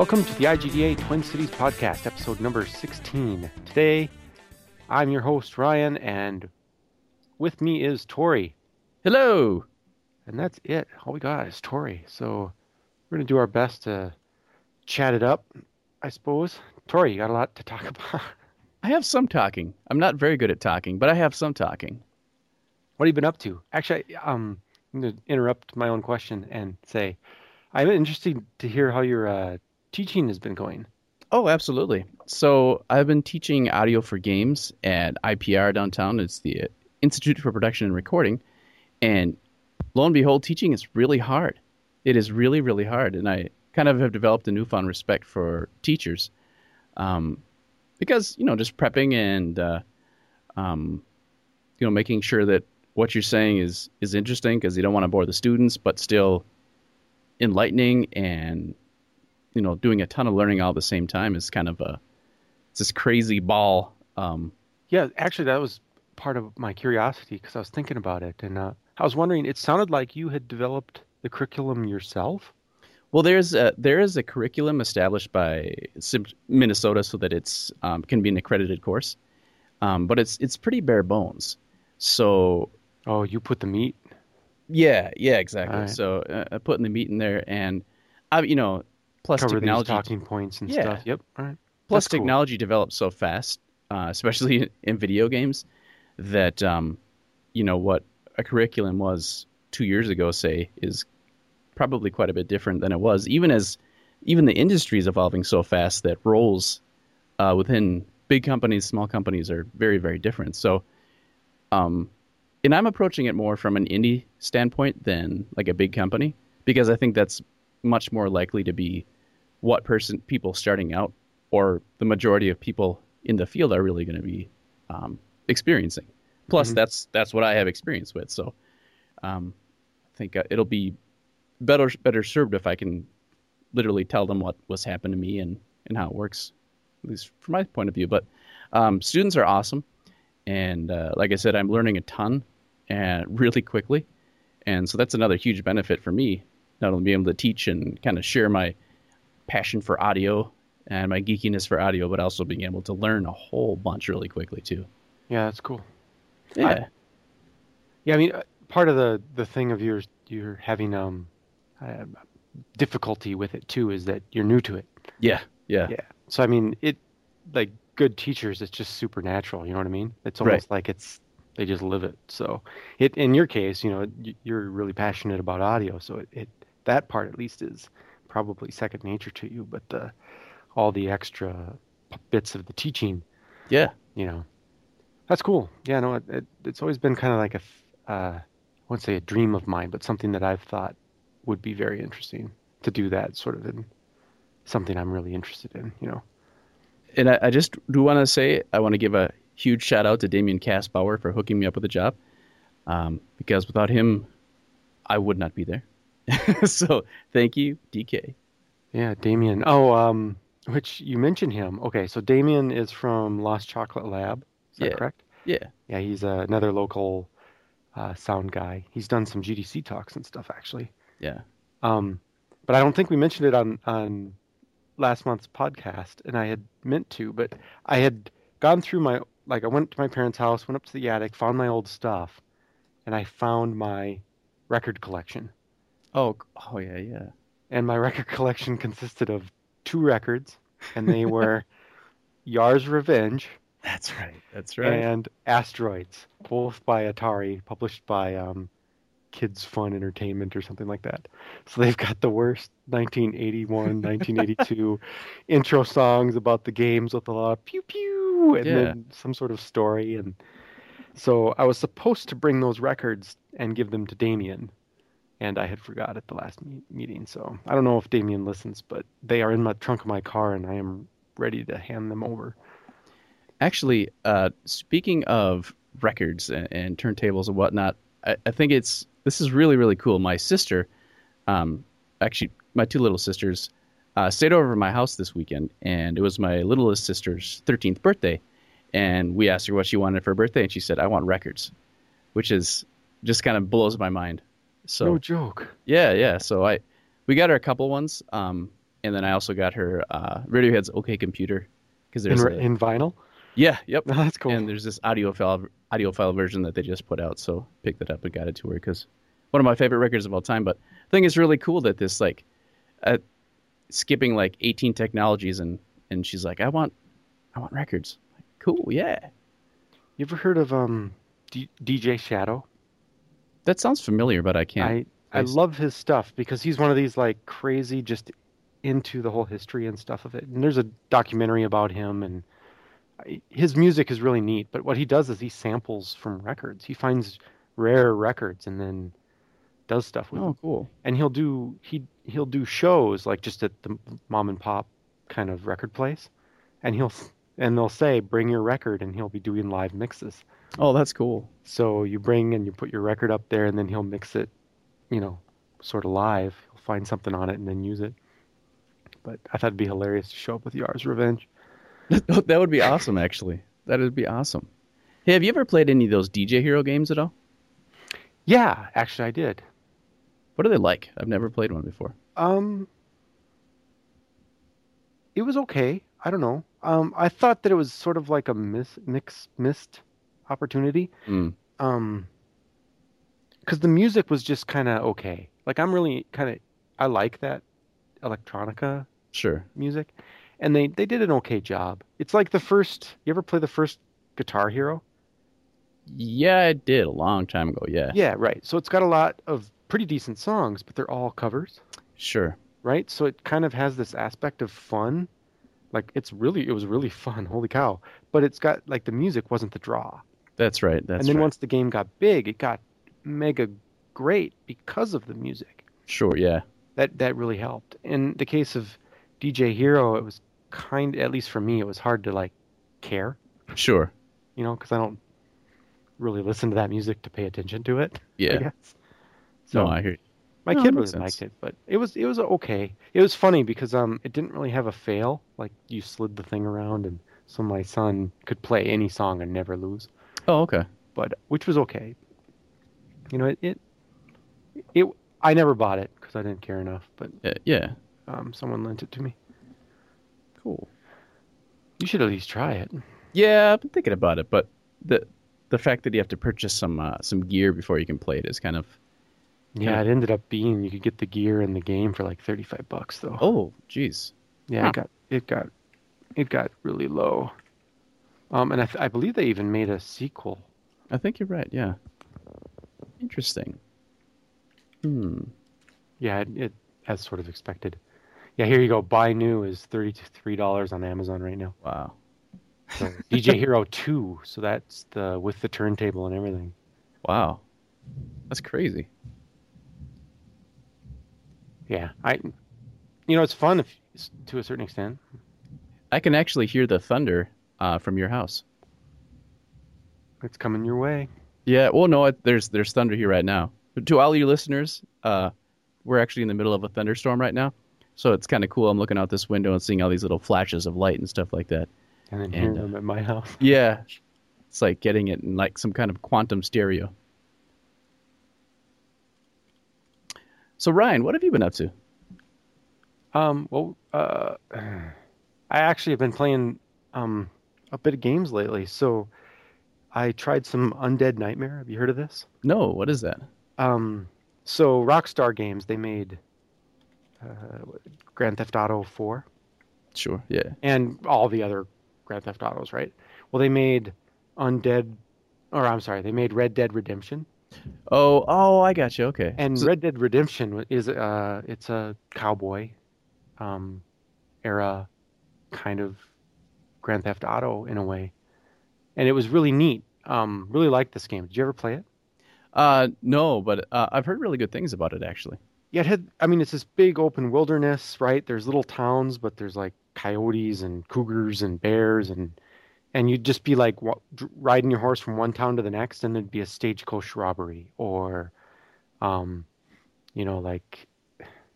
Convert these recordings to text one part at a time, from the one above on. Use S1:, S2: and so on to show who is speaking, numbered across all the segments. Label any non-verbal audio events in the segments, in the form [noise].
S1: Welcome to the IGDA Twin Cities Podcast, episode number 16. Today, I'm your host, Ryan, and with me is Tori.
S2: Hello.
S1: And that's it. All we got is Tori. So we're going to do our best to chat it up, I suppose. Tori, you got a lot to talk [laughs] about.
S2: I have some talking. I'm not very good at talking, but I have some talking.
S1: What have you been up to? Actually, um, I'm going to interrupt my own question and say I'm interested to hear how your uh, teaching has been going.
S2: Oh, absolutely. So I've been teaching audio for games at IPR downtown. It's the Institute for Production and Recording. And lo and behold, teaching is really hard. It is really, really hard. And I kind of have developed a newfound respect for teachers. Um, because, you know, just prepping and, uh, um, you know, making sure that what you're saying is, is interesting because you don't want to bore the students, but still enlightening and you know doing a ton of learning all at the same time is kind of a it's this crazy ball. Um,
S1: yeah, actually, that was part of my curiosity because I was thinking about it, and uh, I was wondering. It sounded like you had developed the curriculum yourself.
S2: Well, there's a, there is a curriculum established by Minnesota so that it's um, can be an accredited course, um, but it's it's pretty bare bones. So,
S1: oh, you put the meat.
S2: Yeah, yeah, exactly. Right. So, uh, putting the meat in there, and I, you know, plus
S1: Cover
S2: technology
S1: talking points and yeah. stuff. Yep. All right.
S2: Plus technology develops so fast, uh, especially [laughs] in video games, that um, you know what a curriculum was two years ago, say, is probably quite a bit different than it was. Even as even the industry is evolving so fast that roles uh, within big companies, small companies are very, very different. So, um, and I'm approaching it more from an indie standpoint than like a big company because I think that's much more likely to be what person people starting out or the majority of people in the field are really going to be um, experiencing. Plus, mm-hmm. that's that's what I have experience with. So, um, I think uh, it'll be better better served if I can literally tell them what was happened to me and and how it works, at least from my point of view. But um, students are awesome, and uh, like I said, I'm learning a ton and really quickly, and so that's another huge benefit for me not only being able to teach and kind of share my passion for audio and my geekiness for audio, but also being able to learn a whole bunch really quickly too.
S1: Yeah, that's cool.
S2: Yeah. I,
S1: yeah, I mean, uh, part of the the thing of yours, you're having um uh, difficulty with it too is that you're new to it.
S2: Yeah, yeah,
S1: yeah. So I mean, it like good teachers, it's just supernatural. You know what I mean? It's almost right. like it's they just live it. So it in your case, you know, you're really passionate about audio, so it, it that part at least is probably second nature to you. But the all the extra bits of the teaching,
S2: yeah,
S1: you know, that's cool. Yeah, no, it, it, it's always been kind of like a, uh, I wouldn't say a dream of mine, but something that I've thought would be very interesting to do that sort of in something I'm really interested in, you know.
S2: And I, I just do want to say I want to give a huge shout out to Damian Kastbauer for hooking me up with a job, um, because without him, I would not be there. [laughs] so thank you, DK.
S1: Yeah, Damian. Oh, um, which you mentioned him. Okay, so Damian is from Lost Chocolate Lab. Is that
S2: yeah.
S1: correct?
S2: Yeah.
S1: Yeah, he's uh, another local uh, sound guy. He's done some GDC talks and stuff actually.
S2: Yeah.
S1: Um, but I don't think we mentioned it on on last month's podcast, and I had meant to, but I had gone through my like I went to my parents' house, went up to the attic, found my old stuff, and I found my record collection.
S2: Oh, oh yeah, yeah.
S1: And my record [laughs] collection consisted of two records, and they were [laughs] Yars' Revenge.
S2: That's right. That's right.
S1: And Asteroids, both by Atari, published by um, Kids Fun Entertainment or something like that. So they've got the worst 1981, 1982 [laughs] intro songs about the games with a lot of pew pew and yeah. then some sort of story. And so I was supposed to bring those records and give them to Damian and I had forgot at the last me- meeting. So I don't know if Damian listens, but they are in my trunk of my car, and I am ready to hand them over.
S2: Actually, uh, speaking of records and, and, turntables and whatnot, I, I, think it's this is really really cool. My sister, um, actually my two little sisters, uh, stayed over at my house this weekend, and it was my littlest sister's 13th birthday, and we asked her what she wanted for her birthday, and she said, "I want records," which is just kind of blows my mind. So
S1: no joke.
S2: Yeah, yeah. So I we got her a couple ones. Um, and then I also got her uh, Radiohead's OK Computer because
S1: In,
S2: there's
S1: re-
S2: a,
S1: in vinyl.
S2: yeah, yep,
S1: No, [laughs] that's cool.
S2: and there's this audiophile audiophile version that they just put out, so picked it up and got it to her because one of my favorite records of all time. But I think it's really cool that this like uh, skipping like 18 technologies and and she's like, I want I want records. Like, cool, yeah.
S1: You ever heard of um D- DJ Shadow?
S2: That sounds familiar, but I can't.
S1: I I love his stuff because he's one of these like crazy just into the whole history and stuff of it. And there's a documentary about him and his music is really neat, but what he does is he samples from records. He finds rare records and then does stuff with oh, them.
S2: oh, cool.
S1: And he'll do he he'll do shows like just at the mom and pop kind of record place. And he'll and they'll say bring your record and he'll be doing live mixes.
S2: Oh, that's cool.
S1: So you bring and you put your record up there, and then he'll mix it, you know, sort of live. He'll find something on it and then use it. But I thought it'd be hilarious to show up with Yars' Revenge. [laughs]
S2: that would be awesome, actually. That would be awesome. Hey, have you ever played any of those DJ Hero games at all?
S1: Yeah, actually, I did.
S2: What are they like? I've never played one before.
S1: Um, it was okay. I don't know. Um, I thought that it was sort of like a miss, mix, missed opportunity.
S2: Mm.
S1: Um, because the music was just kind of okay. Like I'm really kind of, I like that electronica
S2: Sure.
S1: music, and they they did an okay job. It's like the first. You ever play the first Guitar Hero?
S2: Yeah, I did a long time ago. Yeah.
S1: Yeah, right. So it's got a lot of pretty decent songs, but they're all covers,
S2: Sure.
S1: right? So it kind of has this aspect of fun. Like it's really, it was really fun. [laughs] Holy cow! But it's got like the music wasn't the draw.
S2: That's right. That's
S1: and then
S2: right.
S1: once the game got big, it got mega great because of the music.
S2: Sure. Yeah.
S1: That that really helped. In the case of DJ Hero, it was kind, at least for me, it was hard to like care.
S2: Sure.
S1: you know, because I don't really listen to that music to pay attention to it.
S2: Yeah.
S1: So
S2: No, I hear.
S1: my
S2: no,
S1: kid really liked it, but it was it was okay. It was funny because um it didn't really have a fail. Like you slid the thing around, and so my son could play any song and never lose.
S2: Oh, okay.
S1: But which was okay. You know, it it, it I never bought it because I didn't care enough. But
S2: Yeah. yeah.
S1: um, someone lent it to me.
S2: Cool.
S1: You should at least try it.
S2: Yeah, I've been thinking about it, but the the fact that you have to purchase some uh, some gear before you can play it is kind of
S1: Yeah, it ended up being you could get the gear and the game for like thirty five bucks though.
S2: oh, jeez.
S1: Yeah,
S2: Huh.
S1: it got it got it got really low. Um, and I, th- I believe they even made a sequel.
S2: I think you're right. Yeah. Interesting. Hmm.
S1: Yeah, it, it as sort of expected. Yeah, here you go. Buy new is thirty three dollars on Amazon right now.
S2: Wow.
S1: So DJ [laughs] Hero Two, so that's the with the turntable and everything.
S2: Wow. That's crazy.
S1: Yeah, I, you know, it's fun if to a certain extent.
S2: I can actually hear the thunder uh, from your house.
S1: It's coming your way.
S2: Yeah. Well, no, it, there's there's thunder here right now. But to all you listeners, uh, we're actually in the middle of a thunderstorm right now, so it's kind of cool. I'm looking out this window and seeing all these little flashes of light and stuff like that.
S1: And then hearing them at my house. [laughs]
S2: Yeah. It's like getting it in like some kind of quantum stereo. So Ryan, what have you been up to?
S1: Um, well, uh, [sighs] I actually have been playing um a bit of games lately. So I tried some Undead Nightmare. Have you heard of this?
S2: No, what is that?
S1: Um, so Rockstar Games they made uh, Grand Theft Auto 4
S2: Sure. Yeah.
S1: and all the other Grand Theft Autos, right? Well, they made Undead, or I'm sorry, they made Red Dead Redemption.
S2: Oh, oh, I got you. Okay.
S1: And
S2: So-
S1: Red Dead Redemption is uh it's a cowboy um era kind of Grand Theft Auto in a way. And it was really neat. Um really liked this game. Did you ever play it?
S2: uh, no, but uh, I've heard really good things about it actually.
S1: Yeah, it had I mean it's this big open wilderness, right? There's little towns, but there's like coyotes and cougars and bears and and you'd just be like riding your horse from one town to the next and there'd be a stagecoach robbery or um you know like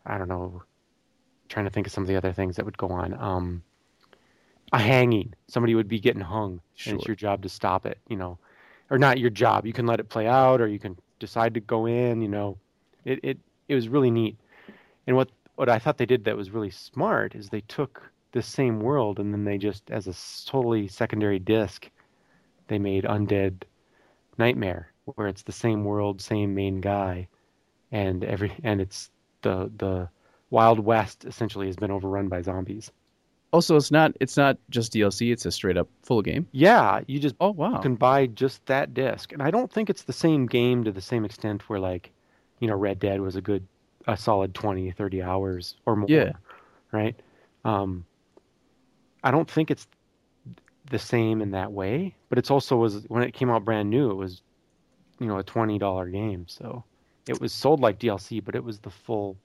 S1: I don't know trying to think of some of the other things that would go on. Um a hanging. Somebody would be getting hung and it's your job to stop it, you know. Or not your job. You can let it play out or you can decide to go in, you know. It it it was really neat. And what what I thought they did that was really smart is they took this same world and then they just as a totally secondary disc, they made Undead Nightmare, where it's the same world, same main guy, and every and it's the the Wild West essentially has been overrun by zombies.
S2: Also, it's not it's not just DLC. It's a straight up full game.
S1: Yeah, you just
S2: Oh wow.
S1: you can buy just that disc, and I don't think it's the same game to the same extent where like, you know, Red Dead was a good, a solid 20, 30 hours or more.
S2: Yeah.
S1: Right. Um, I don't think it's the same in that way, but it's also was when it came out brand new, it was, you know, a twenty dollar game, so it was sold like DLC, but it was the full.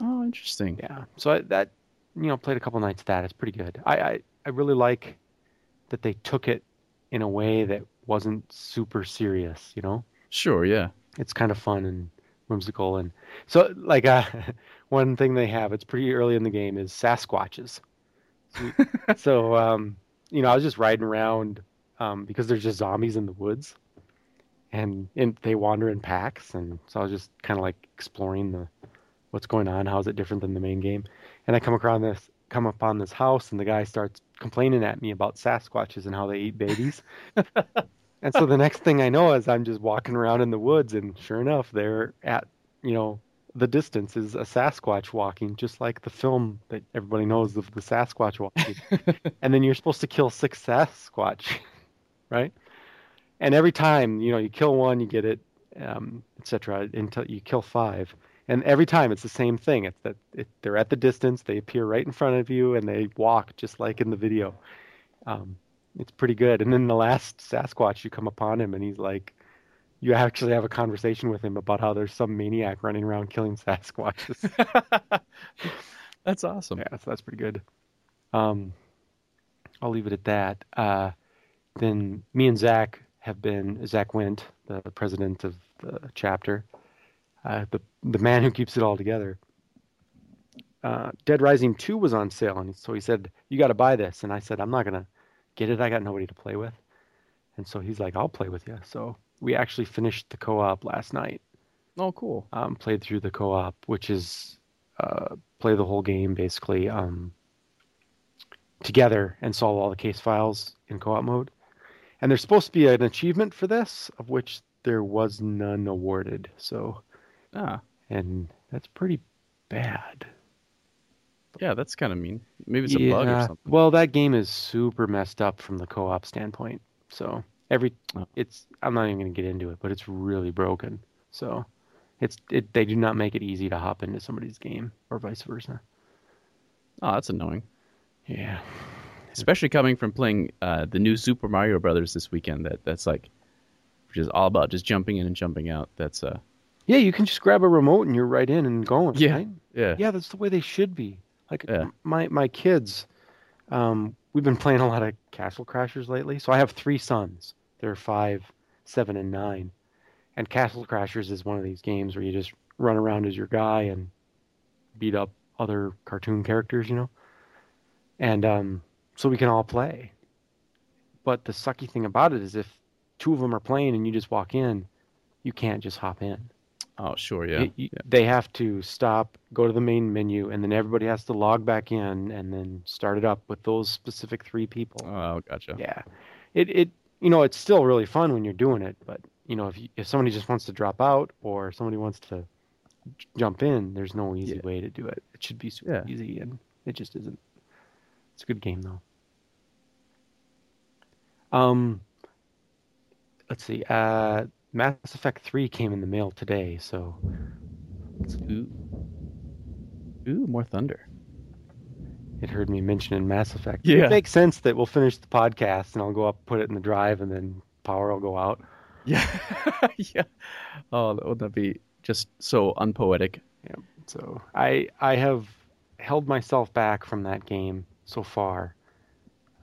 S2: Oh, interesting.
S1: Yeah. So I, that, you know, played a couple nights of that. It's pretty good. I, I I really like that they took it in a way that wasn't super serious. You know,
S2: Sure. Yeah.
S1: it's kind of fun and whimsical, and so like uh, [laughs] one thing they have, it's pretty early in the game, is Sasquatches. So, [laughs] so um, you know, I was just riding around um, because there's just zombies in the woods, and and they wander in packs, and so I was just kind of like exploring the what's going on, how is it different than the main game, and I come across this come upon this house, and the guy starts complaining at me about Sasquatches and how they eat babies. [laughs] And so the next thing I know is I'm just walking around in the woods, and sure enough, there at you know the distance is a Sasquatch walking, just like the film that everybody knows of the Sasquatch walking. [laughs] and then you're supposed to kill six Sasquatch, [laughs] right? And every time you know you kill one, you get it, um, etc. Until you kill five, and every time it's the same thing. It's that it, they're at the distance, they appear right in front of you, and they walk just like in the video. Um, it's pretty good. And then the last Sasquatch, you come upon him, and he's like, you actually have a conversation with him about how there's some maniac running around killing [laughs] Sasquatches. [laughs]
S2: That's awesome.
S1: yeah, so that's pretty good. Um, I'll leave it at that. Uh, then me and Zach have been Zach went the president of the chapter, uh, the the man who keeps it all together. Uh, Dead Rising 2 was on sale, and so he said, "You got to buy this." And I said, "I'm not gonna get it. I got nobody to play with." And so he's like, "I'll play with you." So we actually finished the co-op last night.
S2: Oh, cool.
S1: Um, played through the co-op, which is uh, play the whole game basically um, together and solve all the case files in co-op mode. And there's supposed to be an achievement for this, of which there was none awarded. So,
S2: Ah,
S1: and that's pretty bad.
S2: yeah. That's kind of mean. Maybe it's a bug or something.
S1: Well, that game is super messed up from the co-op standpoint. So every
S2: Oh.
S1: it's I'm not even going to get into it, but it's really broken. So it's it they do not make it easy to hop into somebody's game or vice versa.
S2: Oh, that's annoying.
S1: Yeah.
S2: Especially coming from playing uh, the new Super Mario Brothers this weekend. That that's like, which is all about just jumping in and jumping out. That's uh,
S1: Yeah, you can just grab a remote and you're right in and going.
S2: Yeah.
S1: right?
S2: yeah,
S1: Yeah, that's the way they should be. Like
S2: Yeah.
S1: my my kids, um, we've been playing a lot of Castle Crashers lately. So I have three sons. They're five, seven, and nine. And Castle Crashers is one of these games where you just run around as your guy and beat up other cartoon characters, you know. And um, so we can all play. But the sucky thing about it is if two of them are playing and you just walk in, you can't just hop in.
S2: Oh, sure, yeah.
S1: Y- y- They have to stop, go to the main menu, and then everybody has to log back in and then start it up with those specific three people.
S2: Oh, gotcha.
S1: Yeah, it it you know it's still really fun when you're doing it, but you know if you, if somebody just wants to drop out or somebody wants to j- jump in, there's no easy
S2: Yeah.
S1: way to do it. It should be super
S2: Yeah.
S1: easy, and it just isn't. It's a good game though. Um, let's see. Uh, Mass Effect 3 came in the mail today, so
S2: Ooh, ooh, more thunder.
S1: it heard me mentioning Mass Effect.
S2: Yeah.
S1: It makes sense that we'll finish the podcast and I'll go up, put it in the drive, and then power will go out.
S2: Yeah, [laughs] yeah. Oh, that would that be just so unpoetic? Yeah.
S1: So I I have held myself back from that game so far,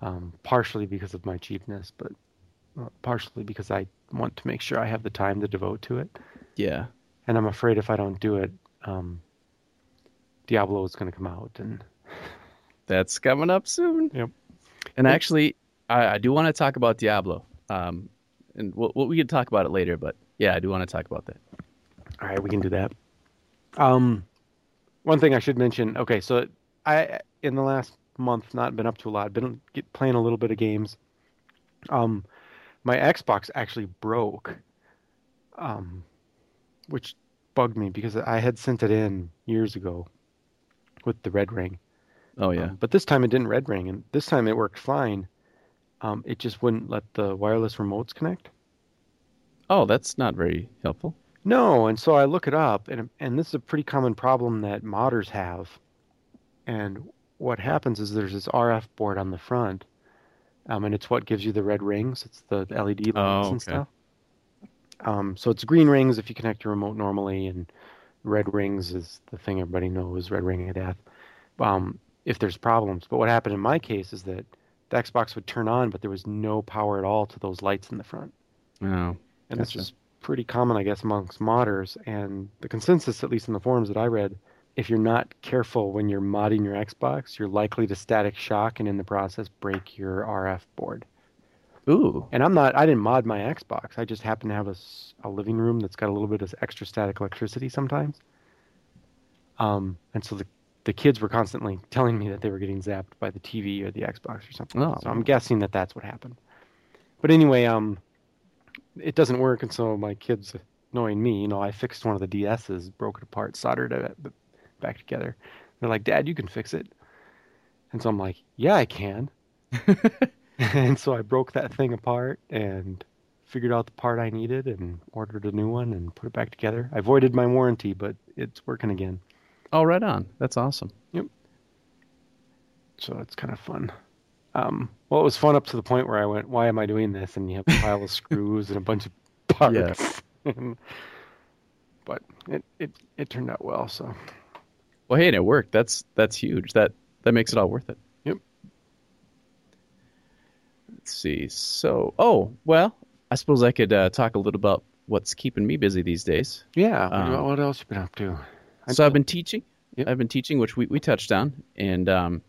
S1: um, partially because of my cheapness, but uh, partially because I want to make sure I have the time to devote to it.
S2: Yeah.
S1: And I'm afraid if I don't do it, um, Diablo is going to come out, and [laughs]
S2: That's coming up soon.
S1: Yep.
S2: And
S1: Yep.
S2: actually, I, I do want to talk about Diablo. Um, and we'll, we can talk about it later, but yeah, I do want to talk about that.
S1: all right, we can do that. Um, one thing I should mention. Okay, so I in the last month not been up to a lot. Been get, playing a little bit of games. Um, my Xbox actually broke. Um, which bugged me because I had sent it in years ago with the red ring.
S2: Oh yeah.
S1: Um, but this time it didn't red ring, and this time it worked fine. Um, it just wouldn't let the wireless remotes connect.
S2: Oh, that's not very helpful.
S1: No, and so I look it up, and and this is a pretty common problem that modders have. And what happens is there's this RF board on the front, um, and it's what gives you the red rings. It's the LED lights
S2: Oh,
S1: and stuff. Um, so it's green rings if you connect your remote normally, and red rings is the thing everybody knows, red ring of death. Um, if there's problems, but what happened in my case is that the Xbox would turn on, but there was no power at all to those lights in the front.
S2: Oh.
S1: And this
S2: Gotcha.
S1: is pretty common, I guess, amongst modders. And the consensus, at least in the forums that I read, if you're not careful when you're modding your Xbox, you're likely to static shock and in the process break your RF board.
S2: Ooh.
S1: And I'm not, I didn't mod my Xbox. I just happen to have a living room that's got a little bit of extra static electricity sometimes. Um, and so the, the kids were constantly telling me that they were getting zapped by the TV or the Xbox or something.
S2: Oh.
S1: So I'm guessing that that's what happened. But anyway, um, it doesn't work, and so my kids, knowing me, you know, I fixed one of the DSs, broke it apart, soldered it back together. They're like, "Dad, you can fix it," and so I'm like, "Yeah, I can." [laughs] and so I broke that thing apart and figured out the part I needed and ordered a new one and put it back together. I voided my warranty, but it's working again.
S2: Oh, right on. That's awesome. Yep.
S1: So it's kind of fun. Um, well, it was fun up to the point where I went, "Why am I doing this?" And you have a pile of screws and a bunch of parts. Yes. [laughs] but it, it it turned out well. So
S2: Well, hey, and it worked. That's that's huge. That that makes it all worth it.
S1: Yep.
S2: Let's see. So, oh, well, I suppose I could uh, talk a little about what's keeping me busy these days.
S1: yeah. what-
S2: Um,
S1: what else you been up to? I
S2: so I've been teaching.
S1: Yep.
S2: I've been teaching, which we, we touched on, and um,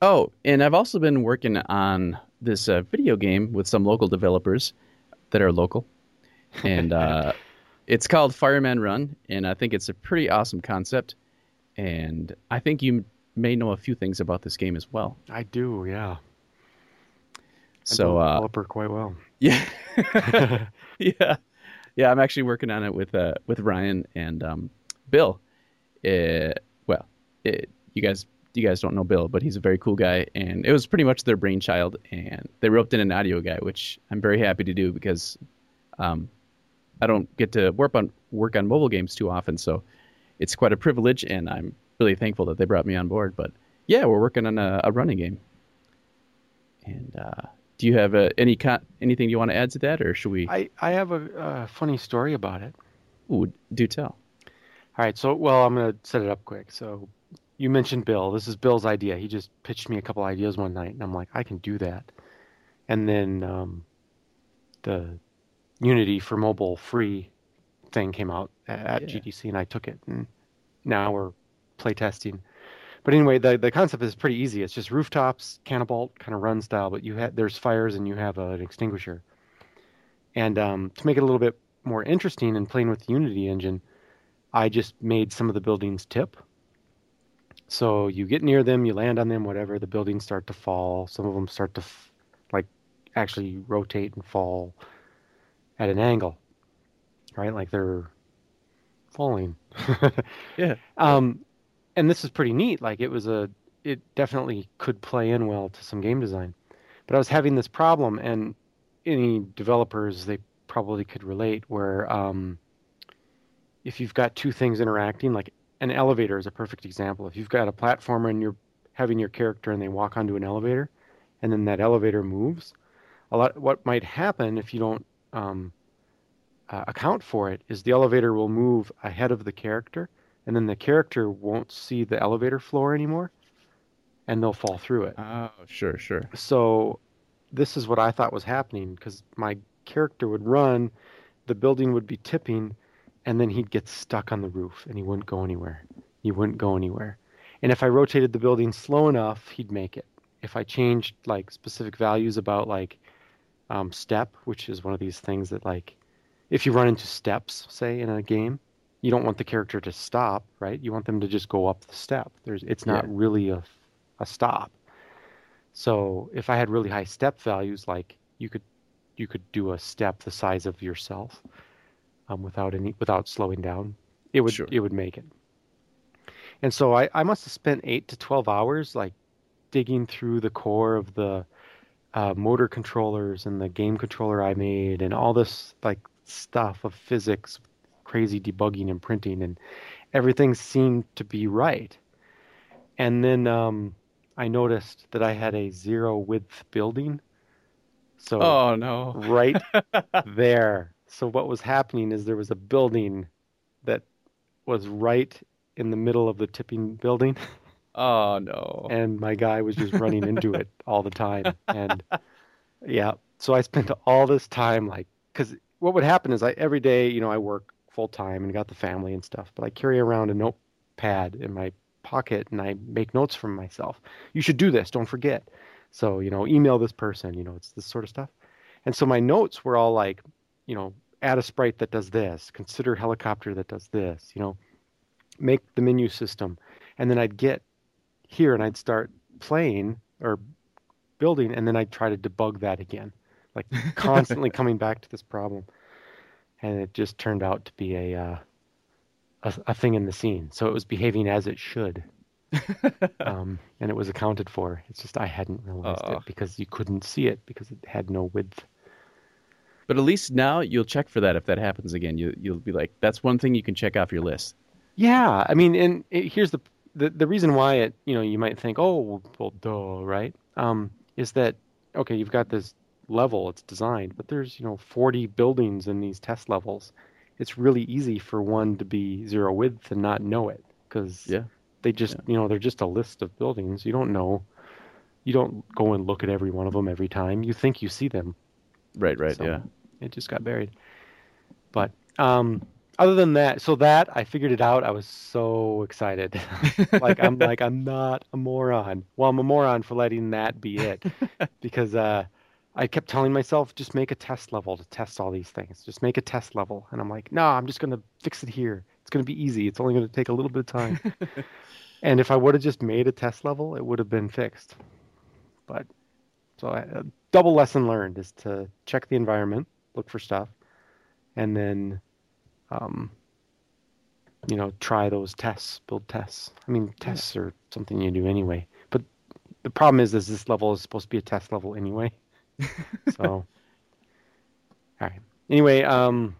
S2: oh, and I've also been working on this uh, video game with some local developers that are local, and [laughs] uh, it's called Fireman Run, and I think it's a pretty awesome concept, and I think you may know a few things about this game as well.
S1: I do. Yeah.
S2: So
S1: I know
S2: uh,
S1: developer quite well. [laughs]
S2: yeah, [laughs] yeah, yeah. I'm actually working on it with uh, with Ryan and um, Bill. Uh, well, it, you guys you guys don't know Bill, but he's a very cool guy, and it was pretty much their brainchild. And they roped in an audio guy, which I'm very happy to do because um, I don't get to work on work on mobile games too often, so it's quite a privilege, and I'm really thankful that they brought me on board. But yeah, we're working on a, a running game. And uh, do you have uh, any con- anything you want to add to that, or should we?
S1: I I have a, a funny story about it.
S2: Ooh, do tell.
S1: All right, so well, I'm gonna set it up quick. So you mentioned Bill. This is Bill's idea. He just pitched me a couple ideas one night, and I'm like, I can do that. And then um, the Unity for mobile free thing came out at
S2: Yeah.
S1: GDC, and I took it, and now we're playtesting. But anyway, the the concept is pretty easy. It's just rooftops, Canabalt kind of run style, but you have there's fires and you have an extinguisher. And um, to make it a little bit more interesting and playing with the Unity engine, I just made some of the buildings tip. So you get near them, you land on them, whatever. The buildings start to fall. Some of them start to f- like actually rotate and fall at an angle, right? Like they're falling. [laughs]
S2: Yeah.
S1: Um, and this is pretty neat. Like it was a, it definitely could play in well to some game design. But I was having this problem, and any developers they probably could relate, where um, if you've got two things interacting, like an elevator is a perfect example. If you've got a platformer and you're having your character and they walk onto an elevator, and then that elevator moves, a lot. What might happen if you don't um, uh, account for it is the elevator will move ahead of the character, and then the character won't see the elevator floor anymore, and they'll fall through it.
S2: Oh, sure, sure.
S1: So this is what I thought was happening because my character would run, the building would be tipping, and then he'd get stuck on the roof and he wouldn't go anywhere. He wouldn't go anywhere. And if I rotated the building slow enough, he'd make it. If I changed like specific values about like um, step, which is one of these things that like if you run into steps, say in a game, you don't want the character to stop, right? You want them to just go up the step. There's it's not
S2: Yeah.
S1: really a a stop. So if I had really high step values, like you could you could do a step the size of yourself um, without any without slowing down, it would
S2: Sure.
S1: it would make it. And so I, I must have spent eight to twelve hours like digging through the core of the uh, motor controllers and the game controller I made and all this like stuff of physics, crazy debugging and printing, and everything seemed to be right. And then um, I noticed that I had a zero width building. So
S2: Oh no.
S1: right [laughs] there. So what was happening is there was a building that was right in the middle of the tipping building
S2: Oh no. [laughs]
S1: and my guy was just running into it all the time and [laughs] yeah so i spent all this time like because what would happen is i every day you know i work full time and got the family and stuff but i carry around a notepad in my pocket and i make notes for myself. You should do this don't forget. So you know email this person you know it's this sort of stuff. And so my notes were all like you know add a sprite that does this consider helicopter that does this you know make the menu system. And then i'd get here and I'd start playing or building, and then I'd try to debug that again, like [laughs] constantly coming back to this problem. And it just turned out to be a, uh, a a thing in the scene. So it was behaving as it should, um, [laughs] and it was accounted for. It's just I hadn't realized
S2: Aw.
S1: it because you couldn't see it because it had no width.
S2: But at least now you'll check for that if that happens again. You you'll be like, that's one thing you can check off your list.
S1: Yeah, I mean, and it, here's the, the the reason why it, you know, you might think, oh, well, duh, right? Um, is that okay? You've got this level, it's designed, but there's you know 40 buildings in these test levels. It's really easy for one to be zero width and not know it because
S2: Yeah.
S1: they just, you know, they're just a list of buildings. You don't know, you don't go and look at every one of them every time. You think you see them,
S2: Right, right,
S1: so
S2: yeah.
S1: It just got buried. But um, other than that, so that I figured it out. I was so excited. [laughs] like I'm [laughs] like I'm not a moron. Well, I'm a moron for letting that be it, [laughs] because uh, I kept telling myself just make a test level to test all these things. Just make a test level, and I'm like, no, I'm just gonna fix it here. It's gonna be easy. It's only gonna take a little bit of time. [laughs] and if I would have just made a test level, it would have been fixed. But so I, a double lesson learned is to check the environment, look for stuff, and then, um, you know, try those tests, build tests. I mean, tests are something you do anyway. But the problem is, is this level is supposed to be a test level anyway. [laughs] so, all right. Anyway, um,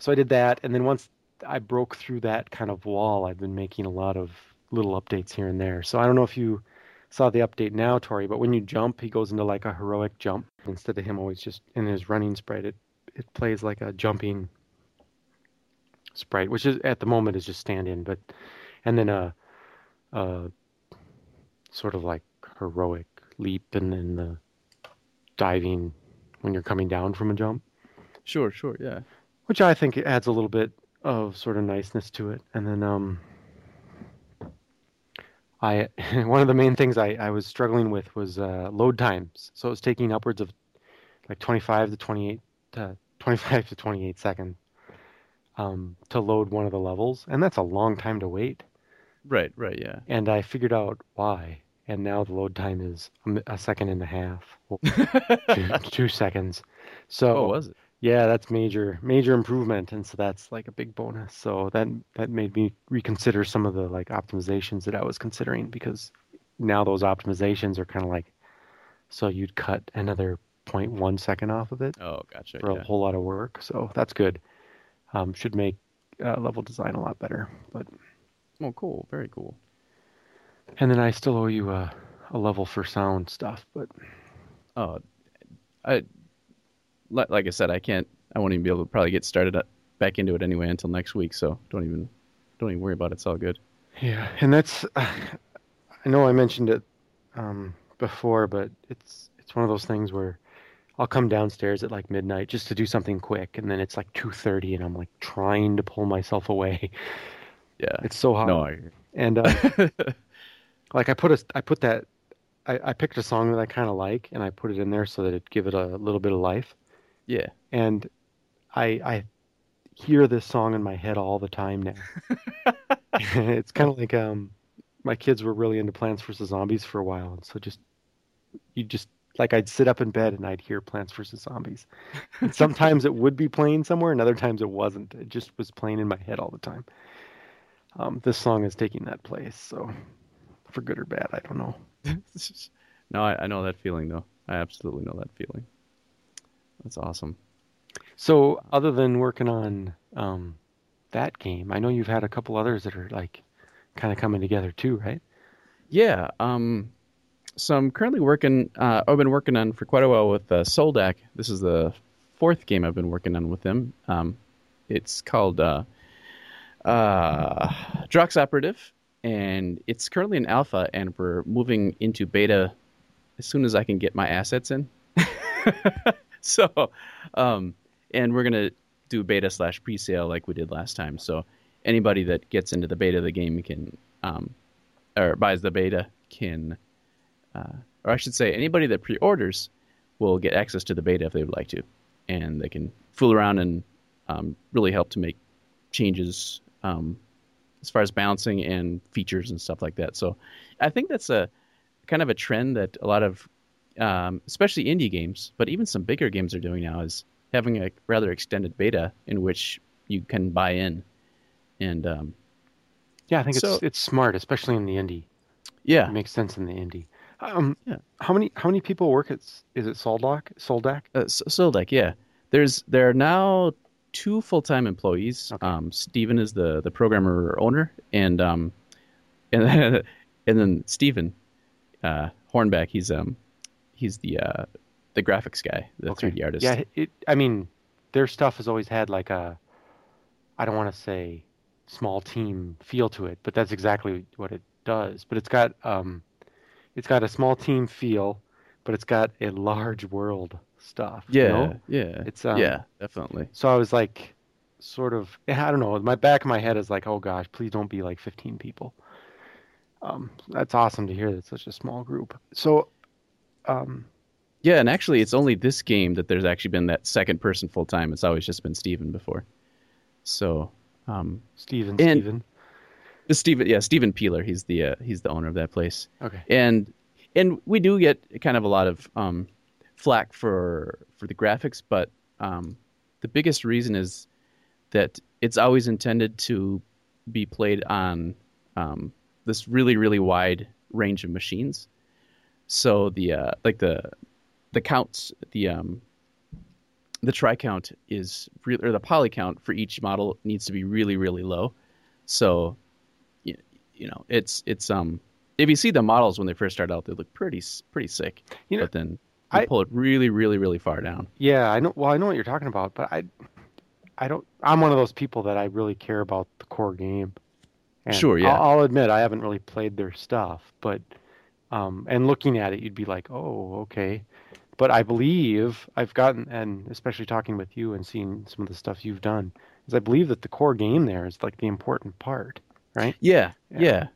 S1: so I did that, and then once I broke through that kind of wall, I've been making a lot of little updates here and there. So I don't know if you saw the update now, Tori, but when you jump, he goes into like a heroic jump instead of him always just in his running sprite. It it plays like a jumping sprite, which is at the moment is just stand in, but and then a, a sort of like heroic leap and then the diving when you're coming down from a jump,
S2: Sure, sure, yeah.
S1: which I think adds a little bit of sort of niceness to it. And then um, I [laughs] one of the main things I, I was struggling with was uh, load times. So it was taking upwards of like 25 to 28 to [laughs] 25 to 28 seconds um, to load one of the levels, and that's a long time to wait.
S2: Right, right, yeah.
S1: And I figured out why, and now the load time is a, second and a half, [laughs] two, two seconds. So
S2: Oh, was it?
S1: yeah, that's major major improvement, and so that's like a big bonus. So that that made me reconsider some of the like optimizations that I was considering because now those optimizations are kind of like so you'd cut another 0.1 second off of it
S2: Oh, gotcha.
S1: for
S2: Yeah.
S1: a whole lot of work. So that's good. Um, should make uh, level design a lot better. But
S2: Oh, cool. Very cool.
S1: And then I still owe you a, a level for sound stuff. But
S2: Oh, I like I said, I can't. I won't even be able to probably get started back into it anyway until next week. So don't even don't even worry about it. It's all good.
S1: yeah, and that's [sighs] I know I mentioned it um, before, but it's it's one of those things where I'll come downstairs at like midnight just to do something quick, and then it's like 2:30, and I'm like trying to pull myself away.
S2: Yeah.
S1: It's so hot.
S2: no, I,
S1: And uh, [laughs] like I put a I put that I, I picked a song that I kind of like and I put it in there so that it give it a little bit of life.
S2: yeah.
S1: And I I hear this song in my head all the time now. [laughs] it's kind of like um, my kids were really into Plants vs Zombies for a while, and so just you just like I'd sit up in bed and I'd hear Plants vs Zombies. And sometimes it would be playing somewhere, and other times it wasn't. It just was playing in my head all the time. Um, this song is taking that place, so for good or bad, I don't know. [laughs]
S2: no, I, I know that feeling though. I absolutely know that feeling. That's awesome.
S1: So, other than working on um, that game, I know you've had a couple others that are like kind of coming together too, right?
S2: Yeah. Um, so I'm currently working. Uh, I've been working on for quite a while with uh, Soldak. This is the fourth game I've been working on with them. Um, it's called uh, uh, Drox Operative, and it's currently in alpha, and we're moving into beta as soon as I can get my assets in. [laughs] so, um, and we're gonna do beta slash pre-sale like we did last time. So anybody that gets into the beta of the game can, um, or buys the beta can, uh, or I should say, anybody that pre-orders will get access to the beta if they would like to, and they can fool around and um, really help to make changes um, as far as balancing and features and stuff like that. So I think that's a kind of a trend that a lot of, um, especially indie games, but even some bigger games are doing now is having a rather extended beta in which you can buy in. And um,
S1: yeah, I think
S2: so,
S1: it's it's smart, especially in the indie.
S2: Yeah,
S1: it makes sense in the indie. Um,
S2: yeah.
S1: How many how many people work at is it Soldak Soldak?
S2: Uh, Soldak, yeah. There's there are now two full time employees.
S1: Okay.
S2: Um, Steven is the the programmer owner, and um, [laughs] and then, and then Steven uh, Hornback. He's um he's the uh, the graphics guy, the
S1: Okay.
S2: 3D artist.
S1: Yeah, it, I mean, their stuff has always had like a, I don't want to say small team feel to it, but that's exactly what it does. But it's got um, it's got a small team feel, but it's got a large world stuff. you
S2: yeah,
S1: know?
S2: yeah,
S1: It's, um,
S2: yeah, definitely.
S1: So I was like, sort of, [laughs] I don't know. My back of my head is like, oh gosh, please don't be like 15 people. Um, that's awesome to hear that such a small group. So, um,
S2: Yeah, and actually, it's only this game that there's actually been that second person full time. It's always just been Steven before. So, um,
S1: Steven,
S2: And-
S1: Steven.
S2: Steven, yeah, Steven Peeler. He's the uh, he's the owner of that place.
S1: Okay.
S2: and and we do get kind of a lot of um, flack for for the graphics, but um, the biggest reason is that it's always intended to be played on um, this really really wide range of machines. So the uh, like the the counts the um, the tri count is re- or the poly count for each model needs to be really really low. So you, you know it's it's um if you see the models when they first start out, they look pretty pretty sick.
S1: You know,
S2: but then
S1: I-
S2: pull it really, really, really far down.
S1: Yeah, I know. Well, I know what you're talking about, but I, I don't. I'm one of those people that I really care about the core game. And
S2: Sure, yeah.
S1: I'll, I'll admit I haven't really played their stuff, but, um, and looking at it, you'd be like, oh, okay. But I believe I've gotten, and especially talking with you and seeing some of the stuff you've done, is I believe that the core game there is like the important part, right?
S2: Yeah,
S1: Yeah.
S2: yeah.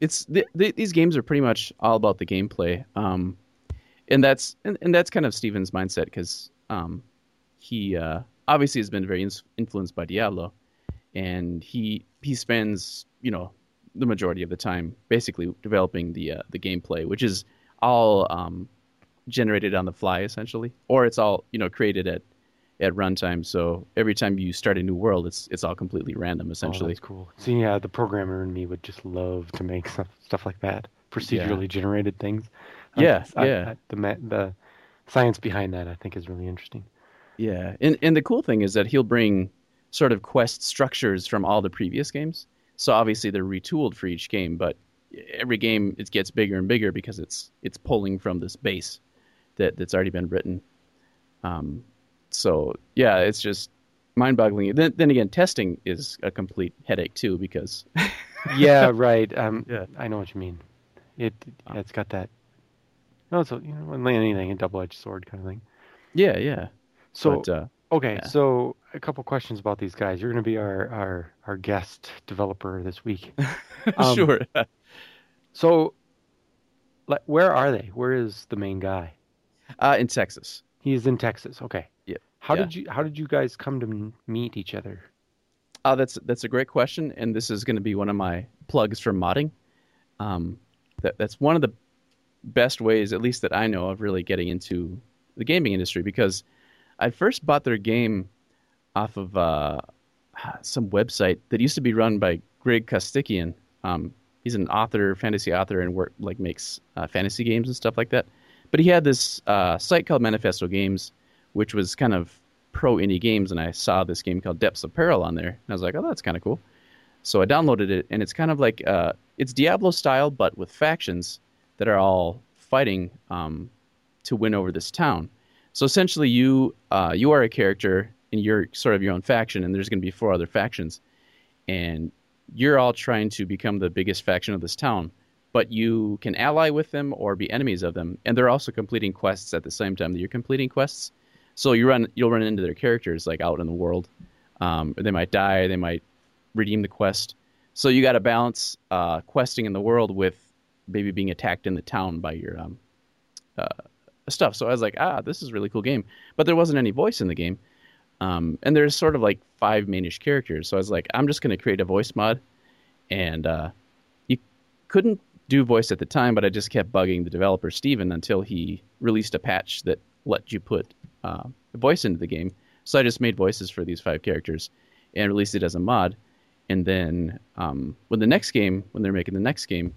S2: It's th- th- these games are pretty much all about the gameplay, um, and that's and, and that's kind of Steven's mindset because um, he uh, obviously has been very ins- influenced by Diablo, and he he spends you know the majority of the time basically developing the uh, the gameplay, which is all um, generated on the fly essentially, or it's all you know created at at runtime. So every time you start a new world, it's it's all completely random
S1: Oh,
S2: essentially.
S1: that's cool. So yeah, the programmer in me would just love to make stuff stuff like that, procedurally generated things. I-
S2: Yeah,
S1: I-
S2: yeah.
S1: I- the the science behind that I think is really interesting.
S2: Yeah, and and the cool thing is that he'll bring sort of quest structures from all the previous games. So obviously they're retooled for each game, but every game it gets bigger and bigger because it's it's pulling from this base that that's already been written. Um, so yeah, it's just mind-boggling. Then then again, testing is a complete headache too because [laughs]
S1: yeah, [laughs] right. Um,
S2: Yeah.
S1: I know what you mean. It it's got that. No, it's a, you know anything a double-edged sword kind of thing.
S2: yeah, yeah.
S1: So
S2: but, uh,
S1: okay,
S2: yeah.
S1: so a couple questions about these guys. You're going to be our our our guest developer this week. [laughs] Um,
S2: sure. [laughs]
S1: So, like, where are they? Where is the main guy?
S2: Uh, in Texas.
S1: He is in Texas. Okay.
S2: Yeah,
S1: How
S2: yeah.
S1: did you How did you guys come to m- meet each other?
S2: Oh, that's that's a great question, and this is going to be one of my plugs for modding. Um, that that's one of the best ways, at least that I know of, really getting into the gaming industry because I first bought their game off of uh, some website that used to be run by Greg Costikyan. Um, he's an author, fantasy author, and work like makes uh, fantasy games and stuff like that. But he had this uh, site called Manifesto Games, which was kind of pro indie games, and I saw this game called Depths of Peril on there, and I was like, oh, that's kind of cool. So I downloaded it, and it's kind of like uh, it's Diablo style, but with factions that are all fighting um, to win over this town. So essentially, you uh, you are a character, and you're sort of your own faction, and there's going to be four other factions, and you're all trying to become the biggest faction of this town. But you can ally with them or be enemies of them, and they're also completing quests at the same time that you're completing quests. So you run, you'll run into their characters like out in the world. Um, they might die, they might redeem the quest. So you got to balance uh, questing in the world with maybe being attacked in the town by your um, uh, stuff. So I was like, ah, this is a really cool game. But there wasn't any voice in the game. Um, and there's sort of like five mainish characters. So I was like, I'm just going to create a voice mod. And uh, you couldn't do voice at the time, but I just kept bugging the developer, Steven, until he released a patch that let you put uh, voice into the game. So I just made voices for these five characters and released it as a mod. And then um, when the next game, when they're making the next game,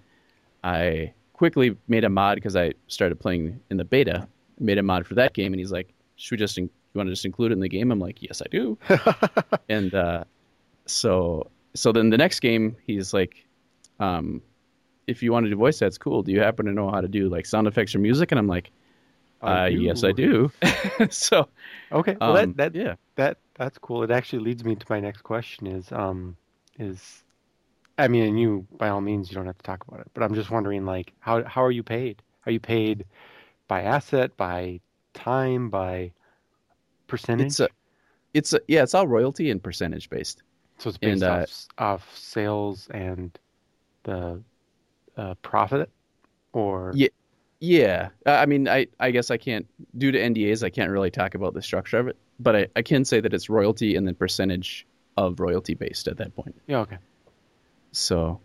S2: I quickly made a mod because I started playing in the beta. Made a mod for that game, and he's like, "Should we just in- you want to just include it in the game?" I'm like, "Yes, I do." [laughs] and uh, so so then the next game, he's like, um, "If you want to do voice, that's cool. Do you happen to know how to do like sound effects or music?" And I'm like,
S1: I
S2: uh, "Yes, I do." [laughs] so
S1: Okay, well
S2: um,
S1: that that
S2: yeah,
S1: that that's cool. It actually leads me to my next question. Is um is I mean, and you by all means you don't have to talk about it, but I'm just wondering like how how are you paid? Are you paid by asset, by time, by percentage?
S2: it's a, it's a, yeah, it's all royalty and percentage based.
S1: so it's based
S2: and, uh,
S1: off s- off sales and the uh, profit, or
S2: Yeah. Yeah, Uh, I mean, I, I guess I can't due to NDAs, I can't really talk about the structure of it, but I, I can say that it's royalty and then percentage of royalty based at that point.
S1: yeah, okay,
S2: So,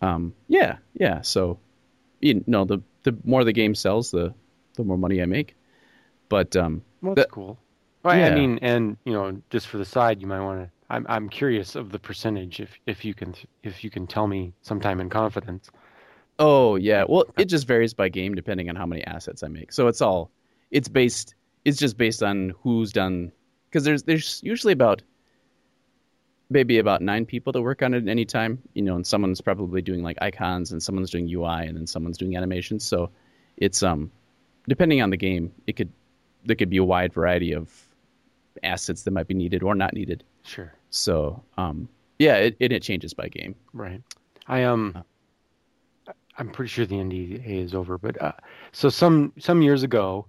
S2: um, yeah, yeah. So, you know, the the more the game sells, the the more money I make. But um,
S1: well, that's
S2: That-
S1: cool. Well, I mean, and you know, just for the side, you might want to. I'm I'm curious of the percentage if if you can if you can tell me sometime in confidence.
S2: oh yeah, well, it just varies by game depending on how many assets I make. So it's all it's based. It's just based on who's done because there's there's usually about maybe about nine people that work on it at any time. You know, and someone's probably doing like icons, and someone's doing UI, and then someone's doing animations. So it's um depending on the game, it could there could be a wide variety of assets that might be needed or not needed.
S1: Sure.
S2: So um yeah, it it, it changes by game.
S1: Right. I
S2: Uh.
S1: um I'm pretty sure the NDA is over, but uh, so some some years ago,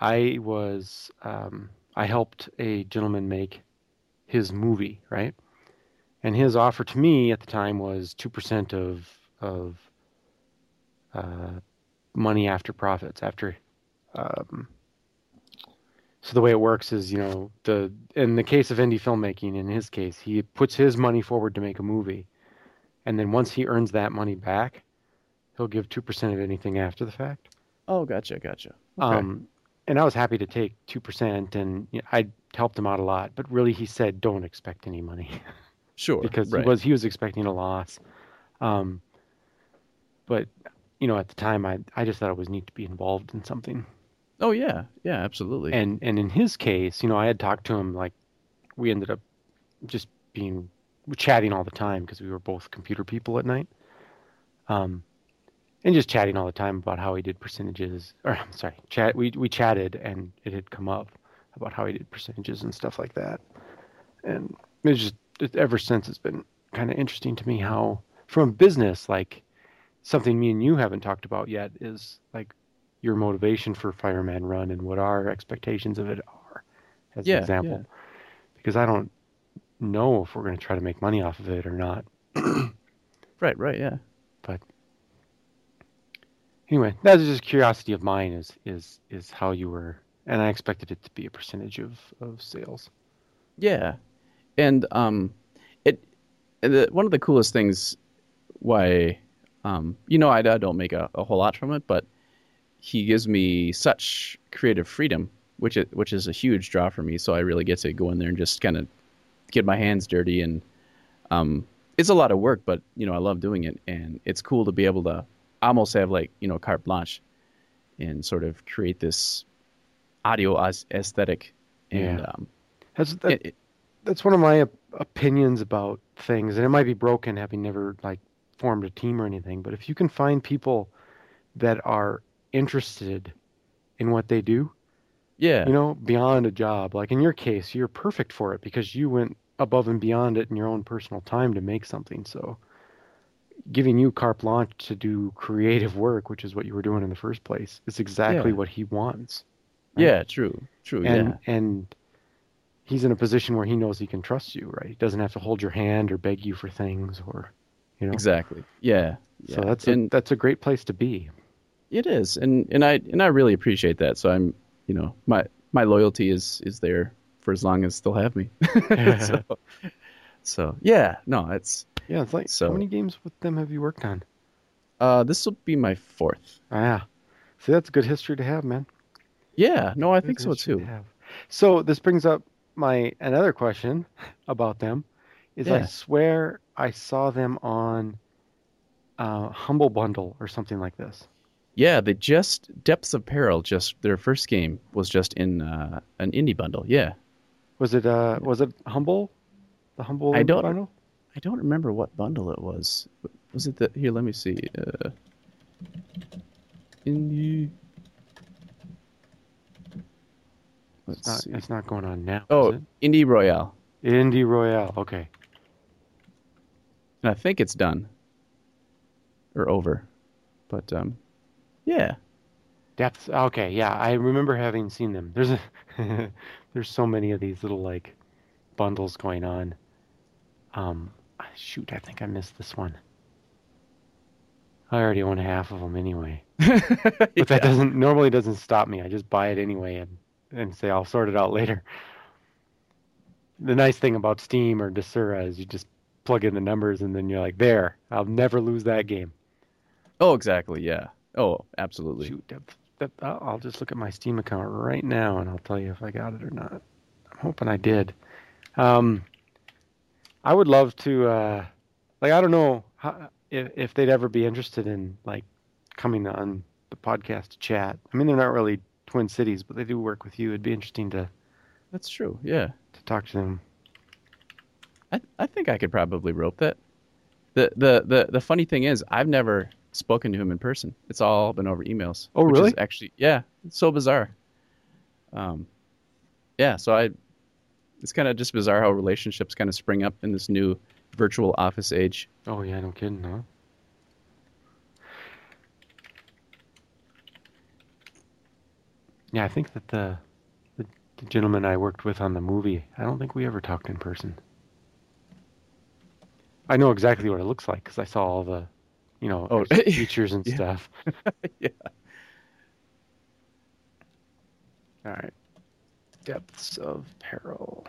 S1: I was um, I helped a gentleman make his movie, right? And his offer to me at the time was two percent of of uh, money after profits after. Um, so the way it works is, you know, the in the case of indie filmmaking, in his case, he puts his money forward to make a movie, and then once he earns that money back, he'll give two percent of anything after the fact.
S2: Oh, gotcha, gotcha. Okay.
S1: Um, and I was happy to take two percent, and you know, I helped him out a lot. But really, he said, "Don't expect any money," [laughs]
S2: sure.
S1: because
S2: right.
S1: he was he was expecting a loss. Um, but you know, at the time, I I just thought it was neat to be involved in something.
S2: Oh yeah, yeah, absolutely.
S1: And and in his case, you know, I had talked to him like we ended up just being chatting all the time because we were both computer people at night. Um, and just chatting all the time about how he did percentages. Or I'm sorry, chat. We we chatted and it had come up about how he did percentages and stuff like that. And it's just it, ever since it's been kind of interesting to me how from business like something me and you haven't talked about yet is like your motivation for Fireman Run and what our expectations of it are, as
S2: Yeah,
S1: an example. Because I don't know if we're going to try to make money off of it or not. [clears throat]
S2: right, right, yeah.
S1: But anyway, that's just curiosity of mine. Is is is how you were, and I expected it to be a percentage of of sales.
S2: Yeah. And um and the, one of the coolest things why um, you know I, I don't make a, a, whole lot from it but he gives me such creative freedom which is, which is a huge draw for me so i really get to go in there and just kind of get my hands dirty and um, it's a lot of work but you know i love doing it and it's cool to be able to almost have like you know carte blanche and sort of create this audio aesthetic and
S1: yeah.
S2: um,
S1: that's that, it, that's one of my opinions about things and it might be broken having never like formed a team or anything but if you can find people that are interested in what they do
S2: yeah
S1: you know beyond a job like in your case you're perfect for it because you went above and beyond it in your own personal time to make something so giving you carte blanche to do creative work which is what you were doing in the first place is exactly
S2: Yeah.
S1: what he wants
S2: yeah true true
S1: and
S2: yeah
S1: and he's in a position where he knows he can trust you right he doesn't have to hold your hand or beg you for things or you know
S2: exactly yeah, yeah.
S1: so that's a,
S2: and
S1: that's a great place to be
S2: It is, and and I and I really appreciate that. So I'm, you know, my my loyalty is is there for as long as they'll have me. [laughs] [laughs] so, so yeah, no, it's
S1: yeah it's like
S2: So-
S1: how many games with them have you worked on
S2: uh this will be my fourth.
S1: ah yeah see that's a good history to have man
S2: Yeah, no, I think so too.
S1: have. So this brings up my another question about them. Is I swear I saw them on uh, Humble Bundle or something like this.
S2: Yeah, they just Depths of Peril. Just their first game was just in uh, an indie bundle. Yeah,
S1: Was it uh was it Humble? The Humble
S2: I don't-
S1: Bundle?
S2: I don't remember what bundle it was. Was it the here? Let me see. Uh, indie. Let's
S1: It's not, it's not going on now.
S2: Oh, Indie Royale.
S1: Indie Royale. Okay.
S2: And I think it's done or over. But um, yeah,
S1: Depths. Okay, yeah, I remember having seen them. There's a [laughs] there's so many of these little like bundles going on. Um, shoot, I think I missed this one. I already own half of them anyway. [laughs] But that doesn't normally doesn't stop me. I just buy it anyway and and say I'll sort it out later. The nice thing about Steam or Desura is you just plug in the numbers and then you're like, there, I'll never lose that game.
S2: Oh, exactly. Yeah. Oh, absolutely.
S1: Shoot, that, that, I'll I'll just look at my Steam account right now and I'll tell you if I got it or not. I'm hoping I did. Um, I would love to, uh, like, I don't know how, if, if they'd ever be interested in, like, coming on the podcast to chat. I mean, they're not really Twin Cities, but they do work with you. It'd be interesting to,
S2: That's true. Yeah.
S1: to talk to them.
S2: I, I think I could probably rope that. The, the the the funny thing is, I've never spoken to him in person. It's all been over emails.
S1: Oh, really?
S2: Actually, yeah, it's so bizarre. Um, yeah. So I, it's kind of just bizarre how relationships kind of spring up in this new virtual office age.
S1: Oh, yeah, no kidding, huh? Yeah, I think that the, the the gentleman I worked with on the movie, I don't think we ever talked in person. I know exactly what it looks like because I saw all the, you know,
S2: Oh, [laughs]
S1: features and
S2: yeah.
S1: stuff. [laughs]
S2: yeah.
S1: All right. Depths of peril.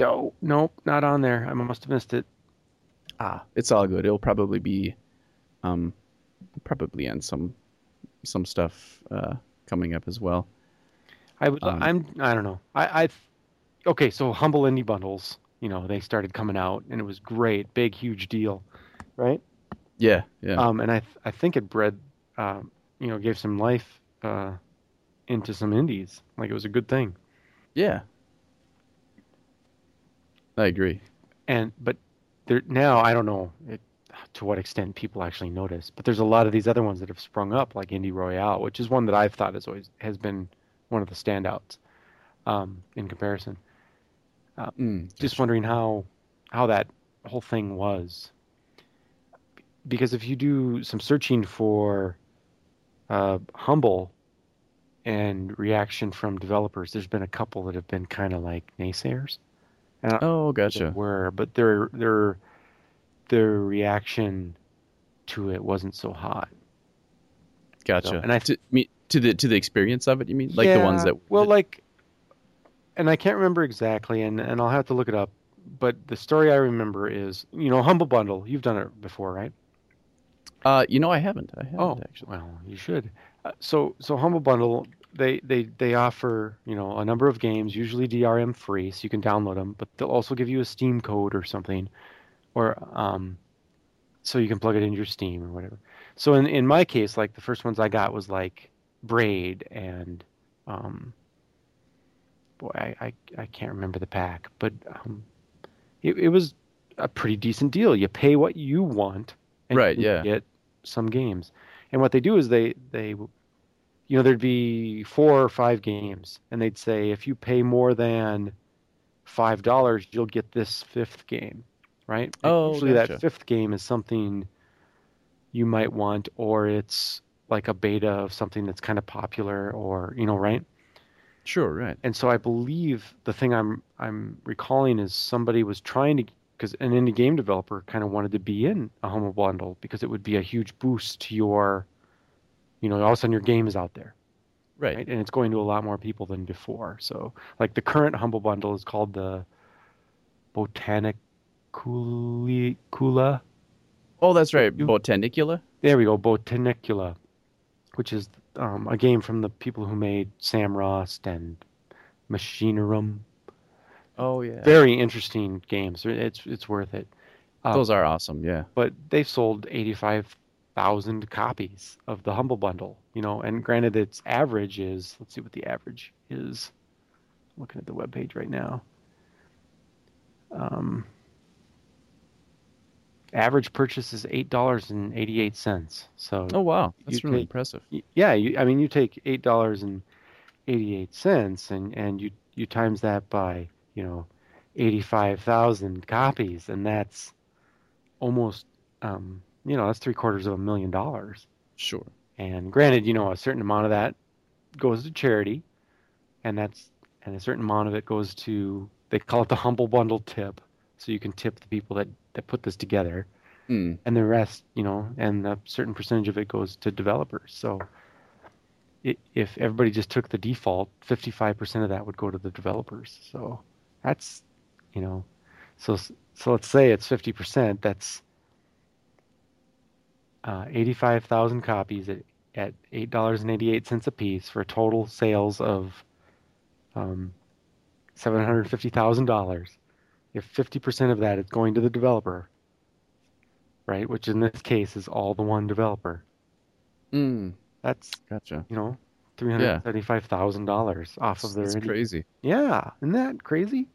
S1: No, nope, not on there. I must have missed it.
S2: Ah, it's all good. It'll probably be, um, probably on some, some stuff uh, coming up as well.
S1: I would.
S2: Um,
S1: I'm. I don't know. I. I. Okay, so humble indie bundles. You know, they started coming out, and it was great, big, huge deal, right?
S2: Yeah. Yeah.
S1: Um, and I. th- I think it bred. Um, you know, gave some life. Uh, into some indies. Like it was a good thing.
S2: yeah. I agree.
S1: And but there now I don't know it, to what extent people actually notice, but there's a lot of these other ones that have sprung up, like Indie Royale, which is one that I've thought is always has been one of the standouts um, in comparison.
S2: Mm,
S1: just wondering how how that whole thing was because if you do some searching for uh, humble and reaction from developers there's been a couple that have been kind of like naysayers and
S2: Oh, gotcha.
S1: were but their their their reaction to it wasn't so hot
S2: Gotcha.
S1: and I-
S2: to, me, to the to the experience of it, you mean? Like the ones that
S1: well like and i can't remember exactly and and i'll have to look it up but the story I remember is, you know, Humble Bundle. You've done it before, right?
S2: Uh, you know, I haven't. I haven't
S1: Oh,
S2: actually.
S1: well, you should. Uh, so, so Humble Bundle, they, they, they offer, you know, a number of games, usually DRM free, so you can download them, but they'll also give you a Steam code or something, or um, so you can plug it into your Steam or whatever. So in in my case, like the first ones I got was like Braid and, um, boy, I I, I can't remember the pack, but um, it it was a pretty decent deal. You pay what you want, and
S2: Right,
S1: you
S2: yeah.
S1: get some games. And what they do is they they you know there'd be four or five games and they'd say if you pay more than five dollars you'll get this fifth game right
S2: Oh,
S1: usually
S2: gotcha.
S1: that fifth game is something you might want or it's like a beta of something that's kind of popular or you know right
S2: Sure, right.
S1: and so I believe the thing I'm I'm recalling is somebody was trying to because an indie game developer kind of wanted to be in a Humble Bundle because it would be a huge boost to your, you know, all of a sudden your game is out there,
S2: Right.
S1: right? And it's going to a lot more people than before. So like the current Humble Bundle is called the Botanicula.
S2: Oh, that's right. Botanicula.
S1: There we go, Botanicula, which is um, a game from the people who made Sam Samorost and Machinarium.
S2: Oh yeah.
S1: very interesting games. It's it's worth it. Um,
S2: Those are awesome. Yeah.
S1: but they've sold eighty five thousand copies of the Humble Bundle. You know, and granted, its average is let's see what the average is. looking at the web page right now. Um, average purchase is eight dollars and eighty eight cents. So
S2: Oh wow, that's really
S1: take-
S2: impressive.
S1: Yeah you, i mean you take eight dollars and 88 cents and and you you times that by you know 85,000 copies and that's almost um you know that's three quarters of a million dollars
S2: Sure.
S1: and granted you know a certain amount of that goes to charity and that's and a certain amount of it goes to they call it the humble bundle tip so you can tip the people that that put this together
S2: Mm.
S1: and the rest, you know, and a certain percentage of it goes to developers. So i if everybody just took the default, 55% of that would go to the developers. So that's, you know, so so let's say it's 50%. That's uh, 85,000 copies at, at $8.88 a piece for total sales of um, $750,000. If 50% of that is going to the developer, right? Which in this case is all the one developer.
S2: Mm.
S1: That's
S2: Gotcha.
S1: you know three hundred seventy-five thousand dollars off of their.
S2: That's
S1: indie-
S2: crazy.
S1: Yeah, isn't that crazy?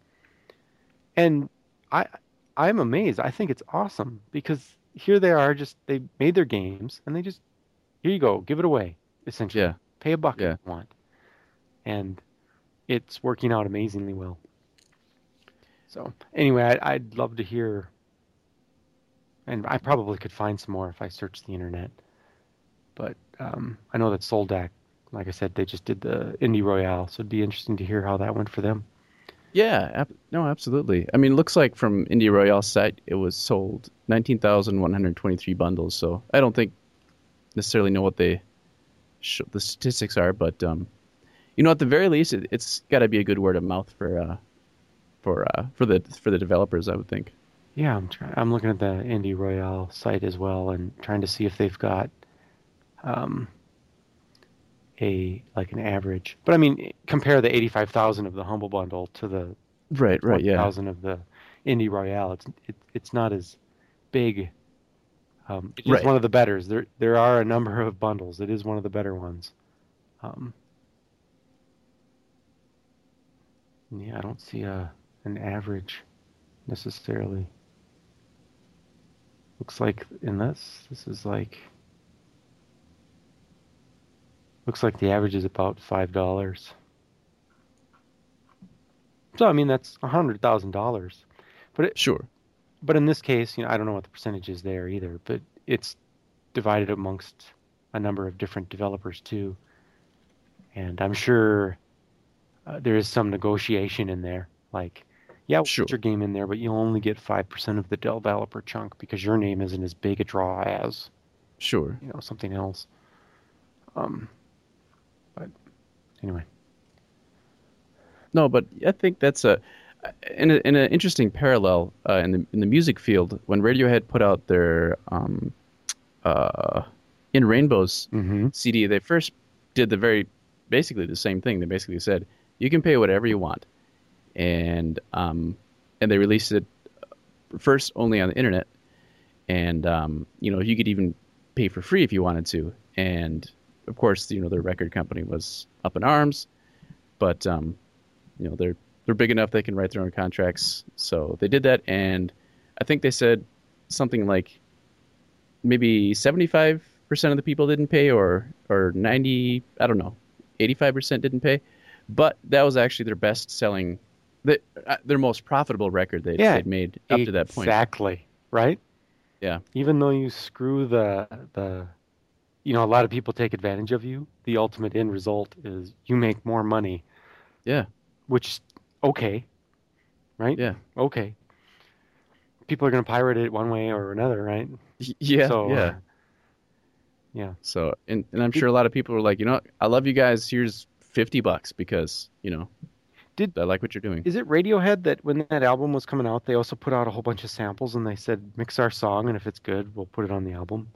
S1: And I, I'm amazed. I think it's awesome because here they are, just they made their games and they just here you go, give it away. Essentially,
S2: Yeah.
S1: pay a buck
S2: Yeah.
S1: if you want, and it's working out amazingly well. So anyway, I, I'd love to hear, and I probably could find some more if I searched the internet. But um, I know that Soldak, like I said, they just did the Indie Royale, so it'd be interesting to hear how that went for them.
S2: Yeah. Ab- no, absolutely. I mean, it looks like from Indie Royale's site, it was sold 19,123 bundles. So I don't think necessarily know what they sh- the statistics are, but um, you know, at the very least, it, it's got to be a good word of mouth for uh, for uh, for the for the developers. I would think.
S1: Yeah, I'm trying. I'm looking at the Indie Royale site as well, and trying to see if they've got um, a like an average. But I mean, compare the 85,000 of the Humble Bundle to the
S2: Right. Right. Yeah.
S1: 1,000 of the Indie Royale. It's it, it's not as big. Um, it's
S2: Right.
S1: one of the betters. There there are a number of bundles. It is one of the better ones. Um, yeah, I don't see a an average necessarily. Looks like in this, this is like. Looks like the average is about five dollars. So I mean that's a hundred thousand dollars, but it,
S2: Sure.
S1: but in this case, you know I don't know what the percentage is there either, but it's divided amongst a number of different developers too, and I'm sure uh, there is some negotiation in there. Like, yeah, we'll
S2: Sure.
S1: your game in there, but you'll only get five percent of the developer chunk because your name isn't as big a draw as
S2: Sure.
S1: you know something else. Um, but anyway,
S2: No, but I think that's a. in, a, in an interesting parallel uh, in the in the music field, when Radiohead put out their um, uh, in Rainbows
S1: Mm-hmm.
S2: CD, they first did the very basically the same thing. They basically said you can pay whatever you want, and um, and they released it first only on the internet, and um, you know you could even pay for free if you wanted to. And of course, you know their record company was up in arms, but um, you know they're they're big enough they can write their own contracts, so they did that. And I think they said something like maybe seventy five percent of the people didn't pay, or or ninety, I don't know, eighty five percent didn't pay. But that was actually their best selling, the, uh, their most profitable record they'd,
S1: Yeah,
S2: they'd made up to that point.
S1: Exactly. Right.
S2: Yeah.
S1: Even though you screw the the, you know, a lot of people take advantage of you. The ultimate end result is you make more money,
S2: Yeah,
S1: which okay, right?
S2: yeah,
S1: Okay. People are going to pirate it one way or another, right?
S2: Yeah,
S1: So,
S2: yeah.
S1: Yeah.
S2: So, and, and I'm sure a lot of people were like, you know. I love you guys. Here's fifty bucks because you know,
S1: Did-
S2: I like what you're doing.
S1: Is it Radiohead that when that album was coming out, they also put out a whole bunch of samples and they said mix our song and if it's good, we'll put it on the album?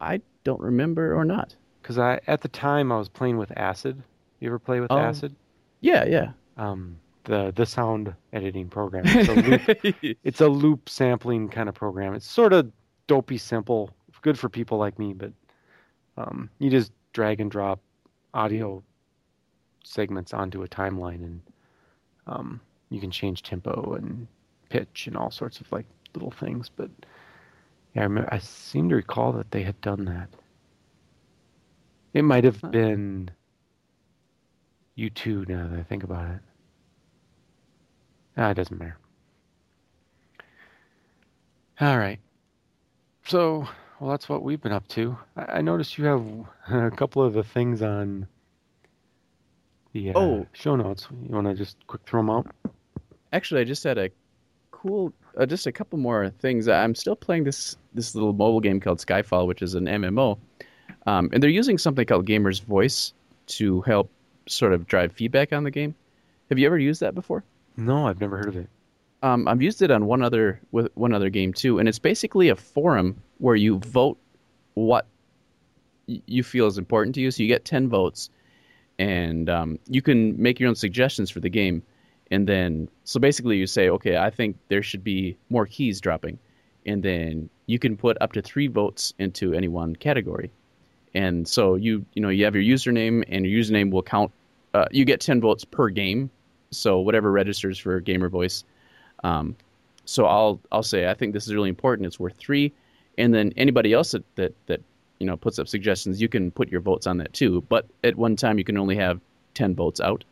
S2: I don't remember or not.
S1: Because I at the time I was playing with Acid. You ever play with
S2: Oh.
S1: Acid?
S2: Yeah, yeah.
S1: Um, the the sound editing program. It's a loop, [laughs] it's a loop sampling kind of program. It's sort of dopey simple, good for people like me, but um, you just drag and drop audio segments onto a timeline and um, you can change tempo and pitch and all sorts of like little things. But yeah, I, remember, I seem to recall that they had done that. It might have been U2 now that I think about it. Ah, it doesn't matter. All right. So, well, that's what we've been up to. I, I noticed you have [laughs] a couple of the things on the uh,
S2: Oh.
S1: show notes. You want to just quick throw them out?
S2: Actually, I just had a cool, uh, just a couple more things. I'm still playing this this little mobile game called Skyfall, which is an MMO, um, and they're using something called Gamer's Voice to help sort of drive feedback on the game. Have you ever used that before?
S1: No, I've never heard of it.
S2: Um, I've used it on one other with one other game too, and it's basically a forum where you vote what you feel is important to you. So you get ten votes, and um, you can make your own suggestions for the game. And then, so basically, you say, okay, I think there should be more keys dropping, and then you can put up to three votes into any one category. And so you you know you have your username, and your username will count. Uh, you get ten votes per game, so whatever registers for Gamer Voice. Um, so I'll I'll say I think this is really important. It's worth three, and then anybody else that that, that you know puts up suggestions, you can put your votes on that too. But at one time, you can only have ten votes out.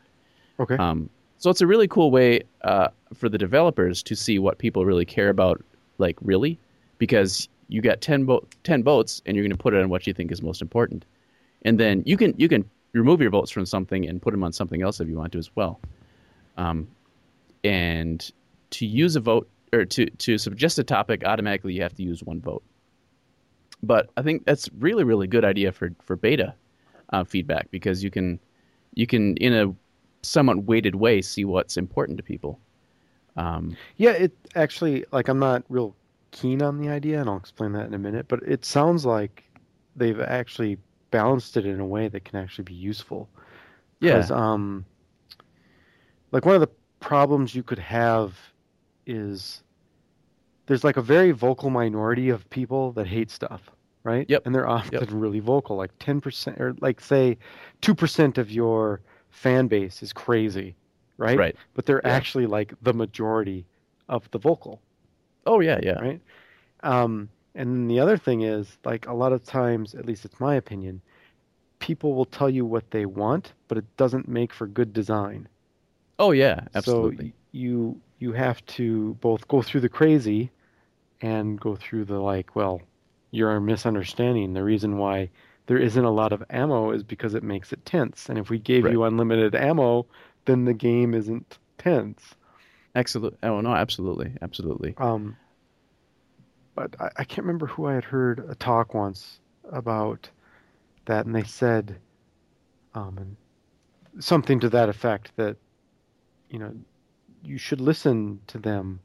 S1: Okay.
S2: Um, so it's a really cool way uh, for the developers to see what people really care about, like really, because you got 10, vo- 10 votes and you're going to put it on what you think is most important, and then you can you can remove your votes from something and put them on something else if you want to as well. Um, and to use a vote or to to suggest a topic, automatically you have to use one vote. But I think that's really really good idea for for beta uh, feedback because you can you can in a somewhat weighted way see what's important to people. Um,
S1: Yeah, it actually like I'm not real keen on the idea, and I'll explain that in a minute. But it sounds like they've actually balanced it in a way that can actually be useful.
S2: yeah,
S1: um, like one of the problems you could have is there's like a very vocal minority of people that hate stuff, right?
S2: Yep.
S1: And they're often really vocal, like 10% or like say 2% of your fan base is crazy, right?
S2: right.
S1: But they're
S2: Yeah.
S1: actually like the majority of the vocal,
S2: Oh yeah, yeah,
S1: right? Um, and then the other thing is, like, a lot of times, at least it's my opinion, people will tell you what they want, but it doesn't make for good design.
S2: Oh yeah,
S1: So
S2: absolutely.
S1: y- you you have to both go through the crazy and go through the like, well, you're misunderstanding. The reason why there isn't a lot of ammo is because it makes it tense. And if we gave
S2: Right.
S1: you unlimited ammo, then the game isn't tense.
S2: Absolutely. Oh no, absolutely, absolutely.
S1: Um, but I, I can't remember who I had heard a talk once about that, and they said um, and something to that effect that you know you should listen to them,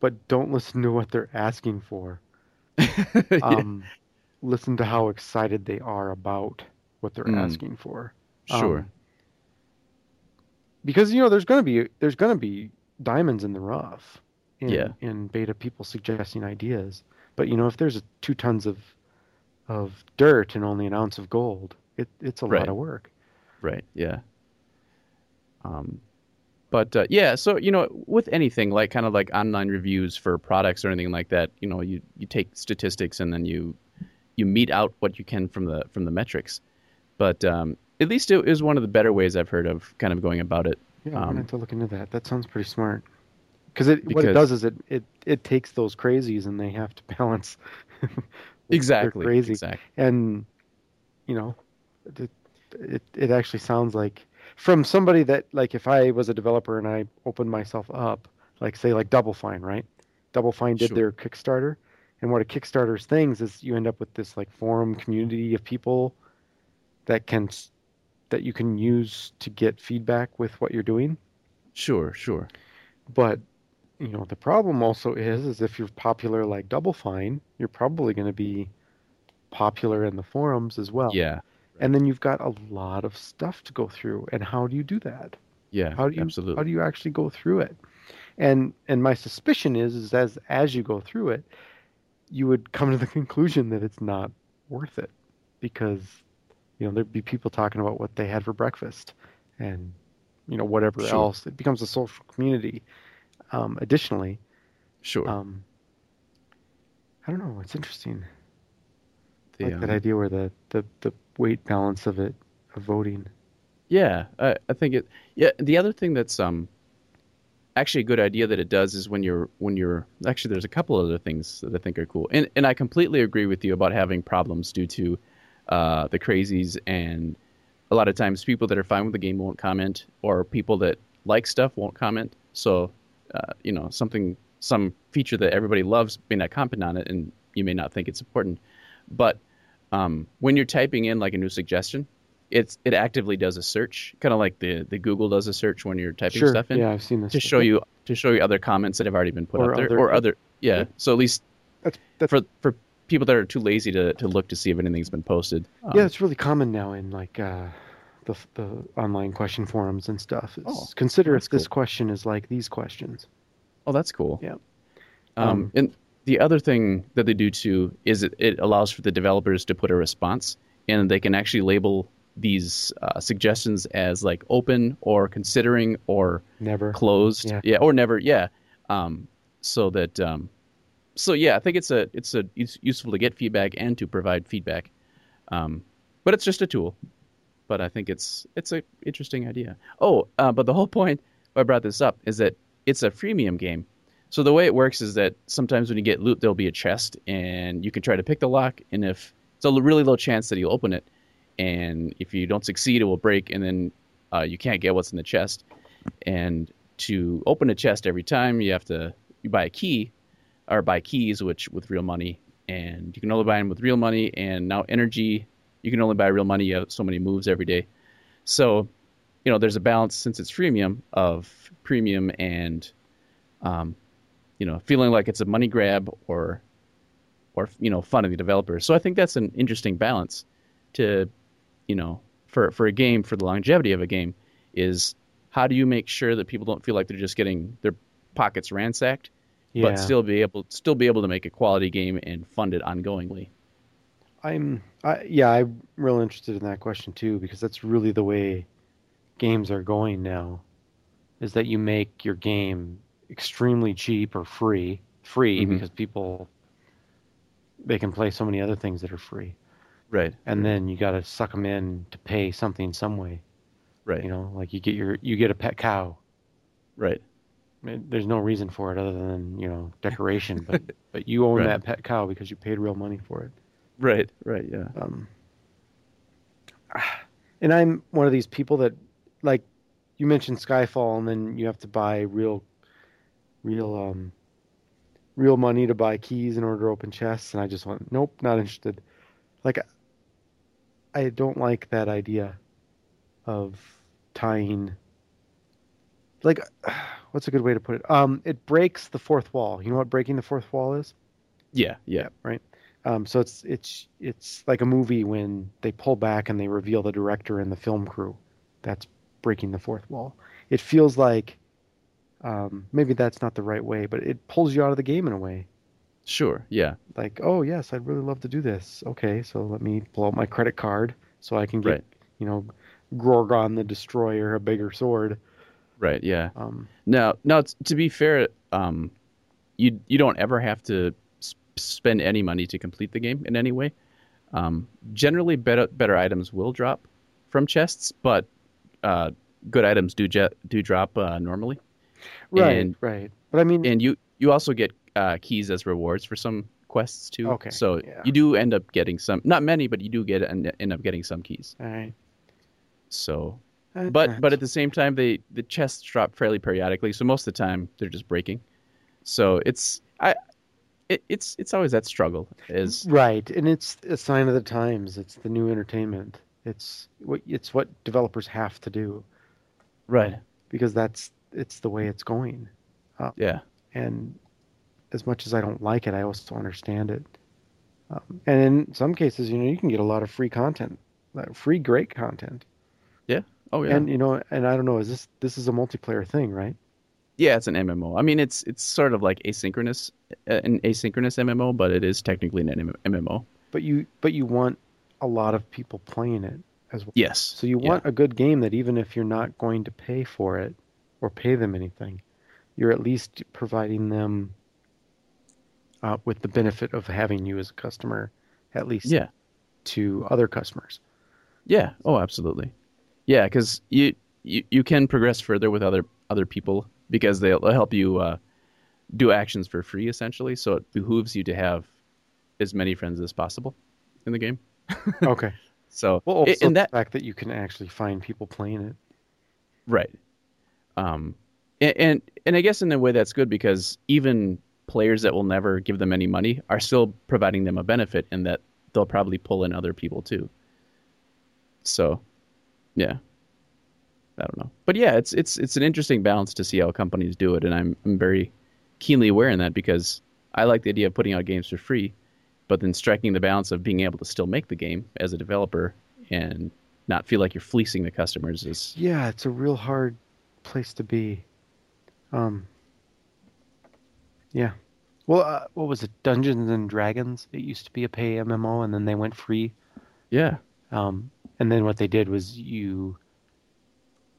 S1: but don't listen to what they're asking for. [laughs]
S2: Yeah.
S1: Um, listen to how excited they are about what they're
S2: Mm.
S1: asking for.
S2: sure.
S1: Um, because you know there's going to be there's going to be diamonds in the rough in,
S2: Yeah.
S1: in beta people suggesting ideas but you know if there's two tons of of dirt and only an ounce of gold it, it's a
S2: Right.
S1: lot of work
S2: Right. Yeah. Um, but uh, yeah, so you know, with anything like kind of like online reviews for products or anything like that, you know, you you take statistics and then you you meet out what you can from the from the metrics. But um, at least it is one of the better ways I've heard of kind of going about it.
S1: yeah i'm
S2: Um,
S1: going to have to look into that that sounds pretty smart because it what it does is it, it it takes those crazies and they have to [laughs] balance
S2: Exactly.
S1: crazy
S2: Exactly.
S1: and you know it, it it actually sounds like from somebody that like if I was a developer and I opened myself up like say like Double Fine right Double Fine did
S2: Sure.
S1: their Kickstarter and what a Kickstarter's things is you end up with this like forum community of people that can that you can use to get feedback with what you're doing
S2: Sure. Sure.
S1: but you know the problem also is is if you're popular like Double Fine you're probably going to be popular in the forums as well
S2: Yeah.
S1: And then you've got a lot of stuff to go through and how do you do that
S2: Yeah.
S1: how do you
S2: absolutely.
S1: how do you actually go through it and and my suspicion is is as as you go through it you would come to the [laughs] conclusion that it's not worth it because you know there'd be people talking about what they had for breakfast and you know whatever
S2: Sure.
S1: else it becomes a social community um, additionally
S2: Sure.
S1: um, i don't know it's interesting
S2: The,
S1: like that
S2: um,
S1: idea where the, the the weight balance of it of voting
S2: Yeah, I, I think it. Yeah, the other thing that's um actually a good idea that it does is when you're when you're actually there's a couple other things that I think are cool, and and I completely agree with you about having problems due to uh, the crazies and a lot of times people that are fine with the game won't comment, or people that like stuff won't comment. So uh, you know something some feature that everybody loves may not comment on it, and you may not think it's important, but um, when you're typing in like a new suggestion, it's it actively does a search, kind of like the the Google does a search when you're typing
S1: sure
S2: stuff in
S1: yeah i've seen this
S2: to show you to show you other comments that have already been put
S1: Or
S2: up there
S1: other-
S2: or other yeah.
S1: Yeah.
S2: So at least
S1: that's that's
S2: for for people that are too lazy to, to look to see if anything's been posted. Um,
S1: yeah it's really common now in like uh the the online question forums and stuff it's,
S2: Oh,
S1: consider if this question is like these questions
S2: Oh, that's cool.
S1: Yeah.
S2: Um,
S1: Um,
S2: and the other thing that they do too is it, it allows for the developers to put a response, and they can actually label these uh, suggestions as like open or considering or
S1: never.
S2: closed.
S1: Yeah.
S2: or never yeah. Um so that um so yeah i think it's a it's a it's useful to get feedback and to provide feedback. Um but it's just a tool. But i think it's it's an interesting idea. Oh uh, but the whole point why i brought this up is that it's a freemium game so the way it works is that sometimes when you get loot there'll be a chest and you can try to pick the lock and if it's a really low chance that you'll open it and if you don't succeed it will break and then uh, you can't get what's in the chest. And to open a chest every time you have to you buy a key or buy keys which with real money and you can only buy them with real money and now energy you can only buy real money you have so many moves every day. So you know there's a balance since it's freemium of premium and um, you know feeling like it's a money grab or or you know fun of the developers so i think that's an interesting balance to you know for for a game for the longevity of a game is how do you make sure that people don't feel like they're just getting their pockets ransacked,
S1: yeah
S2: but still be able still be able to make a quality game and fund it ongoingly?
S1: i'm I, yeah i'm real interested in that question too because that's really the way games are going now is that you make your game extremely cheap or free free
S2: Mhm.
S1: because people they can play so many other things that are free
S2: Right.
S1: and then you got to suck them in to pay something some way
S2: right.
S1: you know like you get your you get a pet cow
S2: Right.
S1: There's no reason for it other than you know [laughs] decoration but but you own
S2: Right.
S1: that pet cow because you paid real money for it
S2: Right. Right. Yeah.
S1: um and i'm one of these people that like you mentioned skyfall and then you have to buy real real um real money to buy keys in order to open chests and i just went nope not interested like i don't like that idea of tying like [sighs] what's a good way to put it? Um, it breaks the fourth wall. You know what breaking the fourth wall is?
S2: Yeah, yeah,
S1: right. Um, so it's it's it's like a movie when they pull back and they reveal the director and the film crew. That's breaking the fourth wall. It feels like um, maybe that's not the right way, but it pulls you out of the game in a way.
S2: Sure. Yeah.
S1: Like, oh yes, I'd really love to do this. Okay, so let me pull out my credit card so I can get
S2: Right.
S1: you know Gorgon the Destroyer a bigger sword.
S2: Right. Yeah.
S1: Um,
S2: Now, now to be fair, um, you you don't ever have to s- spend any money to complete the game in any way. Um, generally, better better items will drop from chests, but uh, good items do je- do drop uh, normally.
S1: Right,
S2: And-
S1: right. But I mean,
S2: And you you also get uh, keys as rewards for some quests too.
S1: Okay,
S2: So
S1: yeah.
S2: you do end up getting some, not many, but you do get and end up getting some keys.
S1: all right.
S2: So,
S1: Uh,
S2: but but at the same time, they the chests drop fairly periodically. So most of the time, they're just breaking. So it's I. It, it's it's always that struggle is
S1: Right, and it's a sign of the times. It's the new entertainment. It's what it's what developers have to do
S2: right
S1: because that's it's the way it's going.
S2: yeah
S1: And as much as I don't like it, I also understand it. Um, and in some cases, you know, you can get a lot of free content, like free great content. Yeah.
S2: Oh yeah
S1: And you know, and I don't know, is this this is a multiplayer thing, right?
S2: yeah it's an MMO. I mean it's it's sort of like asynchronous uh, an asynchronous MMO, but it is technically an MMO.
S1: But you but you want a lot of people playing it as well.
S2: Yes.
S1: So you
S2: Yeah.
S1: want a good game that even if you're not going to pay for it or pay them anything, you're at least providing them uh, with the benefit of having you as a customer, at least
S2: yeah.
S1: to other customers.
S2: Yeah. Oh, absolutely. Yeah, because you, you you can progress further with other other people because they'll, help you uh, do actions for free essentially. So it behooves you to have as many friends as possible in the game.
S1: Okay. [laughs]
S2: So
S1: Well, also
S2: that
S1: the fact that you can actually find people playing it.
S2: right, um, and, and and I guess in a way that's good because even players that will never give them any money are still providing them a benefit in that they'll probably pull in other people too. So, yeah. I don't know, but yeah, it's it's it's an interesting balance to see how companies do it, and I'm I'm very keenly aware in that because I like the idea of putting out games for free, but then striking the balance of being able to still make the game as a developer and not feel like you're fleecing the customers is
S1: Yeah, it's a real hard place to be. Um. Yeah. Well, uh, what was it? Dungeons and Dragons. It used to be a pay MMO, and then they went free.
S2: yeah
S1: Um, and then what they did was you,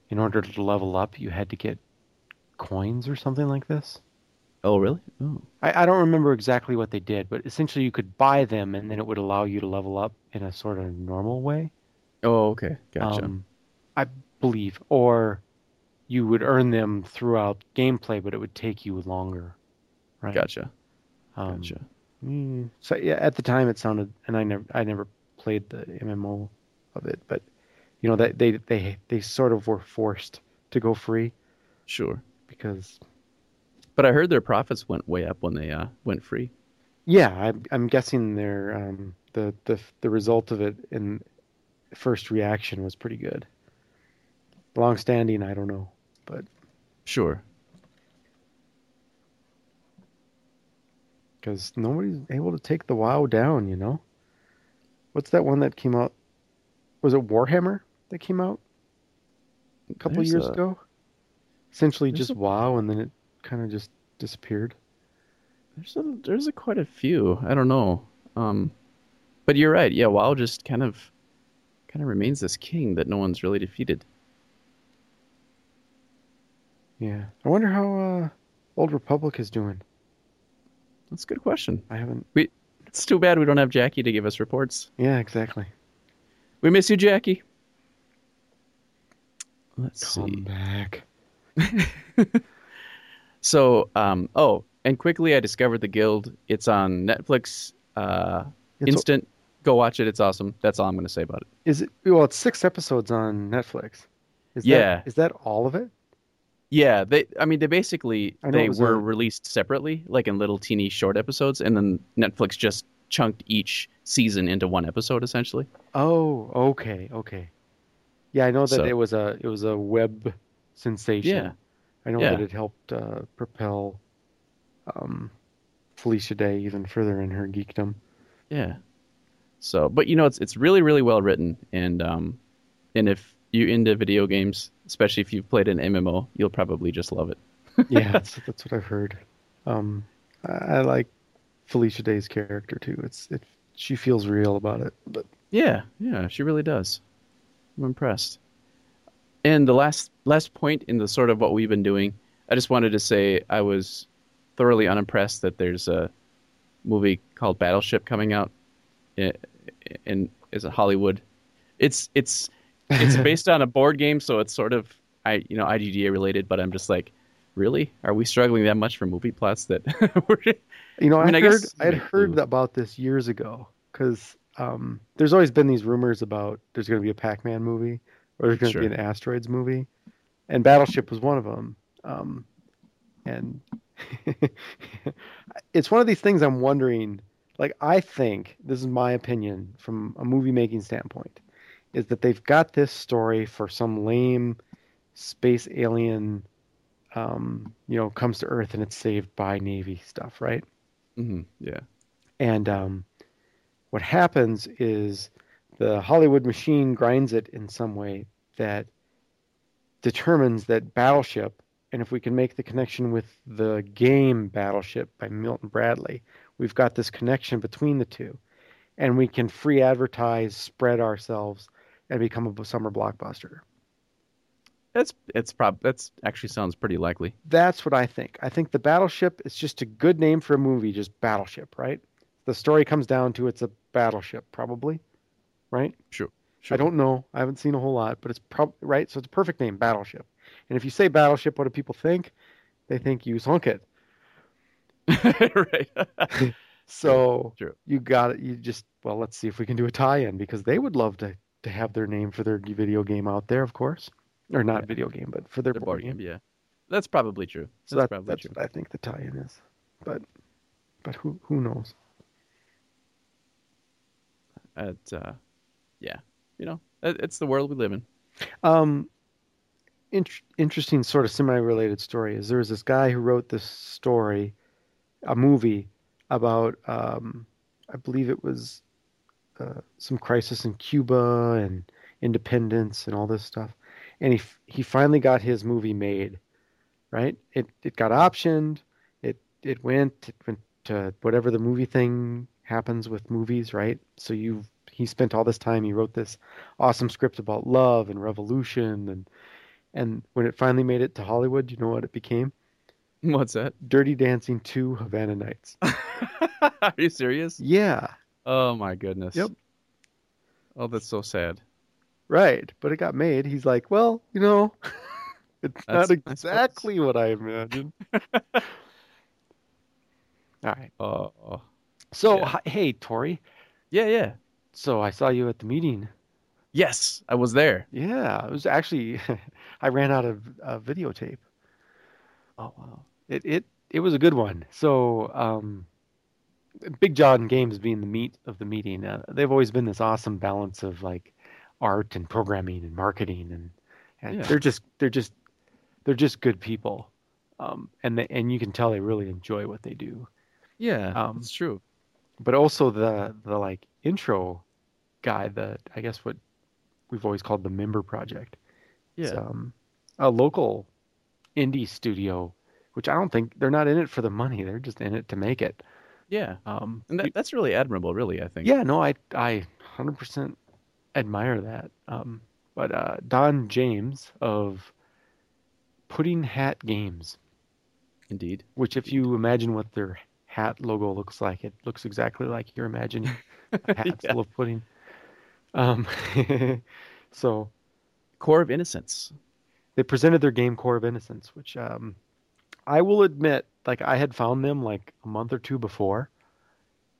S1: in order to level up, you had to get coins or something like this.
S2: oh really oh
S1: I, I don't remember exactly what they did, but essentially you could buy them, and then it would allow you to level up in a sort of normal way.
S2: oh okay gotcha
S1: Um, I believe, or you would earn them throughout gameplay, but it would take you longer. Right.
S2: gotcha
S1: Um,
S2: gotcha
S1: mm, so yeah, at the time it sounded, and I never, I never played the MMO of it, but you know that they, they, they sort of were forced to go free
S2: sure
S1: because,
S2: but I heard their profits went way up when they uh, went free
S1: yeah, I'm, I'm guessing their, um, the, the, the result of it in first reaction was pretty good. Long standing, I don't know, but
S2: sure
S1: because nobody's able to take the WoW down. You know, what's that one that came out? Was it Warhammer that came out a couple
S2: There's
S1: years
S2: a-
S1: ago? Essentially, just
S2: a-
S1: WoW, and then it kind of just disappeared.
S2: There's a, there's a quite a few. I don't know. Um, but you're right. Yeah, WoW just kind of kind of remains this king that no one's really defeated.
S1: Yeah, I wonder how uh, Old Republic is doing.
S2: That's a good question.
S1: I haven't. We.
S2: It's too bad we don't have Jackie to give us reports.
S1: Yeah, exactly.
S2: We miss you, Jackie. Let's
S1: Come
S2: see.
S1: back. [laughs]
S2: So, um, oh, and quickly, I discovered the Guild. It's on Netflix. Uh,
S1: It's-
S2: instant. Go watch it. It's awesome. That's all I'm going to say about it.
S1: Is it? Well, it's six episodes on Netflix. Is
S2: Yeah.
S1: That, is that all of it?
S2: Yeah, they. I mean, they basically
S1: I know it
S2: they were released separately, like in little teeny short episodes, and then Netflix just chunked each season into one episode, essentially.
S1: Oh, okay, okay. Yeah, I know that
S2: So-
S1: it was a it was a web sensation.
S2: Yeah.
S1: I know
S2: Yeah.
S1: that it helped uh, propel um, Felicia Day even further in her geekdom.
S2: Yeah. So, but you know, it's it's really really well written, and um, and if you're into video games, especially if you've played an MMO, you'll probably just love it.
S1: Yeah, [laughs] that's, that's what I've heard. Um, I, I like Felicia Day's character too. It's it she feels real about it. But
S2: Yeah, yeah, she really does. I'm impressed. And the last last point in the sort of what we've been doing, I just wanted to say I was thoroughly unimpressed that there's a movie called Battleship coming out in, in is it Hollywood. It's it's it's [laughs] based on a board game, so it's sort of I you know IGDA related, but I'm just like, really? Are we struggling that much for movie plots that [laughs] we're
S1: you know, I,
S2: I mean, I
S1: heard
S2: guess-
S1: I had heard about this years ago because um, there's always been these rumors about there's going to be a Pac-Man movie or there's going to
S2: Sure.
S1: be an Asteroids movie, and Battleship was one of them. Um, and [laughs] it's one of these things I'm wondering. Like, I think this is my opinion from a movie making standpoint, is that they've got this story for some lame space alien, um, you know, comes to Earth and it's saved by Navy stuff, right?
S2: Mhm, yeah.
S1: And um, what happens is the Hollywood machine grinds it in some way that determines that Battleship, and if we can make the connection with the game Battleship by Milton Bradley, we've got this connection between the two. And we can free advertise, spread ourselves, and become a summer blockbuster.
S2: That's it's prob that's actually sounds pretty likely.
S1: That's what I think. I think the Battleship is just a good name for a movie, just Battleship, right? The story comes down to it's a battleship, probably, right?
S2: Sure. sure.
S1: I don't know. I haven't seen a whole lot, but it's probably right. So it's a perfect name, Battleship. And if you say Battleship, what do people think? They think you sunk it. [laughs]
S2: right. [laughs]
S1: So you got it. You just well, let's see if we can do a tie-in because they would love to to have their name for their video game out there, of course, or not
S2: Yeah.
S1: video game, but for their
S2: The
S1: board,
S2: board
S1: game.
S2: game, yeah. That's probably true.
S1: So
S2: that's
S1: that,
S2: probably
S1: that's
S2: true.
S1: what I think the tie-in is. But but who who knows?
S2: It, uh, yeah, you know, it, it's the world we live in.
S1: Um, int- interesting sort of semi-related story is there was this guy who wrote this story, a movie about, um, I believe it was uh, some crisis in Cuba and independence and all this stuff, and he f- he finally got his movie made, right? It it got optioned, it it went it went to whatever the movie thing happens with movies, right? So you he spent all this time he wrote this awesome script about love and revolution and and when it finally made it to Hollywood, you know what it became?
S2: What's that?
S1: Dirty Dancing 2 Havana Nights. [laughs]
S2: Are you serious?
S1: Yeah,
S2: Oh my goodness.
S1: Yep.
S2: Oh, that's so sad.
S1: right. But it got made. He's like, well, you know, [laughs] it's
S2: That's-
S1: not
S2: I
S1: exactly what I imagined. [laughs] All right.
S2: Oh,
S1: So,
S2: Yeah.
S1: hey, Tori.
S2: yeah, yeah.
S1: So I saw you at the meeting.
S2: Yes, I was there.
S1: Yeah, it was actually [laughs] I ran out of uh, videotape.
S2: Oh wow.
S1: It it it was a good one. So, um, Big John Games being the meat of the meeting, uh, they've always been this awesome balance of like art and programming and marketing, and, and
S2: Yeah.
S1: they're just they're just they're just good people, um, and they, and you can tell they really enjoy what they do.
S2: Yeah,
S1: Um,
S2: it's true.
S1: But also the the like intro guy, the I guess what we've always called the member project.
S2: Yeah.
S1: It's, um, a local indie studio, which I don't think they're not in it for the money. They're just in it to make it.
S2: Yeah.
S1: Um,
S2: And that, that's really admirable, really. I think.
S1: yeah, no, I I 100% admire that. Um, but uh, Don James of Pudding Hat Games,
S2: Indeed.
S1: which if you imagine what their hat logo looks like, it looks exactly like you're imagining [laughs] a hat
S2: Yeah.
S1: full of pudding. Um, [laughs] so
S2: Core of Innocence.
S1: they presented their game Core of Innocence, which um, I will admit, like I had found them like a month or two before,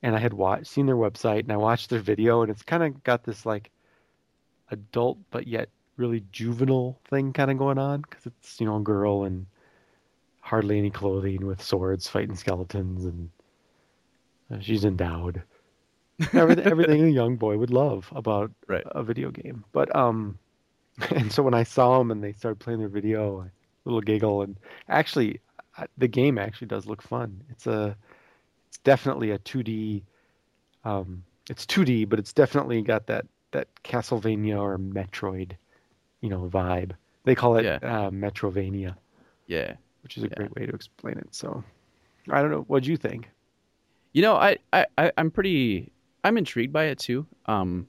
S1: and I had watched seen their website and I watched their video, and it's kind of got this like adult but yet really juvenile thing kind of going on because it's you know a girl and hardly any clothing with swords fighting skeletons and uh, she's endowed. [laughs] everything, everything a young boy would love about
S2: Right.
S1: a video game. But um, [laughs] and so when I saw them and they started playing their video, little giggle. And actually, the game actually does look fun. It's a, it's definitely a 2D. Um, it's 2D, but it's definitely got that that Castlevania or Metroid, you know, vibe. They call it
S2: Yeah.
S1: uh, Metrovania,
S2: Yeah.
S1: which is a
S2: Yeah.
S1: great way to explain it. So, I don't know. What'd you think?
S2: You know, I, I, I I'm pretty I'm intrigued by it too. Um,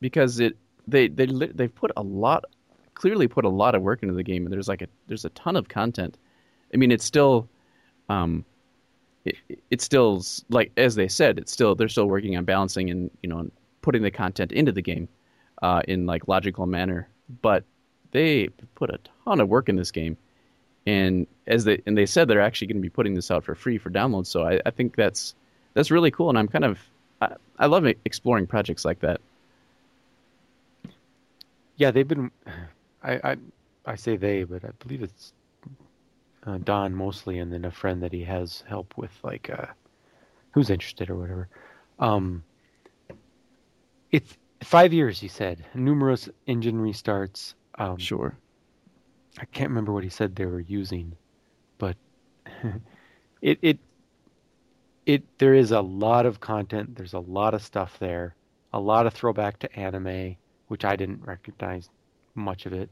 S2: because it they they they've put a lot clearly put a lot of work into the game and there's like a there's a ton of content. I mean, it's still um it, it's still like as they said, it's still they're still working on balancing and you know putting the content into the game uh, in like logical manner. But they put a ton of work in this game, and as they and they said they're actually going to be putting this out for free for download. So I, I think that's that's really cool, and I'm kind of I, I love exploring projects like that.
S1: Yeah, they've been. [sighs] I I, I say they, but I believe it's uh, Don mostly, and then a friend that he has help with, like uh, who's interested or whatever. Um, it's five years, he said. Numerous engine restarts. Um,
S2: Sure.
S1: I can't remember what he said they were using, but [laughs] it it it there is a lot of content. There's a lot of stuff there. A lot of throwback to anime, which I didn't recognize much of it,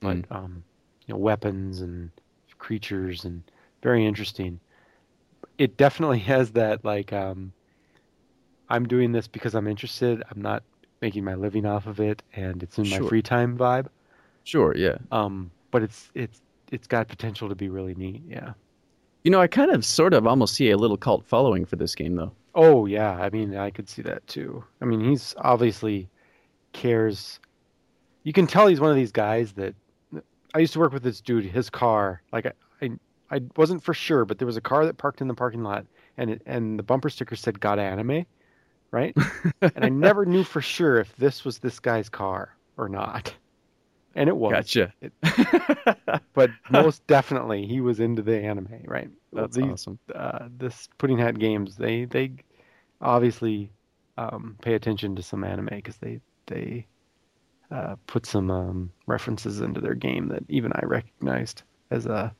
S1: but um, you know, weapons and creatures and very interesting. It definitely [laughs] has that like um, I'm doing this because I'm interested. I'm not making my living off of it, and it's in my free time vibe.
S2: Sure. Yeah.
S1: Um, but it's it's it's got potential to be really neat. Yeah.
S2: You know, I kind of sort of almost see a little cult following for this game though.
S1: Oh yeah. I mean, I could see that too. I mean, he's obviously cares. You can tell he's one of these guys that I used to work with this dude. His car, like I, I, I wasn't for sure, but there was a car that parked in the parking lot, and it, and the bumper sticker said "Got anime," right? and I never knew for sure if this was this guy's car or not, and it was.
S2: Gotcha.
S1: It- but most definitely he was into the anime, right?
S2: That's
S1: These-
S2: awesome.
S1: uh, this Pudding Hat Games, they they obviously um, pay attention to some anime because they they uh, put some um, references into their game that even I recognized as a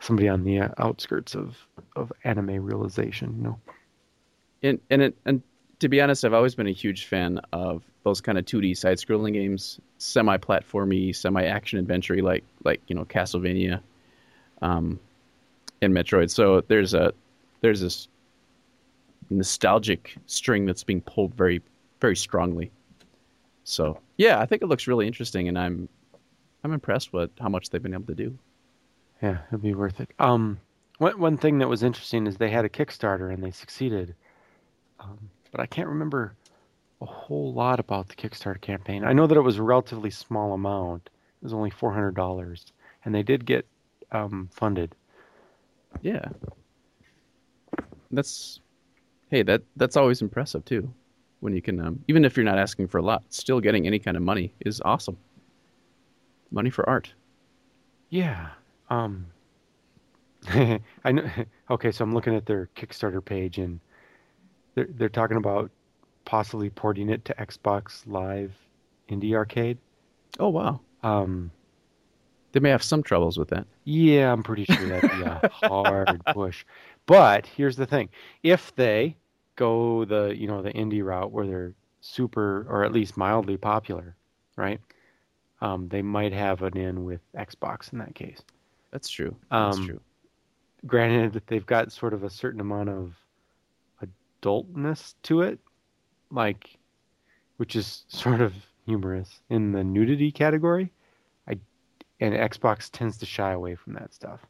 S1: somebody on the uh, outskirts of of anime realization. You know,
S2: and and it, and to be honest, I've always been a huge fan of those kind of 2D side-scrolling games, semi-platformy, semi-action adventure, like like you know Castlevania, um, and Metroid. So there's a there's this nostalgic string that's being pulled very very strongly. So yeah, I think it looks really interesting, and I'm I'm impressed with how much they've been able to do.
S1: yeah, it'd be worth it. Um, one one thing that was interesting is they had a Kickstarter and they succeeded, um, but I can't remember a whole lot about the Kickstarter campaign. I know that it was a relatively small amount. It was only four hundred dollars, and they did get um, funded.
S2: Yeah. That's hey, that that's always impressive too. When you can um, even if you're not asking for a lot, still getting any kind of money is awesome. Money for art.
S1: Yeah. Um, [laughs] I know. [laughs] Okay, so I'm looking at their Kickstarter page, and they're they're talking about possibly porting it to Xbox Live Indie Arcade.
S2: Oh wow.
S1: Um,
S2: They may have some troubles with that.
S1: yeah, I'm pretty sure that'd be a [laughs] hard push. But here's the thing: if they go the you know the indie route where they're super or at least mildly popular, right? Um, they might have an in with Xbox in that case.
S2: That's true. That's
S1: Um,
S2: true.
S1: granted that they've got sort of a certain amount of adultness to it, like, which is [laughs] sort of humorous in the nudity category. I and Xbox tends to shy away from that stuff,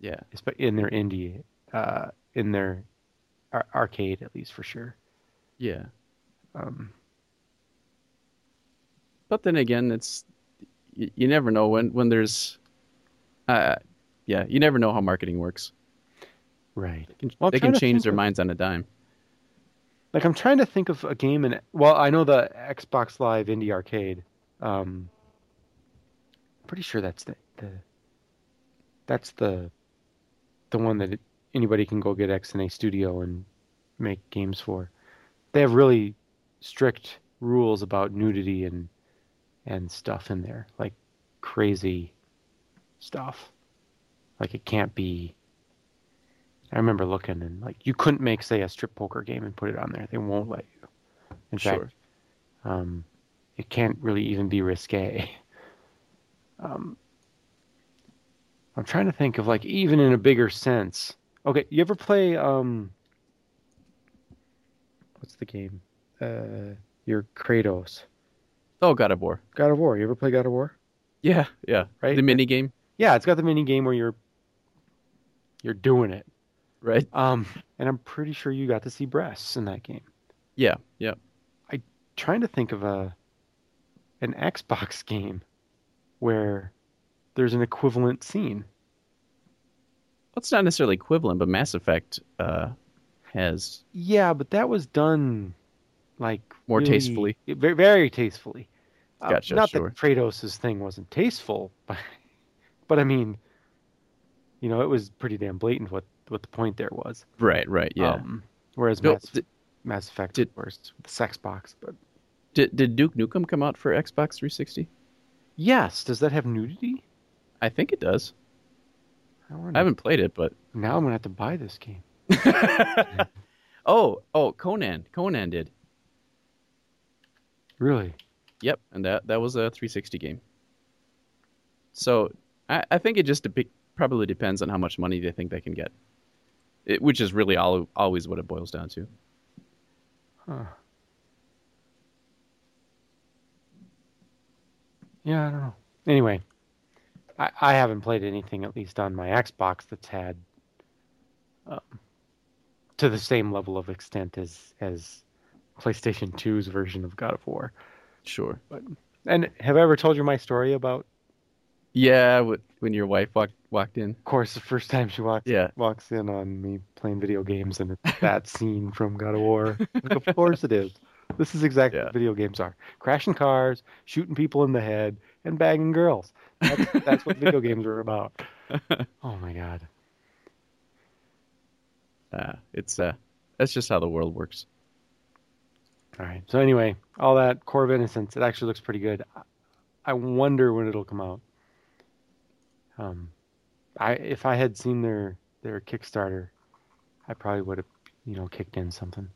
S2: Yeah.
S1: in their indie, uh, in their ar- arcade at least for sure.
S2: Yeah.
S1: Um,
S2: But then again, it's you, you never know when when there's uh yeah, you never know how marketing works.
S1: right.
S2: They can,
S1: Well,
S2: they can change their
S1: of-
S2: minds on a dime.
S1: Like I'm trying to think of a game in well, I know the Xbox Live Indie Arcade. Um, pretty sure that's the, the that's the the one that it, anybody can go get XNA Studio and make games for. They have really strict rules about nudity and and stuff in there, like crazy stuff. Like it can't be. I remember looking and like you couldn't make say a strip poker game and put it on there. They won't let you. In
S2: Sure.
S1: fact, um, it can't really even be risque. [laughs] Um, I'm trying to think of like even in a bigger sense. Okay, you ever play um? What's the game? Uh, your Kratos.
S2: Oh, God of War.
S1: God of War. You ever play God of War?
S2: Yeah, yeah.
S1: Right?
S2: The mini game,
S1: Yeah, it's got the mini game where you're you're doing it.
S2: right?
S1: Um, and I'm pretty sure you got to see breasts in that game.
S2: Yeah, yeah.
S1: I trying to think of a an Xbox [laughs] game where there's an equivalent scene.
S2: It's not necessarily equivalent, but Mass Effect uh, has
S1: Yeah, but that was done like
S2: More
S1: really-
S2: tastefully.
S1: very, very tastefully. Uh,
S2: Gotcha,
S1: Not
S2: sure.
S1: that Kratos's thing wasn't tasteful, [laughs] but but I mean, you know, it was pretty damn blatant what what the point there was.
S2: right, right. Yeah.
S1: Um, whereas
S2: No,
S1: Mass,
S2: did-
S1: Mass Effect,
S2: did-
S1: the sex box. But
S2: Did Did Duke Nukem come out for Xbox 360?
S1: yes, does that have nudity?
S2: I think it does.
S1: I.
S2: I haven't played it, but
S1: Now I'm gonna have to buy this game. [laughs]
S2: oh, oh, Conan, Conan did.
S1: Really?
S2: Yep, and that that was a 360 game. So I, I think it just big, probably depends on how much money they think they can get, it, which is really all, always what it boils down to.
S1: Huh. Yeah, I don't know. Anyway, I, I haven't played anything, at least on my Xbox, that's had um, to the same level of extent as as PlayStation 2's version of God of War.
S2: Sure.
S1: But, And have I ever told you my story about?
S2: Yeah, when your wife walked walked in.
S1: Of course, the first time she walks
S2: Yeah.
S1: walks in on me playing video games, and it's [laughs] that scene from God of War. Like, of course it is. This is exactly
S2: Yeah.
S1: what video games are: crashing cars, shooting people in the head, and bagging girls. That's, [laughs] that's what video games are about. [laughs] Oh my god!
S2: Uh, it's uh, that's just how the world works.
S1: All right. So anyway, all that Core of Innocence, it actually looks pretty good. I- wonder when it'll come out. Um, I if I had seen their their Kickstarter, I probably would have you know kicked in something.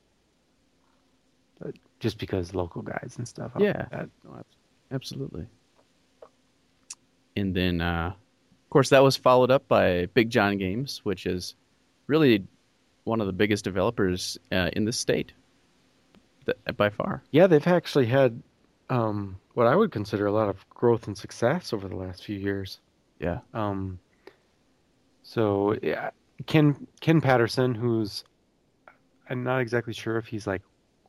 S1: But just because local guys and stuff. I'll-
S2: Yeah.
S1: that-
S2: absolutely. And then, uh, of course, that was followed up by Big John Games, which is really one of the biggest developers uh, in the state, th- by far.
S1: yeah, they've actually had um, what I would consider a lot of growth and success over the last few years.
S2: Yeah.
S1: Um, so yeah, Ken Ken Patterson, who's I'm not exactly sure if he's like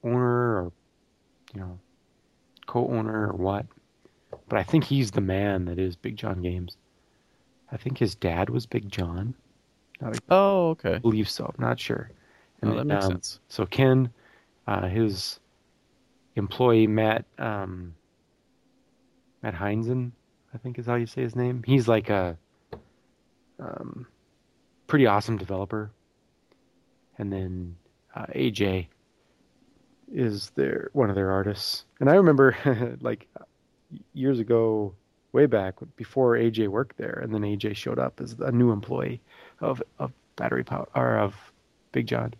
S1: owner or you know co-owner or what, but I think he's the man that is Big John Games. I think his dad was Big John. I
S2: Oh, okay.
S1: believe so. I'm not sure.
S2: Oh, that makes
S1: um,
S2: sense.
S1: So Ken, uh, his employee Matt um, Matt Heinzen, I think is how you say his name. He's like a um, pretty awesome developer. And then uh, AJ is their one of their artists. And I remember [laughs] like years ago, way back before AJ worked there, and then AJ showed up as a new employee of of Battery Power or of Big John.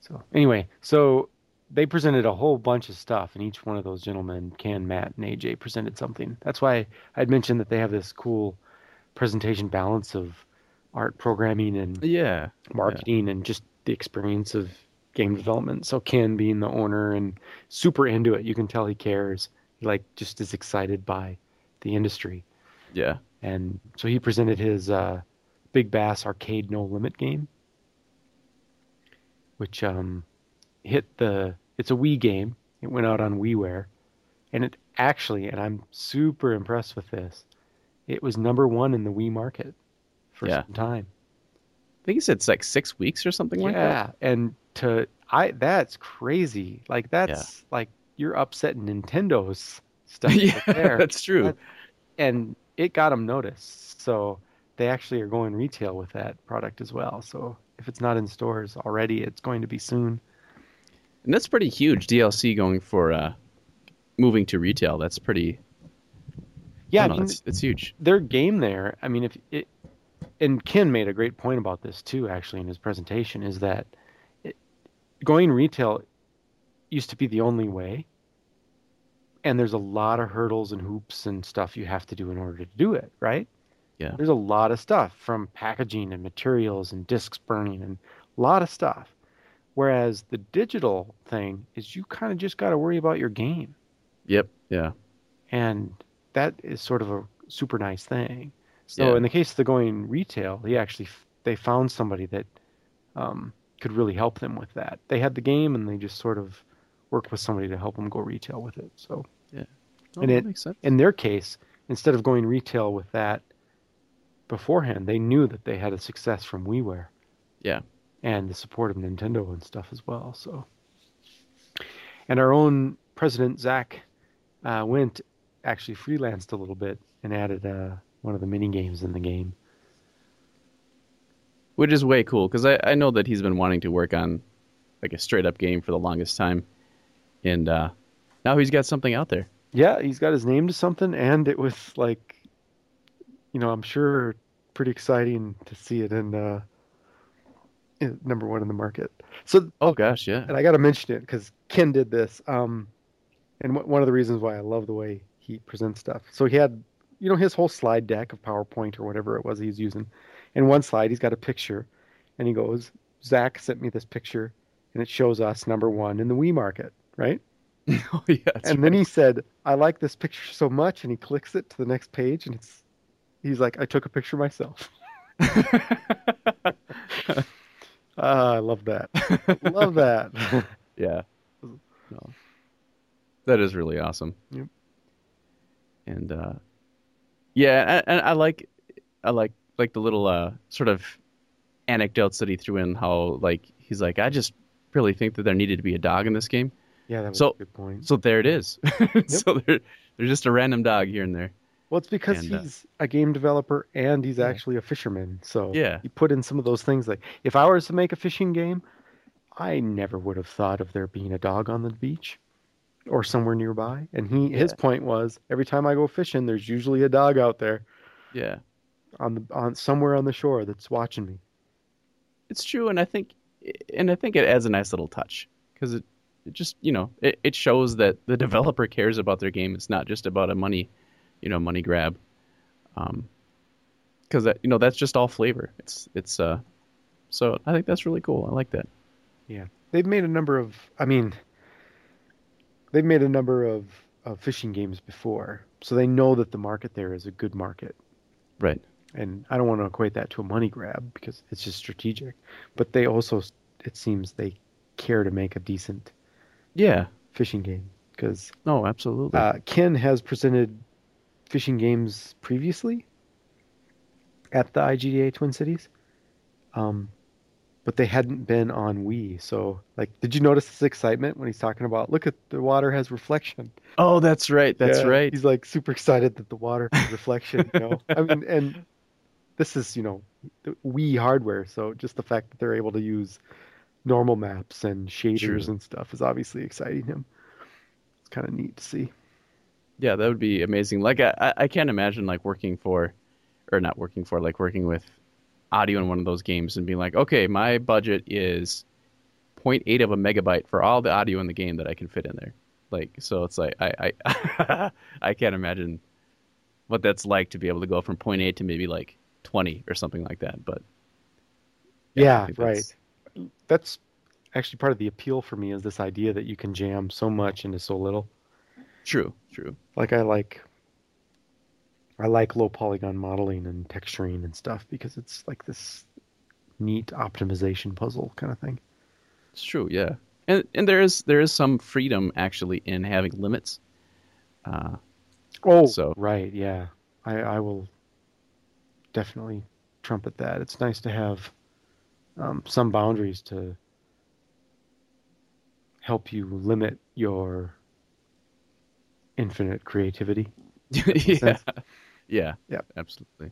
S1: So anyway, so they presented a whole bunch of stuff, and each one of those gentlemen, Ken, Matt, and AJ, presented something. That's why I'd mentioned that they have this cool presentation balance of art programming and
S2: Yeah.
S1: marketing and just the experience of game development. So Ken being the owner and super into it, you can tell he cares. Like just is excited by the industry.
S2: Yeah.
S1: And so he presented his uh, Big Bass Arcade No Limit game, which um, hit the. It's a Wii game. It went out on WiiWare, and it actually, and I'm super impressed with this. It was number one in the Wii market for
S2: Yeah.
S1: some time.
S2: I think he said it's like six weeks or something like that.
S1: yeah, and to I that's crazy. Like that's like you're upsetting Nintendo's [laughs] stuff
S2: yeah,
S1: there.
S2: that's true.
S1: That- and it got them noticed. So they actually are going retail with that product as well. So if it's not in stores already, it's going to be soon.
S2: And that's pretty huge. DLC going for uh, moving to retail. That's pretty.
S1: Yeah,
S2: no,
S1: I mean,
S2: it's, it's huge.
S1: their game there. I mean, if it, and Ken made a great point about this too, actually, in his presentation, is that it, going retail used to be the only way, and there's a lot of hurdles and hoops and stuff you have to do in order to do it, right?
S2: Yeah.
S1: There's a lot of stuff from packaging and materials and discs burning and a lot of stuff. Whereas the digital thing is you kind of just got to worry about your game
S2: Yep. Yeah.
S1: and that is sort of a super nice thing. So
S2: Yeah.
S1: in the case of the going retail, he actually they found somebody that um, could really help them with that. They had the game and they just sort of worked with somebody to help them go retail with it. So
S2: Oh,
S1: And
S2: that
S1: it-
S2: makes sense.
S1: in their case, instead of going retail with that beforehand, they knew that they had a success from WiiWare.
S2: Yeah.
S1: And the support of Nintendo and stuff as well. So, and our own president Zach uh, went actually freelanced a little bit and added uh, one of the mini games in the game.
S2: which is way cool because I, I know that he's been wanting to work on like a straight up game for the longest time, and uh, now he's got something out there.
S1: Yeah, he's got his name to something, and it was like, you know, I'm sure pretty exciting to see it in, uh, in number one in the market. So
S2: Oh gosh, yeah,
S1: and I got to mention it because Ken did this. Um, and w- one of the reasons why I love the way he presents stuff. So he had, you know, his whole slide deck of PowerPoint or whatever it was he's using. And one slide, he's got a picture, and he goes, "Zach sent me this picture, and it shows us number one in the Wii market, right?" [laughs]
S2: oh yeah,
S1: and then he said, "I like this picture so much," and he clicks it to the next page, and it's, he's like, "I took a picture myself."
S2: right. [laughs]
S1: Ah, I love that. [laughs] love that.
S2: yeah, no, that is really awesome.
S1: Yep.
S2: And uh, yeah, and, and I like, I like like the little uh, sort of anecdotes that he threw in. How like he's like, I just really think that there needed to be a dog in this game.
S1: Yeah, that was
S2: So-
S1: a good point.
S2: So there it is. [laughs] so there, there's just a random dog here and there.
S1: Well, it's because
S2: And, uh,
S1: he's a game developer and he's
S2: Yeah.
S1: actually a fisherman. So
S2: Yeah.
S1: he put in some of those things. Like if I was to make a fishing game, I never would have thought of there being a dog on the beach or somewhere nearby. And he his point was every time I go fishing, there's usually a dog out there
S2: Yeah.
S1: on the on somewhere on the shore that's watching me.
S2: it's true, and I think, and I think it adds a nice little touch because it, it just you know it, it shows that the developer cares about their game. It's not just about a money, you know, money grab. Um, because that you know that's just all flavor. It's it's uh, so I think that's really cool. I like that.
S1: Yeah, they've made a number of I mean they've made a number of, of fishing games before. So they know that the market there is a good market.
S2: Right.
S1: and I don't want to equate that to a money grab because it's just strategic. But they also, it seems, they care to make a decent
S2: Yeah.
S1: fishing game because
S2: No, absolutely.
S1: uh, Ken has presented fishing games previously at the IGDA Twin Cities, um, but they hadn't been on Wii. So, like, did you notice his excitement when he's talking about, look at the water has reflection?
S2: oh, that's right. That's
S1: Yeah,
S2: right.
S1: He's like super excited that the water has reflection. You know, I mean, and this is you know, the Wii hardware, so just the fact that they're able to use normal maps and shaders
S2: True.
S1: and stuff is obviously exciting him. It's kind of neat to see.
S2: Yeah, that would be amazing. Like I, I- can't imagine like working for, or not working for, like working with audio in one of those games and being like, okay, my budget is 0.8 of a megabyte for all the audio in the game that I can fit in there. Like, so it's like I, I, [laughs] I can't imagine what that's like to be able to go from 0.8 to maybe like 20 or something like that. But
S1: Yeah,
S2: think
S1: right.
S2: That's-
S1: actually part of the appeal for me is this idea that you can jam so much into so little.
S2: True, true.
S1: Like I like I like low polygon modeling and texturing and stuff because it's like this neat optimization puzzle kind of thing.
S2: It's true, yeah. And and there is there is some freedom actually in having limits. Uh,
S1: Oh,
S2: So-
S1: right, yeah. I, I will definitely trumpet that. It's nice to have um, some boundaries to help you limit your infinite creativity. [laughs]
S2: yeah.
S1: sense.
S2: Yeah.
S1: Yep.
S2: Absolutely.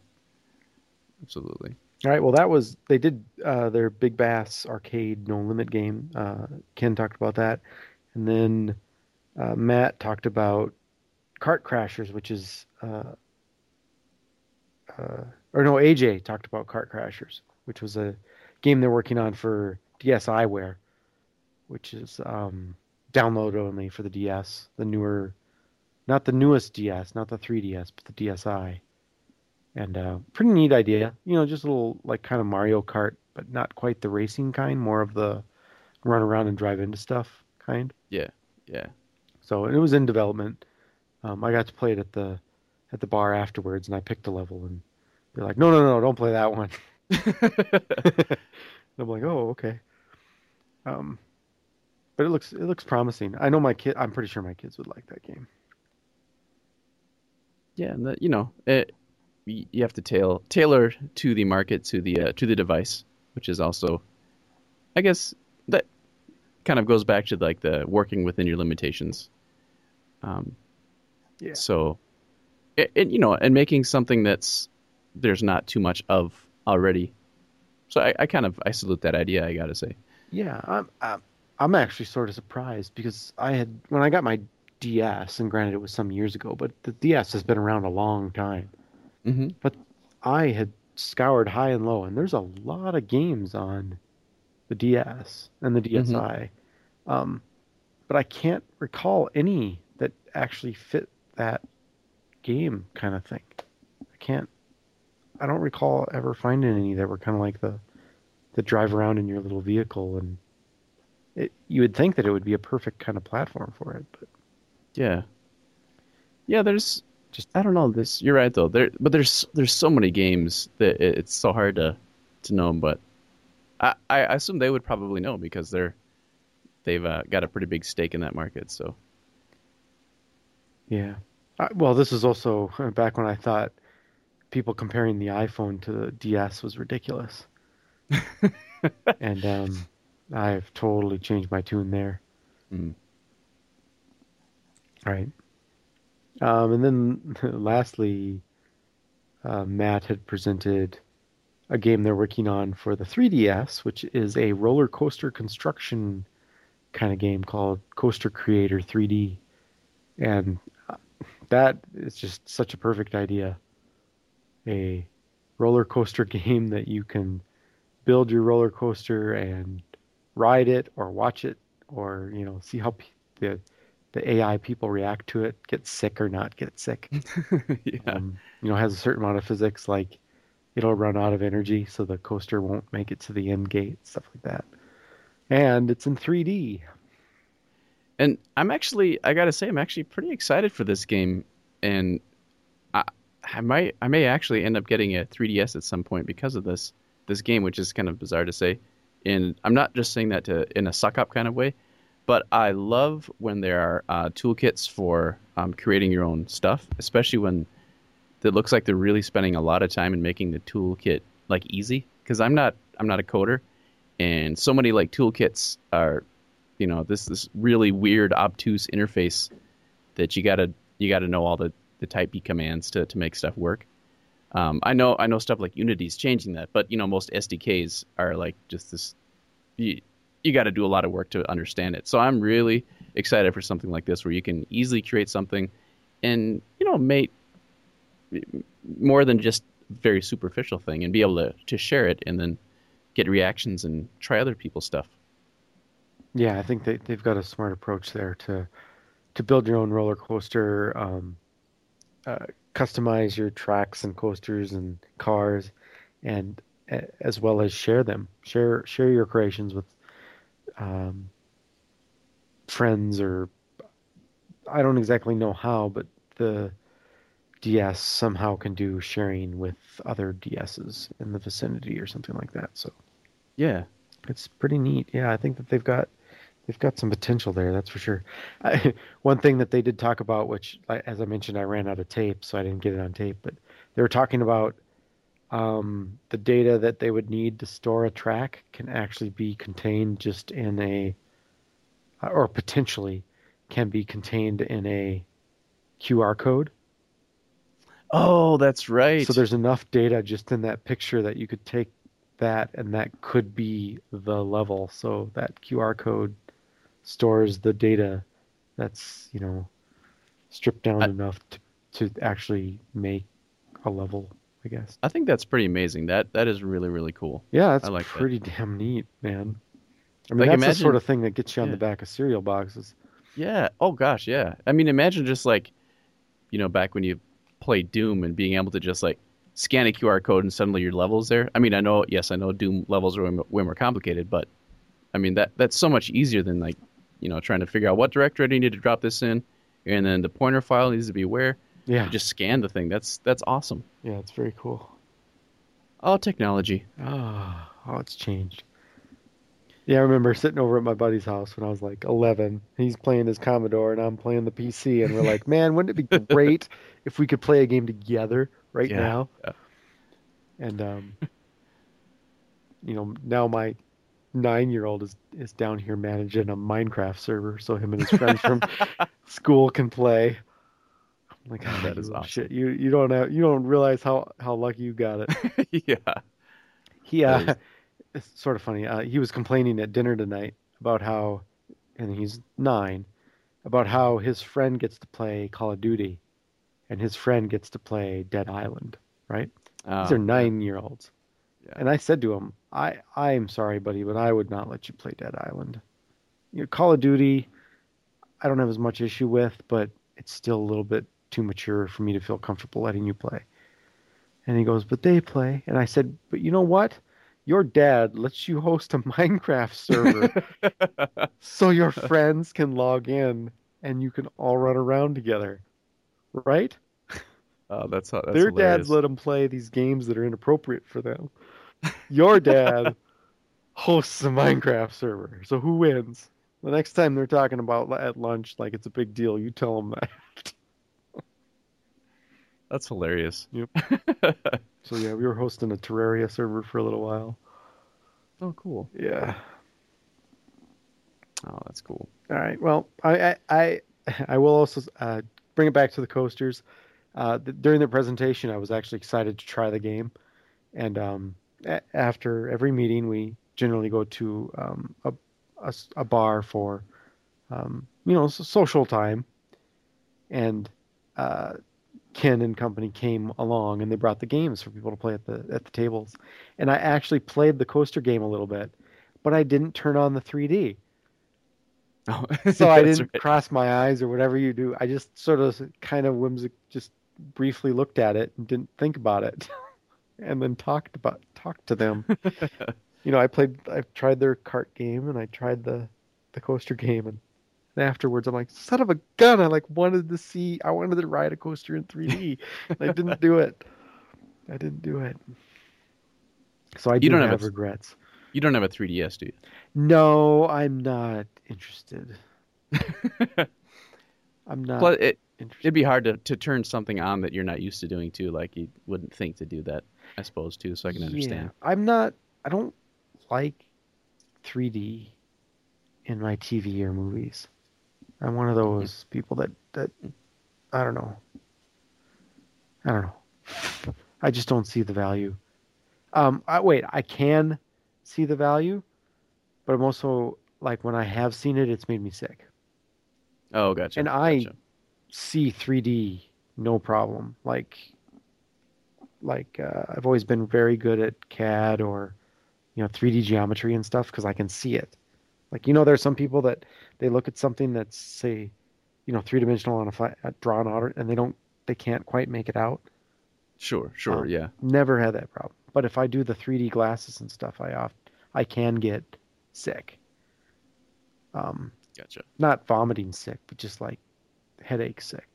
S2: Absolutely.
S1: All right, well, that was they did uh, their Big Bass arcade no limit game. Uh, Ken talked about that, and then uh, Matt talked about Cart Crashers, which is uh, uh, or no, AJ talked about Cart Crashers, which was a game they're working on for DSiWare, which is um, download only for the DS, the newer, not the newest DS, not the 3DS, but the DSi. And uh, pretty neat idea, you know, just a little like kind of Mario Kart, but not quite the racing kind, more of the run around and drive into stuff kind.
S2: Yeah, yeah.
S1: So it was in development. Um, I got to play it at the at the bar afterwards, and I picked a level, and they're like, "No, no, no, don't play that one." [laughs] [laughs] [laughs] I'm like, "Oh, okay." Um, but it looks it looks promising. I know my kid. I'm pretty sure my kids would like that game.
S2: Yeah, and the, you know, it, you have to tail, tailor to the market, to the uh, to the device, which is also, I guess, that kind of goes back to like the working within your limitations. Um,
S1: Yeah.
S2: So, it, it, you know, and making something that's there's not too much of already. So I, I kind of I salute that idea. I gotta say.
S1: Yeah, I'm, I'm I'm actually sort of surprised because I had when I got my DS, and granted it was some years ago, but the DS has been around a long time.
S2: Mm-hmm.
S1: But I had scoured high and low, and there's a lot of games on the DS and the DSi, um, but I can't recall any that actually fit that game kind of thing. I can't. I don't recall ever finding any that were kind of like the the drive around in your little vehicle, and it, you would think that it would be a perfect kind of platform for it, but
S2: Yeah. Yeah, there's just I don't know this. You're right though. There, but there's there's so many games that it, it's so hard to to know. them. But I I assume they would probably know because they're they've uh, got a pretty big stake in that market. So
S1: Yeah. I, well, this is also [laughs] back when I thought people comparing the iPhone to the DS was ridiculous. [laughs] and um, I've totally changed my tune there.
S2: Mm.
S1: Right. Um, and then [laughs] lastly, uh, Matt had presented a game they're working on for the 3DS, which is a roller coaster construction kind of game called Coaster Creator 3D. And uh, that is just such a perfect idea. A roller coaster [laughs] game that you can build your roller coaster and ride it or watch it or, you know, see how pe- the the AI people react to it, get sick or not get sick. [laughs]
S2: yeah,
S1: Um, you know, has a certain amount of physics, like it'll run out of energy, so the coaster won't make it to the end gate, stuff like that. And it's in 3D.
S2: and I'm actually I gotta say I'm actually pretty excited for this game, and I might I may actually end up getting a 3DS at some point because of this this game, which is kind of bizarre to say. And I'm not just saying that to in a suck up kind of way, but I love when there are uh, toolkits for um, creating your own stuff, especially when it looks like they're really spending a lot of time in making the toolkit like easy. Because I'm not I'm not a coder, and so many like toolkits are, you know, this this really weird obtuse interface that you gotta you gotta know all the the type B commands to to make stuff work. Um, I know I know stuff like Unity's changing that, but you know most SDKs are like just this. You, you got to do a lot of work to understand it. So I'm really excited for something like this where you can easily create something, and you know make more than just very superficial thing, and be able to to share it and then get reactions and try other people's stuff.
S1: Yeah, I think they, they've got a smart approach there to to build your own roller coaster, um, uh, customize your tracks and coasters and cars, and as well as share them. Share share your creations with um, friends or I don't exactly know how, but the DS somehow can do sharing with other DSs in the vicinity or something like that. So
S2: Yeah,
S1: it's pretty neat. Yeah, I think that they've got they've got some potential there. That's for sure. I, [laughs] one thing that they did talk about, which, as I mentioned, I ran out of tape, so I didn't get it on tape. But they were talking about um, the data that they would need to store a track can actually be contained just in a, or potentially can be contained in a QR code.
S2: Oh, that's right.
S1: So there's enough data just in that picture that you could take that and that could be the level. So that QR code stores the data that's, you know, stripped down
S2: I-
S1: enough to, to actually make a level I guess.
S2: I think that's pretty amazing. That that is really really cool.
S1: Yeah, that's
S2: I like that.
S1: pretty damn neat, man. I mean,
S2: Like,
S1: that's the sort of thing that gets you on
S2: yeah.
S1: the back of cereal boxes.
S2: Yeah. Oh gosh, yeah. I mean, imagine just like, you know, back when you played Doom and being able to just like scan a QR code and suddenly your levels there. I mean, I know, yes, I know Doom levels are way more complicated, but I mean that that's so much easier than like, you know, trying to figure out what directory do you need to drop this in, and then the pointer file needs to be where.
S1: Yeah,
S2: You just scan the thing. That's that's awesome.
S1: yeah, it's very cool.
S2: Oh, technology.
S1: Oh, oh, it's changed. Yeah, I remember sitting over at my buddy's house when I was like 11. He's playing his Commodore and I'm playing the PC, and we're like, man, wouldn't it be [laughs] great if we could play a game together right
S2: Yeah,
S1: now?
S2: yeah.
S1: And um, you know, now my nine-year-old is is down here managing a Minecraft server, so him and his friends from [laughs] school can play. I'm like,
S2: Oh,
S1: "Ah,
S2: that
S1: you
S2: awesome.
S1: shit. You you don't have you don't realize how how lucky you got it. [laughs]
S2: yeah.
S1: He uh,
S2: is- [laughs]
S1: it's sort of funny. Uh, he was complaining at dinner tonight about how, and he's nine, about how his friend gets to play Call of Duty, and his friend gets to play Dead Island. Right? These
S2: Oh,
S1: are nine-year-olds.
S2: Yeah.
S1: And I said to him, I I'm sorry, buddy, but I would not let you play Dead Island. You know, Call of Duty, I don't have as much issue with, but it's still a little bit too mature for me to feel comfortable letting you play. And he goes, but they play. And I said, but you know what? Your dad lets you host a [laughs] Minecraft server [laughs] so your friends can log in and you can all run around together. Right?
S2: Oh, that's that's
S1: Their
S2: hilarious.
S1: dads let them play these games that are inappropriate for them. Your dad hosts a Minecraft server. So who wins? The next time they're talking about at lunch like it's a big deal, you tell them that.
S2: That's hilarious.
S1: Yep. [laughs] So yeah, we were hosting a Terraria server for a little while.
S2: oh, cool.
S1: Yeah.
S2: Oh, that's cool.
S1: All right. Well, I I I, I will also uh, bring it back to the coasters. Uh, th- during the presentation, I was actually excited to try the game, and um, a- after every meeting, we generally go to um, a, a a bar for um, you know social time, and uh, Ken and company came along and they brought the games for people to play at the at the tables, and I actually played the coaster game a little bit, but I didn't turn on the 3D [laughs]
S2: Oh, [laughs]
S1: so I didn't
S2: right.
S1: cross my eyes or whatever you do. I just sort of kind of whimsic, just briefly looked at it and didn't think about it, [laughs] and then talked about talked to them. [laughs] you know, I played, I tried their cart game and I tried the the coaster game, and, and afterwards I'm like, son of a gun! I like wanted to see, I wanted to ride a coaster in 3D, and I didn't do it. I didn't do it. So I do
S2: don't
S1: have,
S2: have a-
S1: regrets.
S2: You don't have a 3DS, do you?
S1: No, I'm not interested. [laughs] I'm not
S2: Plus, it,
S1: interested.
S2: it'd be hard to, to turn something on that you're not used to doing too. Like you wouldn't think to do that, I suppose, too. So I can understand.
S1: I'm not. I don't like 3D in my TV or movies. I'm one of those people that that I don't know. I don't know. I just don't see the value. Um, I, wait, I can see the value, but I'm also like when I have seen it, it's made me sick.
S2: Oh, gotcha.
S1: And I-
S2: gotcha.
S1: see 3D no problem. Like like uh, I've always been very good at CAD or you know 3D geometry and stuff because I can see it. Like you know, there are some people that they look at something that's say you know three dimensional on a fi- uh, drawn out and they don't they can't quite make it out.
S2: Sure, sure,
S1: Um,
S2: yeah.
S1: Never had that problem. But if I do the 3D glasses and stuff, I oft I can get sick. Um,
S2: Gotcha.
S1: not vomiting sick, but just like headache sick.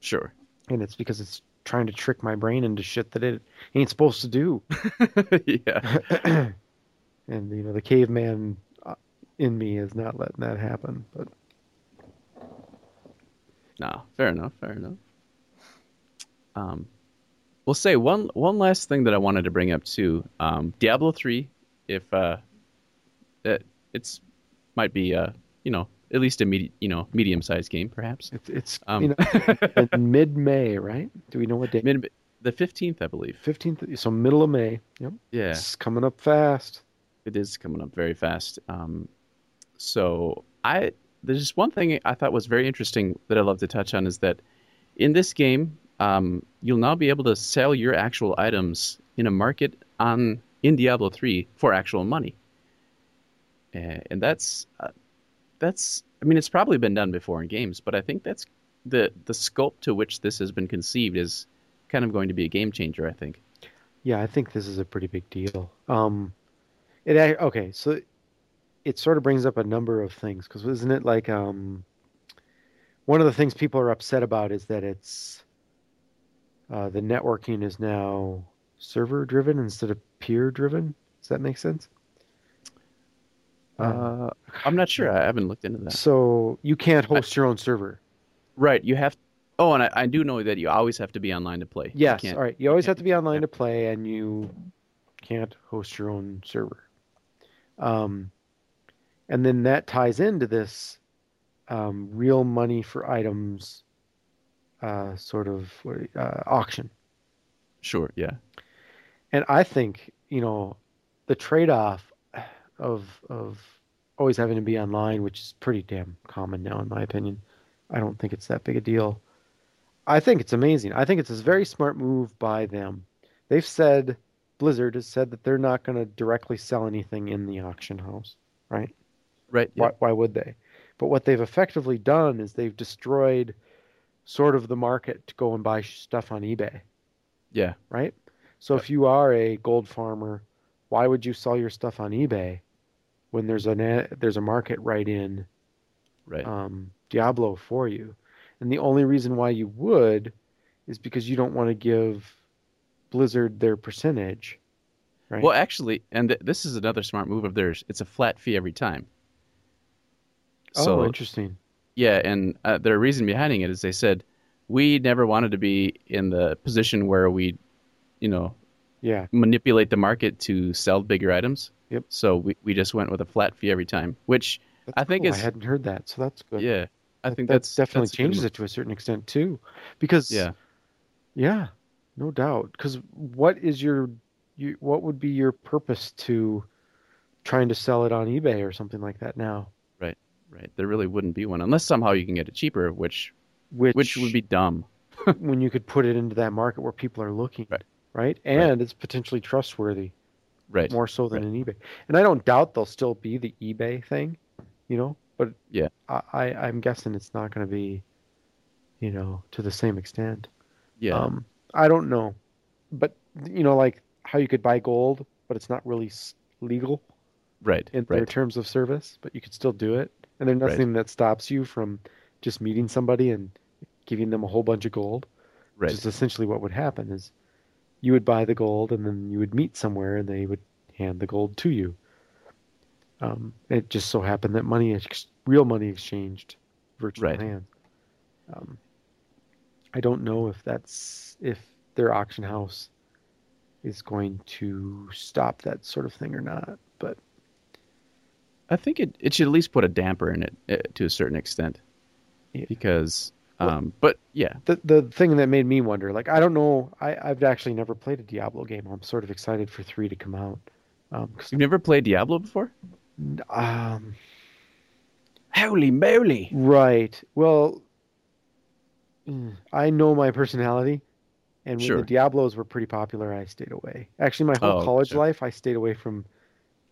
S2: Sure.
S1: and it's because it's trying to trick my brain into shit that it ain't supposed to do. [laughs]
S2: yeah. [clears throat]
S1: and you know, the caveman uh, in me is not letting that happen. But
S2: No, fair enough. Fair enough. Um, we'll say one one last thing that I wanted to bring up too. Um, Diablo three, if uh, it, it's might be uh, you know, at least a medi- you know medium sized game perhaps.
S1: it's it's
S2: Um,
S1: you know [laughs] mid May, right? Do we know what day?
S2: Mid the fifteenth, I believe.
S1: Fifteenth, so middle of May. Yep,
S2: Yeah,
S1: it's coming up fast.
S2: it is coming up very fast. Um, so I there's just one thing I thought was very interesting that I'd love to touch on is that in this game, um, you'll now be able to sell your actual items in a market on in Diablo 3 for actual money. Uh, and that's uh, that's I mean it's probably been done before in games, but I think that's the the scope to which this has been conceived is kind of going to be a game changer, I think.
S1: Yeah, I think this is a pretty big deal. Um, it okay, so it sort of brings up a number of things because isn't it like um, one of the things people are upset about is that it's uh, the networking is now server driven instead of peer driven. Does that make sense?
S2: Uh, I'm not sure. I haven't looked into that.
S1: So you can't host your own server.
S2: Right. You have. Oh, and I, I do know that you always have to be online to play. You
S1: Yes.
S2: can't-
S1: All right. You always
S2: can't-
S1: have to be online
S2: yeah.
S1: to play, and you can't host your own server. Um, and then that ties into this um, real money for items uh, sort of uh, auction.
S2: Sure. Yeah.
S1: And I think you know the trade-off of of always having to be online, which is pretty damn common now, in my opinion. I don't think it's that big a deal. I think it's amazing. I think it's a very smart move by them. They've said Blizzard has said that they're not going to directly sell anything in the auction house, right?
S2: Right. Yeah.
S1: Why, why would they? But what they've effectively done is they've destroyed sort of the market to go and buy stuff on eBay
S2: Yeah.
S1: right? So if you are a gold farmer, why would you sell your stuff on eBay when there's an a- there's a market right in
S2: Right.
S1: um, Diablo for you? And the only reason why you would is because you don't want to give Blizzard their percentage, right?
S2: Well, actually, and th- this is another smart move of theirs. It's a flat fee every time.
S1: oh,
S2: So
S1: interesting.
S2: yeah, and uh, their reason behind it is they said we never wanted to be in the position where we, you know,
S1: Yeah,
S2: manipulate the market to sell bigger items.
S1: Yep.
S2: So we, we just went with a flat fee every time, which
S1: that's
S2: I think
S1: cool.
S2: it's-
S1: I hadn't heard that, so that's good.
S2: yeah, I
S1: That-
S2: think
S1: that
S2: that's
S1: definitely
S2: that's
S1: changes it to a certain extent too, because
S2: Yeah.
S1: Yeah, no doubt. Because what is your, you, what would be your purpose to trying to sell it on eBay or something like that now?
S2: Right. Right. There really wouldn't be one unless somehow you can get it cheaper, which
S1: Which,
S2: which would be dumb. [laughs]
S1: when you could put it into that market where people are looking,
S2: Right.
S1: right? And it's potentially trustworthy
S2: Right.
S1: more so than an eBay. And I don't doubt there'll still be the eBay thing, you know. But
S2: Yeah.
S1: I, I I'm guessing it's not going to be, you know, to the same extent.
S2: Yeah.
S1: Um, I don't know, but you know, like how you could buy gold, but it's not really legal.
S2: right.
S1: in their terms of service, but you could still do it. And there's
S2: Right.
S1: nothing that stops you from just meeting somebody and giving them a whole bunch of gold.
S2: Right.
S1: Which is essentially what would happen is you would buy the gold and then you would meet somewhere and they would hand the gold to you. Um, it just so happened that money, ex- real money exchanged virtual
S2: Right.
S1: hands. Um, I don't know if that's if their auction house is going to stop that sort of thing or not, but
S2: I think it, it should at least put a damper in it uh, to a certain extent.
S1: Yeah.
S2: Because, um, but yeah,
S1: the the thing that made me wonder, like I don't know, I I've actually never played a Diablo game. I'm sort of excited for three to come out. Um,
S2: you've never played Diablo before?
S1: um,
S2: Holy moly!
S1: right. Well, mm, I know my personality, and when
S2: Sure.
S1: the Diablos were pretty popular, I stayed away. Actually, my whole
S2: Oh,
S1: college
S2: gotcha.
S1: life, I stayed away from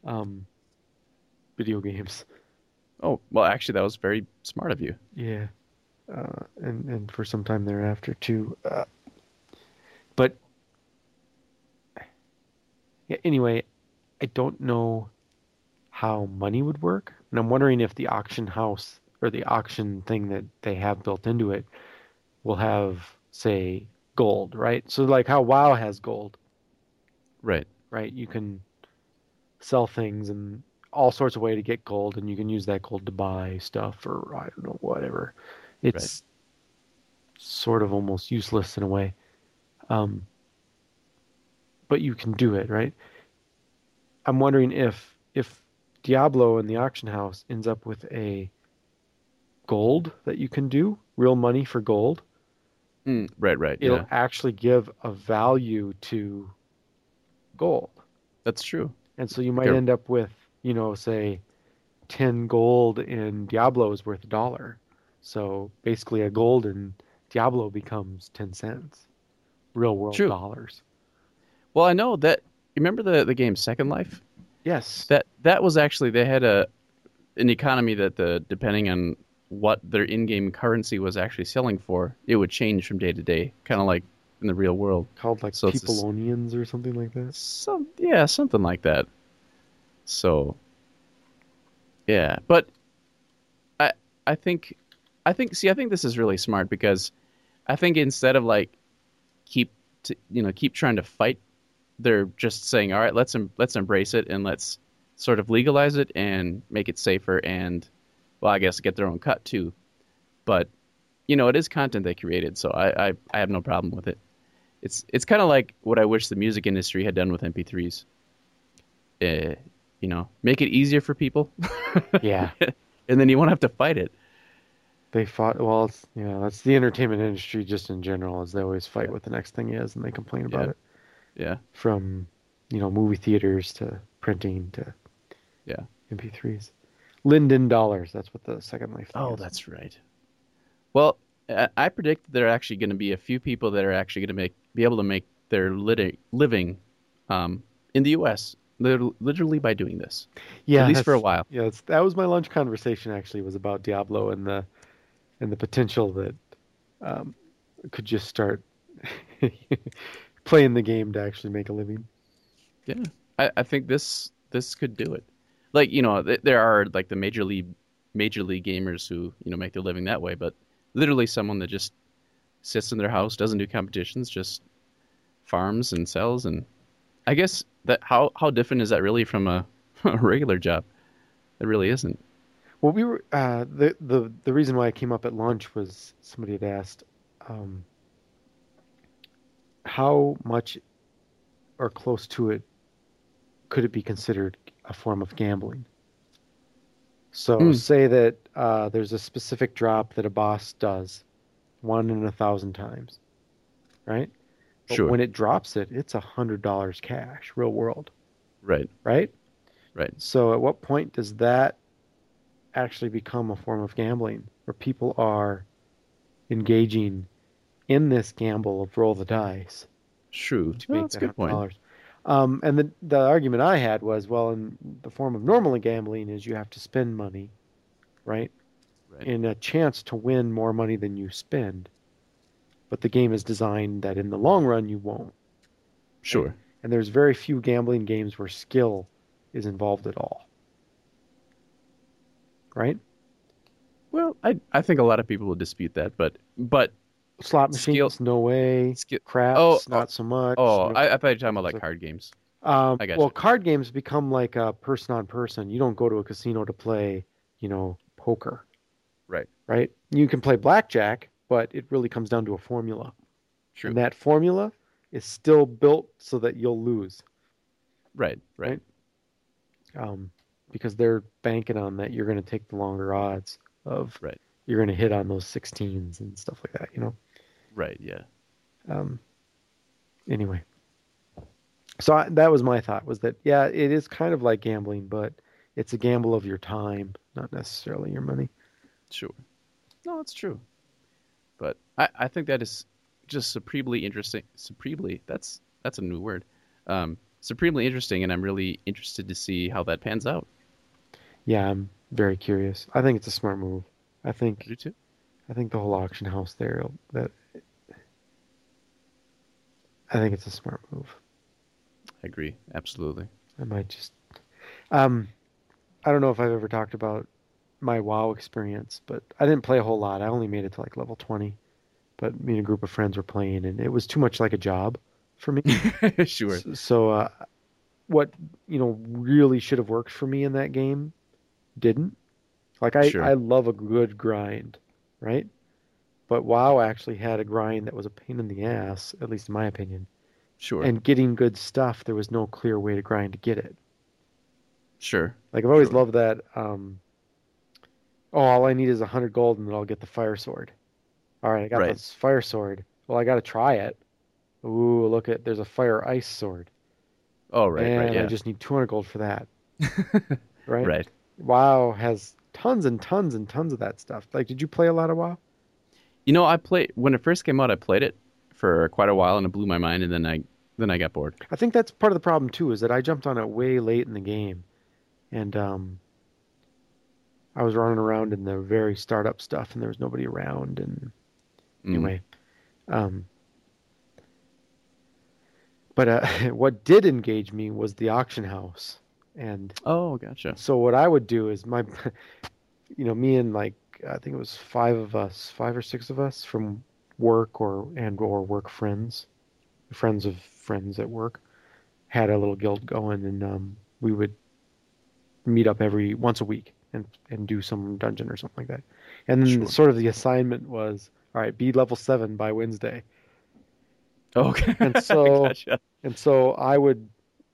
S1: um, video games.
S2: Oh, well, actually, that was very smart of you.
S1: Yeah, uh, and and for some time thereafter too. Uh, but yeah, anyway, I don't know how money would work, and I'm wondering if the auction house or the auction thing that they have built into it will have, say, gold, right? So like how WoW has gold,
S2: Right.
S1: right? You can sell things and all sorts of way to get gold, and you can use that gold to buy stuff or I don't know whatever. It's sort of almost useless in a way, um, but you can do it, right? I'm wondering if if Diablo in the auction house ends up with a gold that you can do real money for gold
S2: Mm, right, right.
S1: it'll
S2: Yeah,
S1: actually give a value to gold.
S2: that's true.
S1: And so you might
S2: Okay.
S1: end up with, you know, say 10 gold in Diablo is worth a dollar. So basically a gold in Diablo becomes ten cents, real world
S2: True.
S1: dollars.
S2: Well, I know that. You remember the the game Second Life?
S1: Yes.
S2: That that was actually they had a an economy that the depending on what their in-game currency was actually selling for, it would change from day to day, kind of like in the real world.
S1: called like
S2: so
S1: Peopleonians or something like that.
S2: Some yeah, something like that. So yeah, but I I think I think see I think this is really smart because I think instead of like keep to, you know keep trying to fight, they're just saying all right let's em- let's embrace it and let's sort of legalize it and make it safer and well I guess get their own cut too, but you know it is content they created so I I, I have no problem with it. It's it's kind of like what I wish the music industry had done with MP3s. Uh, you know, make it easier for people,
S1: Yeah. [laughs]
S2: and then you won't have to fight it.
S1: They fought. Well, it's yeah. That's the entertainment industry just in general. Is they always fight what the next thing is, and they complain about
S2: Yeah.
S1: it.
S2: Yeah,
S1: From you know movie theaters to printing to
S2: yeah.
S1: MP3s. Linden dollars. That's what the Second Life.
S2: Oh,
S1: is.
S2: that's right. Well, I, I predict that there are actually going to be a few people that are actually going to make be able to make their lit- living um, in the U.S. literally by doing this.
S1: yeah.
S2: at least for a while.
S1: Yeah, that was my lunch conversation. Actually, was about Diablo and the and the potential that um, could just start [laughs] playing the game to actually make a living.
S2: Yeah, I, I think this this could do it. Like you know, th- there are like the major league major league gamers who you know make their living that way, but literally someone that just sits in their house, doesn't do competitions, just farms and sells, and I guess that how how different is that really from a, [laughs] a regular job? It really isn't.
S1: Well, we were uh, the the the reason why I came up at lunch was somebody had asked um, how much or close to it could it be considered a form of gambling. So,
S2: Hmm.
S1: say that uh, there's a specific drop that a boss does, one in a thousand times, right? But
S2: Sure.
S1: When it drops it, it's a hundred dollars cash, real world,
S2: Right.
S1: right?
S2: Right.
S1: So at what point does that actually become a form of gambling where people are engaging in this gamble of roll the dice
S2: True.
S1: to
S2: Well,
S1: make
S2: that's a
S1: that
S2: good point.
S1: $100? Um, and the the argument I had was, well, in the form of normal gambling is you have to spend money, right?
S2: Right.
S1: And a chance to win more money than you spend. But the game is designed that in the long run you won't.
S2: Sure.
S1: And there's very few gambling games where skill is involved at all. Right?
S2: Well, I I think a lot of people will dispute that, but but
S1: Slot
S2: Skill-
S1: machines, no way.
S2: skill.
S1: Craps,
S2: Oh,
S1: not so much.
S2: Oh,
S1: you know.
S2: I, I thought you were talking about like
S1: So-
S2: card games.
S1: Um, well, card games become like a person on person. You don't go to a casino to play, you know, poker.
S2: Right.
S1: Right? You can play blackjack, but it really comes down to a formula.
S2: True.
S1: And that formula is still built so that you'll lose.
S2: right. Right.
S1: Right. Um, because they're banking on that you're going to take the longer odds of
S2: Right.
S1: you're going to hit on those 16s and stuff like that, you know?
S2: Right. Yeah.
S1: Um, anyway, so I, that was my thought was that yeah, it is kind of like gambling, but it's a gamble of your time, not necessarily your money.
S2: Sure. No, it's true. But I, I think that is just supremely interesting. Supremely, that's that's a new word. Um, supremely interesting, and I'm really interested to see how that pans out.
S1: Yeah, I'm very curious. I think it's a smart move. I think
S2: You too?
S1: I think the whole auction house there that I think it's a smart move.
S2: I agree. Absolutely.
S1: I might just um I don't know if I've ever talked about my WoW experience, but I didn't play a whole lot. I only made it to like level 20. But me and a group of friends were playing and it was too much like a job for me. [laughs]
S2: sure.
S1: S- So uh what, you know, really should have worked for me in that game didn't. Like I
S2: Sure.
S1: I love a good grind, right? But WoW actually had a grind that was a pain in the ass, at least in my opinion.
S2: Sure.
S1: And getting good stuff, there was no clear way to grind to get it.
S2: sure.
S1: Like I've always
S2: Sure.
S1: loved that. Um, oh, all I need is a hundred gold, and then I'll get the fire sword. All right, I got
S2: Right.
S1: this fire sword. Well, I got to try it. Ooh, look at there's a fire ice sword,
S2: Oh, right.
S1: and
S2: right. Yeah.
S1: I just need two hundred gold for that. [laughs] Right?
S2: Right.
S1: WoW has tons and tons and tons of that stuff. Like, did you play a lot of WoW?
S2: You know, I played when it first came out. I played it for quite a while, and it blew my mind. And then I then I got bored.
S1: I think that's part of the problem too, is that I jumped on it way late in the game, and um, I was running around in the very startup stuff, and there was nobody around. And
S2: Mm.
S1: anyway, um, but uh, [laughs] what did engage me was the auction house, and
S2: Oh, gotcha.
S1: so what I would do is my, [laughs] you know, me and like I think it was five of us, five or six of us from work or and or work friends, friends of friends at work, had a little guild going, and um, we would meet up every once a week and and do some dungeon or something like that. And then
S2: Sure.
S1: sort of the assignment was, all right, be level seven by Wednesday.
S2: Okay.
S1: And [laughs] so-
S2: gotcha.
S1: And so I would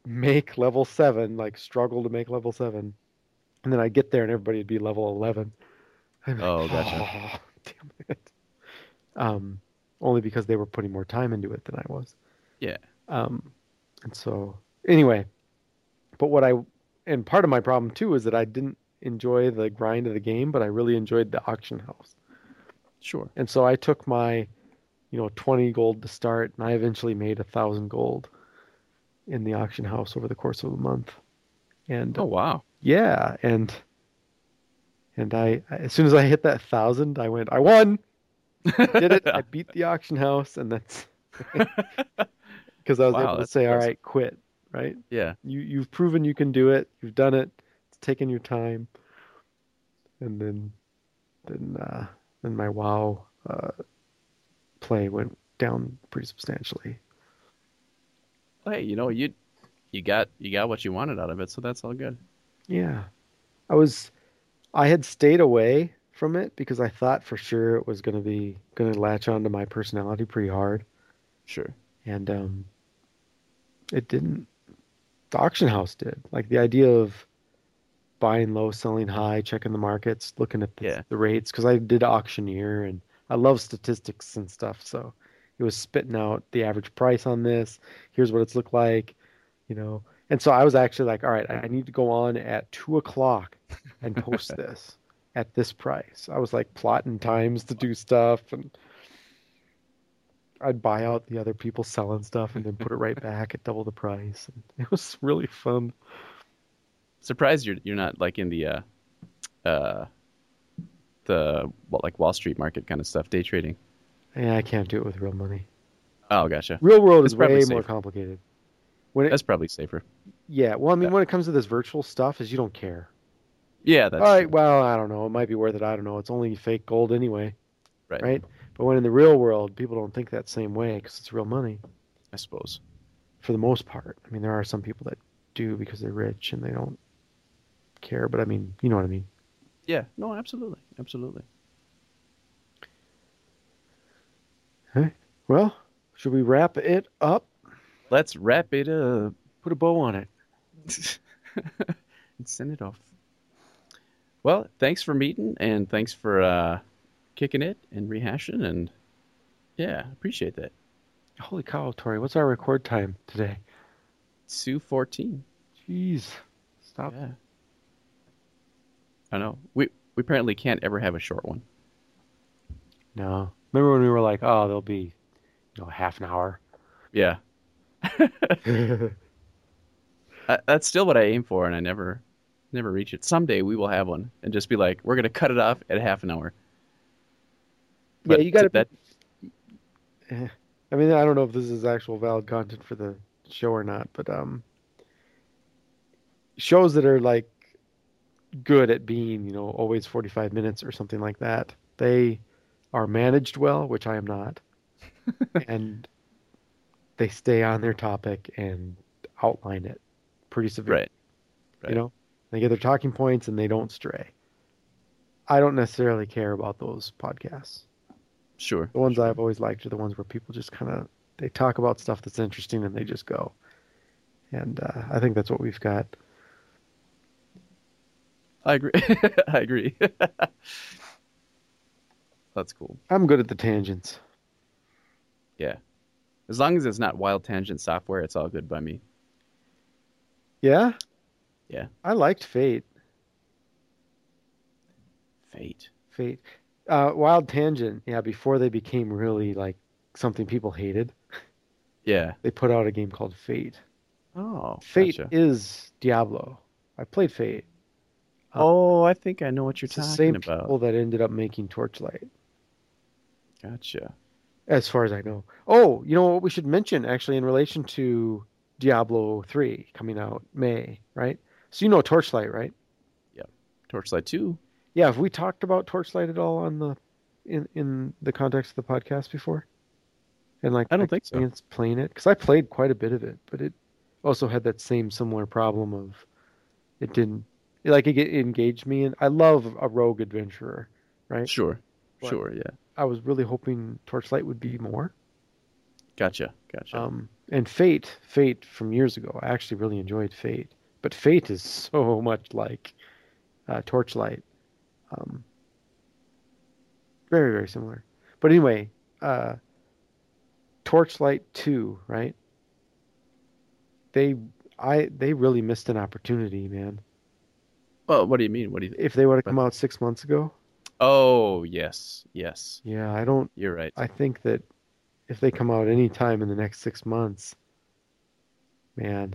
S1: make level seven, like struggle to make level seven, and then I'd get there and everybody would be level eleven. I'm like,
S2: Oh, gotcha.
S1: "Oh, [laughs] damn it. Um, only because they were putting more time into it than I was.
S2: Yeah.
S1: Um, and so anyway, but what I and part of my problem too is that I didn't enjoy the grind of the game, but I really enjoyed the auction house.
S2: Sure.
S1: And so I took my, you know, 20 gold to start, and I eventually made a thousand gold in the auction house over the course of a month. And
S2: Oh wow.
S1: yeah, and and I as soon as I hit that thousand, I went, I won, did it. I [laughs] beat the auction house, and that's [laughs] [laughs] because I was
S2: Wow,
S1: able to say, all right, quit. Right?
S2: yeah.
S1: You you've proven you can do it. You've done it. It's taken your time. And then then uh then my WoW uh play went down pretty substantially.
S2: Hey, you know you you got you got what you wanted out of it, so that's all good.
S1: Yeah. I was I had stayed away from it because I thought for sure it was going to be going to latch onto my personality pretty hard
S2: Sure.
S1: and um it didn't the auction house did. Like the idea of buying low, selling high, checking the markets, looking at the,
S2: Yeah.
S1: the rates because I did auctioneer and I love statistics and stuff. So it was spitting out the average price on this. Here's what it's looked like, you know. And so I was actually like, all right, I need to go on at two o'clock and post [laughs] this at this price. I was like plotting times to do stuff and I'd buy out the other people selling stuff and then put it right back at double the price. And [laughs] it was really fun.
S2: Surprised you're you're not like in the uh uh the what like Wall Street market kind of stuff, day trading.
S1: Yeah, I can't do it with real money.
S2: Oh, gotcha.
S1: Real world
S2: It's
S1: is way
S2: probably
S1: more complicated. When it,
S2: That's probably safer.
S1: yeah, well, I mean,
S2: Yeah.
S1: when it comes to this virtual stuff, is you don't care.
S2: Yeah, that's
S1: All right,
S2: true.
S1: well, I don't know. It might be worth it. I don't know. It's only fake gold anyway,
S2: right.
S1: right? But when in the real world, people don't think that same way because it's real money
S2: I suppose.
S1: for the most part. I mean, there are some people that do because they're rich and they don't care. But I mean, you know what I mean.
S2: Yeah. No, absolutely, absolutely.
S1: Well, should we wrap it up?
S2: Let's wrap it up
S1: Put a bow on it. [laughs]
S2: and send it off. Well, thanks for meeting and thanks for uh, kicking it and rehashing and yeah, appreciate that.
S1: Holy cow, Tori! What's our record time today?
S2: Sue fourteen.
S1: Jeez, stop.
S2: Yeah. I know. We we apparently can't ever have a short one.
S1: No. Remember when we were like, oh, there'll be, you know, half an hour.
S2: Yeah. I, [laughs] that's still what I aim for, and I never, never reach it. Someday we will have one, and just be like, we're gonna cut it off at half an hour.
S1: yeah, you got to.
S2: that. [sighs]
S1: I mean, I don't know if this is actual valid content for the show or not, but um, shows that are like good at being, you know, always 45 minutes or something like that, they are managed well, which I am not, [laughs] and they stay on their topic and outline it pretty severely.
S2: Right. Right.
S1: You know, they get their talking points and they don't stray. I don't necessarily care about those podcasts.
S2: Sure.
S1: The ones I've always liked are the ones where people just kind of they talk about stuff that's interesting and they just go. And uh, I think that's what we've got.
S2: I agree. [laughs] I agree. [laughs] That's cool.
S1: I'm good at the tangents.
S2: Yeah. As long as it's not wild tangent software, it's all good by me.
S1: Yeah.
S2: Yeah.
S1: I liked Fate.
S2: Fate.
S1: Fate. Uh, Wild Tangent, yeah, before they became really like something people hated,
S2: Yeah.
S1: they put out a game called Fate.
S2: Oh,
S1: Fate
S2: gotcha.
S1: is Diablo. I played Fate.
S2: Oh, I think I know what you're talking
S1: same
S2: about.
S1: people that ended up making Torchlight,
S2: Gotcha.
S1: as far as I know. Oh, you know what we should mention actually in relation to Diablo 3 coming out May, right? So you know Torchlight, right? Yeah.
S2: Torchlight 2.
S1: Yeah, have we talked about Torchlight at all on the in in the context of the podcast before? And like
S2: I don't think so.
S1: playing it because I played quite a bit of it, but it also had that same similar problem of it didn't like it, it engaged me, and I love a rogue adventurer, right?
S2: Sure.
S1: But-
S2: Sure, yeah.
S1: I was really hoping Torchlight would be more.
S2: Gotcha. Gotcha.
S1: Um, and Fate, Fate from years ago, I actually really enjoyed Fate, but Fate is [laughs] so much like uh, Torchlight. Um, very, very similar. But anyway, uh, Torchlight 2, right? They, I, they really missed an opportunity, man.
S2: well, what do you mean? What do you
S1: If they would have come out six months ago,
S2: Oh, yes. Yes.
S1: yeah, I don't,
S2: You're right.
S1: I think that if they come out any time in the next six months, man,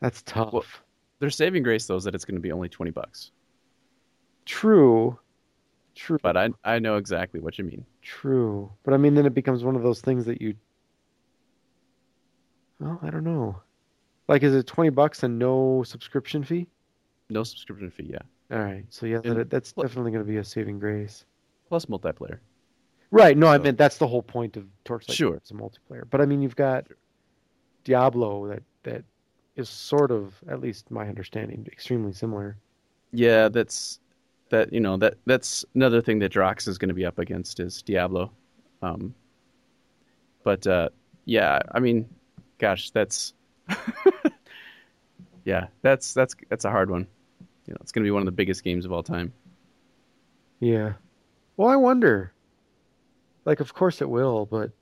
S1: that's tough.
S2: Well- Their saving grace though is that it's going to be only 20 bucks.
S1: True, true,
S2: But I I know exactly what you mean.
S1: true. But I mean, then it becomes one of those things that you, well, I don't know. Like, is it 20 bucks and no subscription fee?
S2: No subscription fee, yeah.
S1: All right. So, yeah, that, that's definitely going to be a saving grace.
S2: Plus multiplayer.
S1: Right. No, I
S2: So-
S1: meant that's the whole point of Torchlight.
S2: Sure.
S1: It's a multiplayer. But I mean, you've got
S2: Sure.
S1: Diablo that, that is sort of, at least my understanding, extremely similar.
S2: Yeah, that's that you know that that's another thing that Drox is going to be up against is Diablo. Um, but uh, yeah, I mean, gosh, that's [laughs] yeah, that's that's that's a hard one. You know, it's going to be one of the biggest games of all time.
S1: Yeah. Well, I wonder. Like, of course it will, but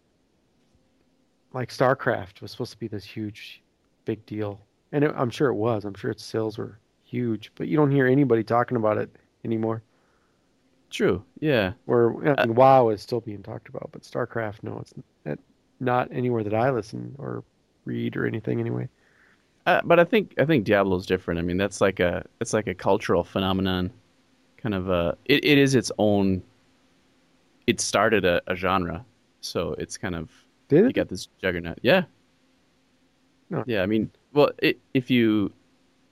S1: like StarCraft was supposed to be this huge, big deal, and it, I'm sure it was. I'm sure its sales were huge, but you don't hear anybody talking about it anymore.
S2: True. Yeah.
S1: Where I uh, mean, WoW is still being talked about, but StarCraft, no, it's not anywhere that I listen or read or anything anyway.
S2: Uh, but I think I think Diablo's different. I mean, that's like a it's like a cultural phenomenon, kind of a it, it is its own. It started a, a genre, so it's kind of
S1: Did
S2: you
S1: it?
S2: got this juggernaut. Yeah.
S1: No.
S2: Yeah, I mean, well, it, if you,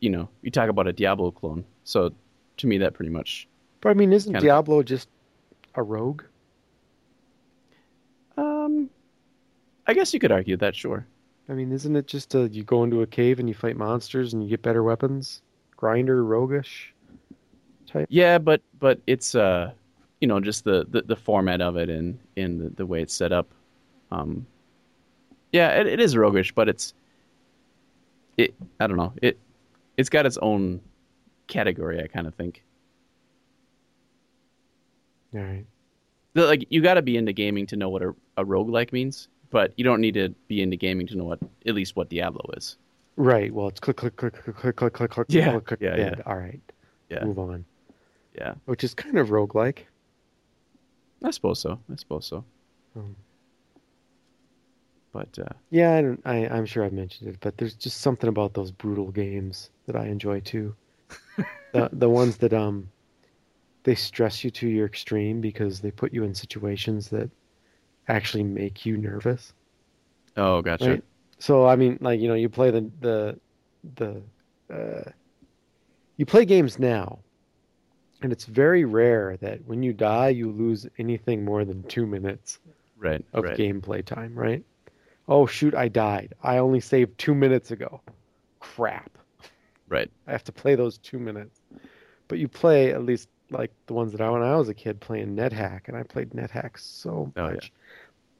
S2: you know, you talk about a Diablo clone, so to me that pretty much.
S1: But I mean, isn't. Diablo just a rogue?
S2: Um, I guess you could argue that, sure.
S1: I mean, isn't it just a, you go into a cave and you fight monsters and you get better weapons? Grinder, roguish type.
S2: Yeah, but but it's uh, you know, just the the, the format of it and and the, the way it's set up. Um, yeah, it, it is roguish, but it's it. I don't know. It it's got its own category. I kind of think.
S1: All right.
S2: Like you got to be into gaming to know what a, a roguelike means, but you don't need to be into gaming to know what at least what Diablo is.
S1: Right. Well, it's click, click, click, click, click, click, click, click,
S2: Yeah,
S1: click, click,
S2: yeah,
S1: dead.
S2: yeah.
S1: All right.
S2: Yeah.
S1: Move on.
S2: Yeah,
S1: Which is kind of roguelike.
S2: I suppose so. I suppose so.
S1: Um,
S2: But uh,
S1: yeah, I don't, I, I'm sure I've mentioned it, but there's just something about those brutal games that I enjoy too. [laughs] the the ones that um they stress you to your extreme because they put you in situations that actually make you nervous.
S2: oh, gotcha.
S1: Right. So I mean, like you know, you play the the the uh, you play games now, and it's very rare that when you die, you lose anything more than two minutes
S2: Right.
S1: of
S2: right.
S1: gameplay time. Right? Oh shoot, I died. I only saved two minutes ago. Crap.
S2: Right.
S1: I have to play those two minutes. But you play at least like the ones that I when I was a kid playing NetHack, and I played NetHack so much.
S2: Oh, yeah.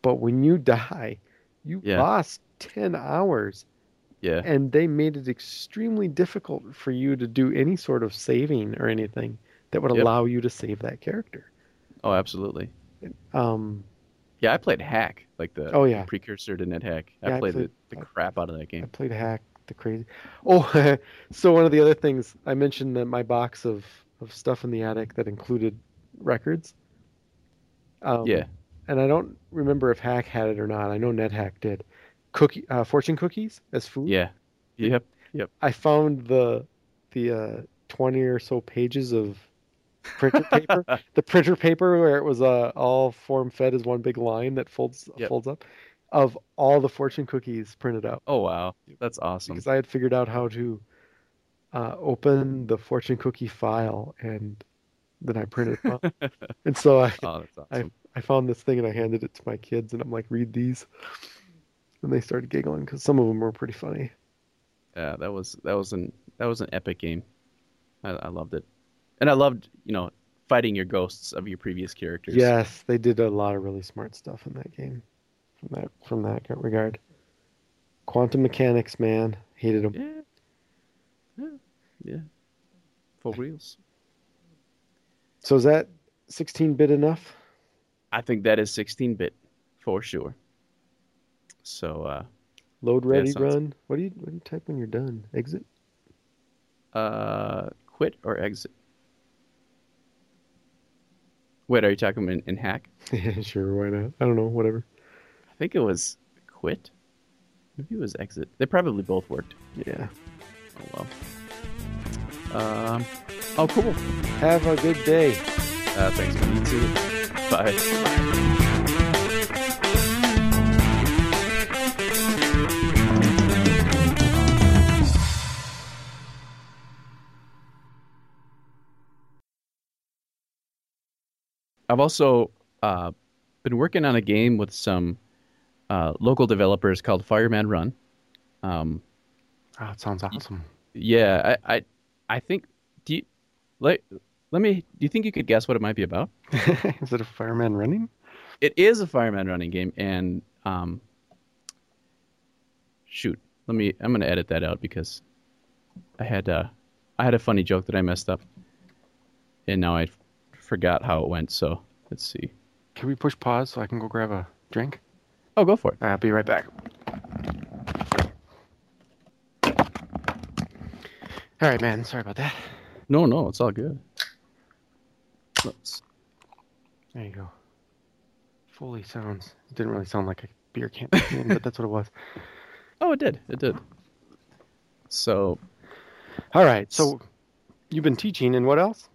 S1: But when you die, you
S2: Yeah.
S1: lost ten hours
S2: Yeah.
S1: and they made it extremely difficult for you to do any sort of saving or anything that would
S2: Yep.
S1: allow you to save that character.
S2: Oh, absolutely.
S1: Um,
S2: Yeah, I played Hack, like the
S1: Oh, yeah.
S2: precursor to NetHack.
S1: Yeah, I
S2: I played,
S1: played-
S2: the, the crap out of that game.
S1: I played Hack the crazy. Oh, [laughs] so one of the other things I mentioned that my box of of stuff in the attic that included records. Um,
S2: Yeah.
S1: And I don't remember if Hack had it or not. I know NetHack did. Cookie, uh, fortune cookies as food.
S2: Yeah. Yep. Yep.
S1: I found the the uh, twenty or so pages of printer [laughs] paper, the printer paper where it was uh, all form fed as one big line that folds
S2: Yep.
S1: folds up, of all the fortune cookies printed out.
S2: Oh wow, that's awesome.
S1: Because I had figured out how to uh, open the fortune cookie file, and then I printed them out. [laughs] and so I,
S2: Oh, that's
S1: I
S2: awesome.
S1: I found this thing and I handed it to my kids, and I'm like, read these, and they started giggling because some of them were pretty funny.
S2: Yeah, that was that was an that was an epic game. I, I loved it, and I loved you know fighting your ghosts of your previous characters.
S1: Yes, they did a lot of really smart stuff in that game. From that from that regard. Quantum mechanics, man, hated them.
S2: Yeah. Yeah. Yeah. For reals.
S1: So is that 16-bit enough?
S2: I think that is 16-bit for sure. So, uh,
S1: Load ready
S2: sounds-
S1: run. What do you what do you type when you're done? Exit.
S2: uh, quit or exit. Wait, are you talking in, in hack? [laughs]
S1: Yeah, sure, why not? I don't know, whatever.
S2: I think it was quit. Maybe it was exit. They probably both worked.
S1: Yeah.
S2: Oh well. Um. Oh, cool.
S1: Have a good day.
S2: Uh, thanks, man. You too. [laughs] Bye. I've also uh, been working on a game with some uh, local developers called Fireman Run. Um,
S1: Oh, it sounds awesome.
S2: yeah, I, I, I think. Do you, let let me. Do you think you could guess what it might be about? [laughs]
S1: is it a fireman running?
S2: It is a fireman running game, and um, shoot, let me. I'm gonna edit that out because I had uh, I had a funny joke that I messed up, and now I forgot how it went. So let's see.
S1: Can we push pause so I can go grab a drink?
S2: Oh, go for it.
S1: I'll be right back. All right, man. Sorry about that.
S2: No, no, it's all good.
S1: There you go. Foley sounds. It didn't really sound like a beer can, but that's what it was. [laughs]
S2: Oh, it did. It did. So
S1: All right. So you've been teaching, and what else?